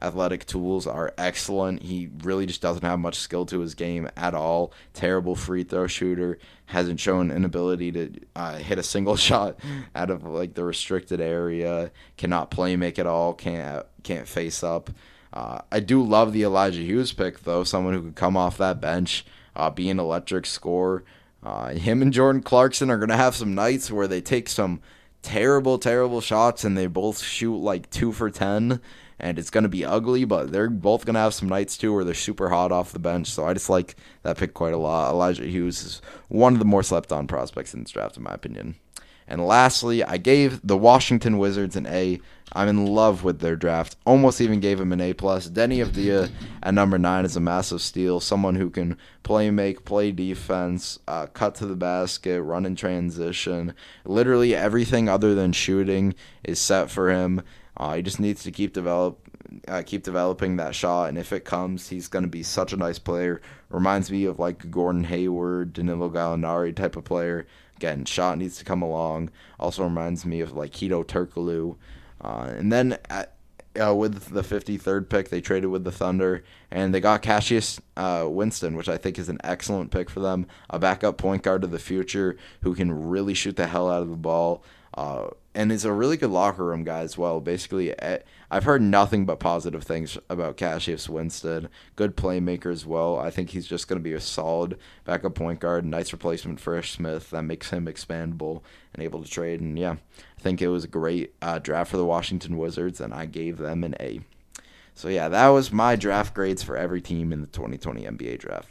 athletic tools are excellent. He really just doesn't have much skill to his game at all. Terrible free throw shooter. Hasn't shown an ability to uh, hit a single <laughs> shot out of like the restricted area. Cannot play make at all. Can't can't face up. Uh, I do love the Elijah Hughes pick though. Someone who could come off that bench, uh, be an electric scorer. Uh, him and Jordan Clarkson are gonna have some nights where they take some terrible, terrible shots and they both shoot like two for ten and it's going to be ugly, but they're both going to have some nights too where they're super hot off the bench. So I just like that pick quite a lot. Elijah Hughes is one of the more slept on prospects in this draft, in my opinion. And lastly, I gave the Washington Wizards an A. I'm in love with their draft. Almost even gave him an A plus. Deni Avdija at number nine is a massive steal. Someone who can play make, play defense, uh, cut to the basket, run in transition. Literally everything other than shooting is set for him. Uh, he just needs to keep develop, uh, keep developing that shot, and if it comes, he's going to be such a nice player. Reminds me of like Gordon Hayward, Danilo Gallinari type of player. Again, shot needs to come along. Also reminds me of like Hedo Turkoglu. Uh, and then at, uh, with the 53rd pick, they traded with the Thunder, and they got Cassius uh, Winston, which I think is an excellent pick for them. A backup point guard of the future who can really shoot the hell out of the ball. Uh, and is a really good locker room guy as well. Basically, eh, I've heard nothing but positive things about Cassius Winston. Good playmaker as well. I think he's just going to be a solid backup point guard, nice replacement for Ish Smith that makes him expandable and able to trade. And yeah, I think it was a great uh, draft for the Washington Wizards, and I gave them an A. So yeah, that was my draft grades for every team in the 2020 NBA draft.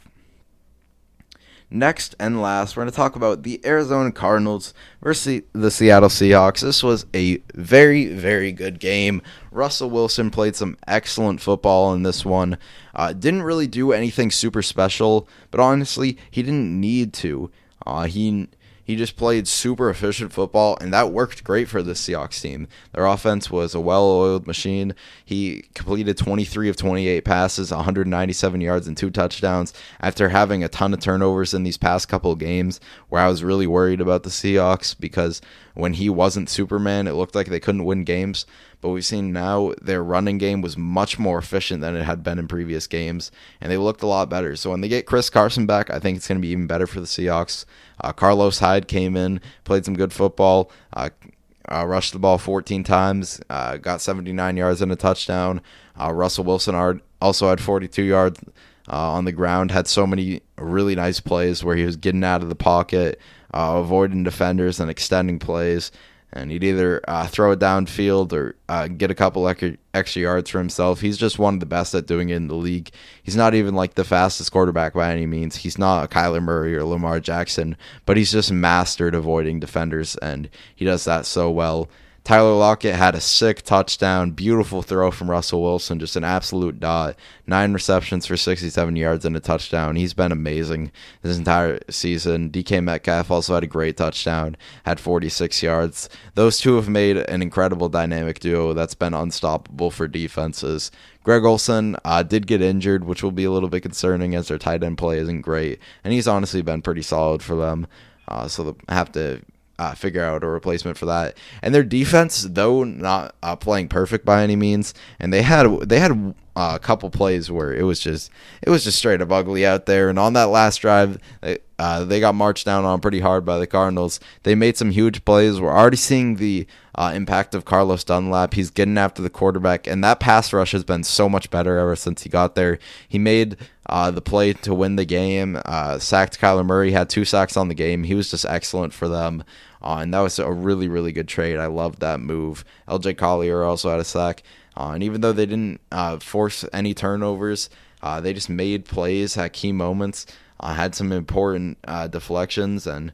Next and last, we're going to talk about the Arizona Cardinals versus the Seattle Seahawks. This was a very, very good game. Russell Wilson played some excellent football in this one. Uh, didn't really do anything super special, but honestly, he didn't need to. Uh, he he just played super efficient football, and that worked great for the Seahawks team. Their offense was a well oiled machine. He completed 23 of 28 passes, 197 yards, and two touchdowns after having a ton of turnovers in these past couple of games where I was really worried about the Seahawks because when he wasn't Superman, it looked like they couldn't win games. But we've seen now their running game was much more efficient than it had been in previous games, and they looked a lot better. So when they get Chris Carson back, I think it's going to be even better for the Seahawks. Uh, Carlos Hyde came in, played some good football. Uh, uh, rushed the ball 14 times, uh, got 79 yards and a touchdown. Uh, Russell Wilson also had 42 yards uh, on the ground, had so many really nice plays where he was getting out of the pocket, uh, avoiding defenders, and extending plays and he'd either uh, throw it downfield or uh, get a couple extra yards for himself. He's just one of the best at doing it in the league. He's not even like the fastest quarterback by any means. He's not a Kyler Murray or Lamar Jackson, but he's just mastered avoiding defenders, and he does that so well. Tyler Lockett had a sick touchdown, beautiful throw from Russell Wilson, just an absolute dot. Nine receptions for 67 yards and a touchdown. He's been amazing this entire season. DK Metcalf also had a great touchdown, had 46 yards. Those two have made an incredible dynamic duo that's been unstoppable for defenses. Greg Olsen uh, did get injured, which will be a little bit concerning as their tight end play isn't great, and he's honestly been pretty solid for them. Uh, so they'll have to uh, figure out a replacement for that. And their defense, though not uh, playing perfect by any means, and they had they had uh, a couple plays where it was just it was just straight up ugly out there. And on that last drive, they, uh, they got marched down on pretty hard by the Cardinals. They made some huge plays. We're already seeing the uh, impact of Carlos Dunlap. He's getting after the quarterback, and that pass rush has been so much better ever since he got there. He made uh, the play to win the game, uh, sacked Kyler Murray, had two sacks on the game. He was just excellent for them. Uh, and that was a really, really good trade. I loved that move. LJ Collier also had a sack. Uh, and even though they didn't uh, force any turnovers, uh, they just made plays at key moments, uh, had some important uh, deflections, and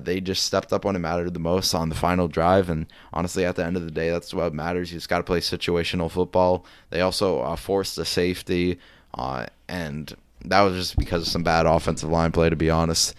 they just stepped up when it mattered the most on the final drive. And honestly, at the end of the day, that's what matters. You just got to play situational football. They also forced a safety, and that was just because of some bad offensive line play, to be honest.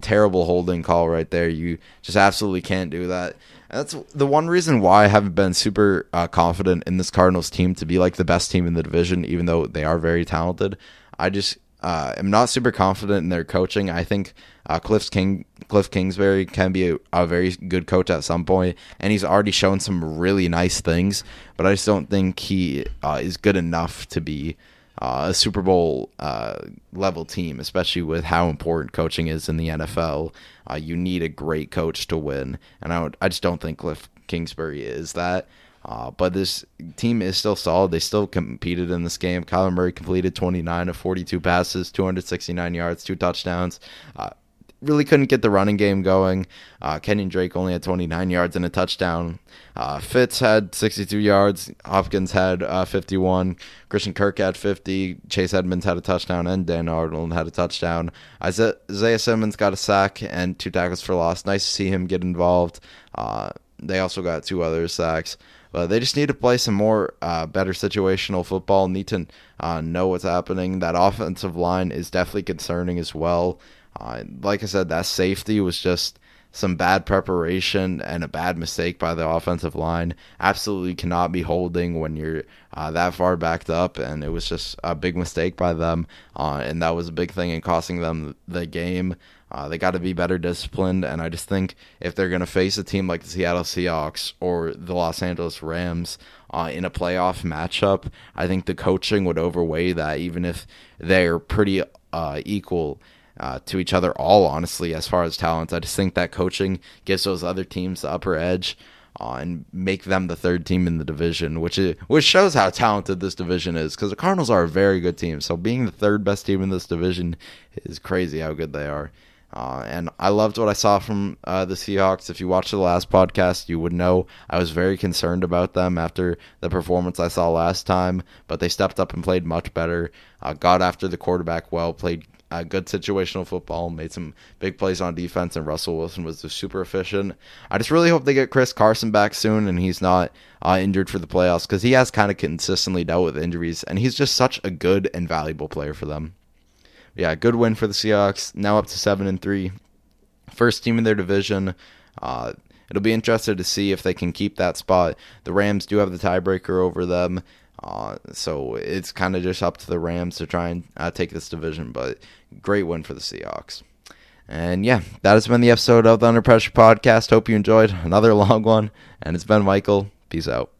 Terrible holding call right there. You just absolutely can't do that. That's the one reason why I haven't been super uh, confident in this Cardinals team to be like the best team in the division, even though they are very talented. I just uh, am not super confident in their coaching. I think uh, Cliff King Cliff Kingsbury can be a, a, very good coach at some point, and he's already shown some really nice things. But I just don't think he uh, is good enough to be uh, a Super Bowl uh, level team, especially with how important coaching is in the NFL. Uh, you need a great coach to win, and I, would, I just don't think Cliff Kingsbury is that. Uh, but this team is still solid. They still competed in this game. Kyler Murray completed 29 of 42 passes, 269 yards, two touchdowns. Uh, really couldn't get the running game going. Uh, Kenyon Drake only had 29 yards and a touchdown. Uh, Fitz had 62 yards. Hopkins had uh, 51. Christian Kirk had 50. Chase Edmonds had a touchdown, and Dan Arnold had a touchdown. Isaiah Simmons got a sack and two tackles for loss. Nice to see him get involved. Uh, they also got two other sacks. But they just need to play some more uh, better situational football. Need to uh, know what's happening. That offensive line is definitely concerning as well. Uh, like I said, that safety was just some bad preparation and a bad mistake by the offensive line. Absolutely cannot be holding when you're uh, that far backed up, and it was just a big mistake by them, uh, and that was a big thing in costing them the game. Uh, they got to be better disciplined, and I just think if they're going to face a team like the Seattle Seahawks or the Los Angeles Rams uh, in a playoff matchup, I think the coaching would overweigh that, even if they're pretty uh, equal uh, to each other all honestly as far as talents. I just think that coaching gives those other teams the upper edge uh, and make them the third team in the division, which is which shows how talented this division is. Because the Cardinals are a very good team, so being the third best team in this division is crazy how good they are. Uh, and I loved what I saw from uh, the Seahawks. If you watched the last podcast, you would know I was very concerned about them after the performance I saw last time, but they stepped up and played much better. Uh, got after the quarterback well, played uh, good situational football, made some big plays on defense, and Russell Wilson was super efficient. I just really hope they get Chris Carson back soon and he's not uh, injured for the playoffs because he has kind of consistently dealt with injuries, and he's just such a good and valuable player for them. Yeah, good win for the Seahawks. Now up to seven and three, first team in their division. Uh, it'll be interesting to see if they can keep that spot. The Rams do have the tiebreaker over them. Uh, so it's kind of just up to the Rams to try and uh, take this division, but great win for the Seahawks. And yeah, that has been the episode of the Under Pressure podcast. Hope you enjoyed another <laughs> long one. And it's been Michael. Peace out.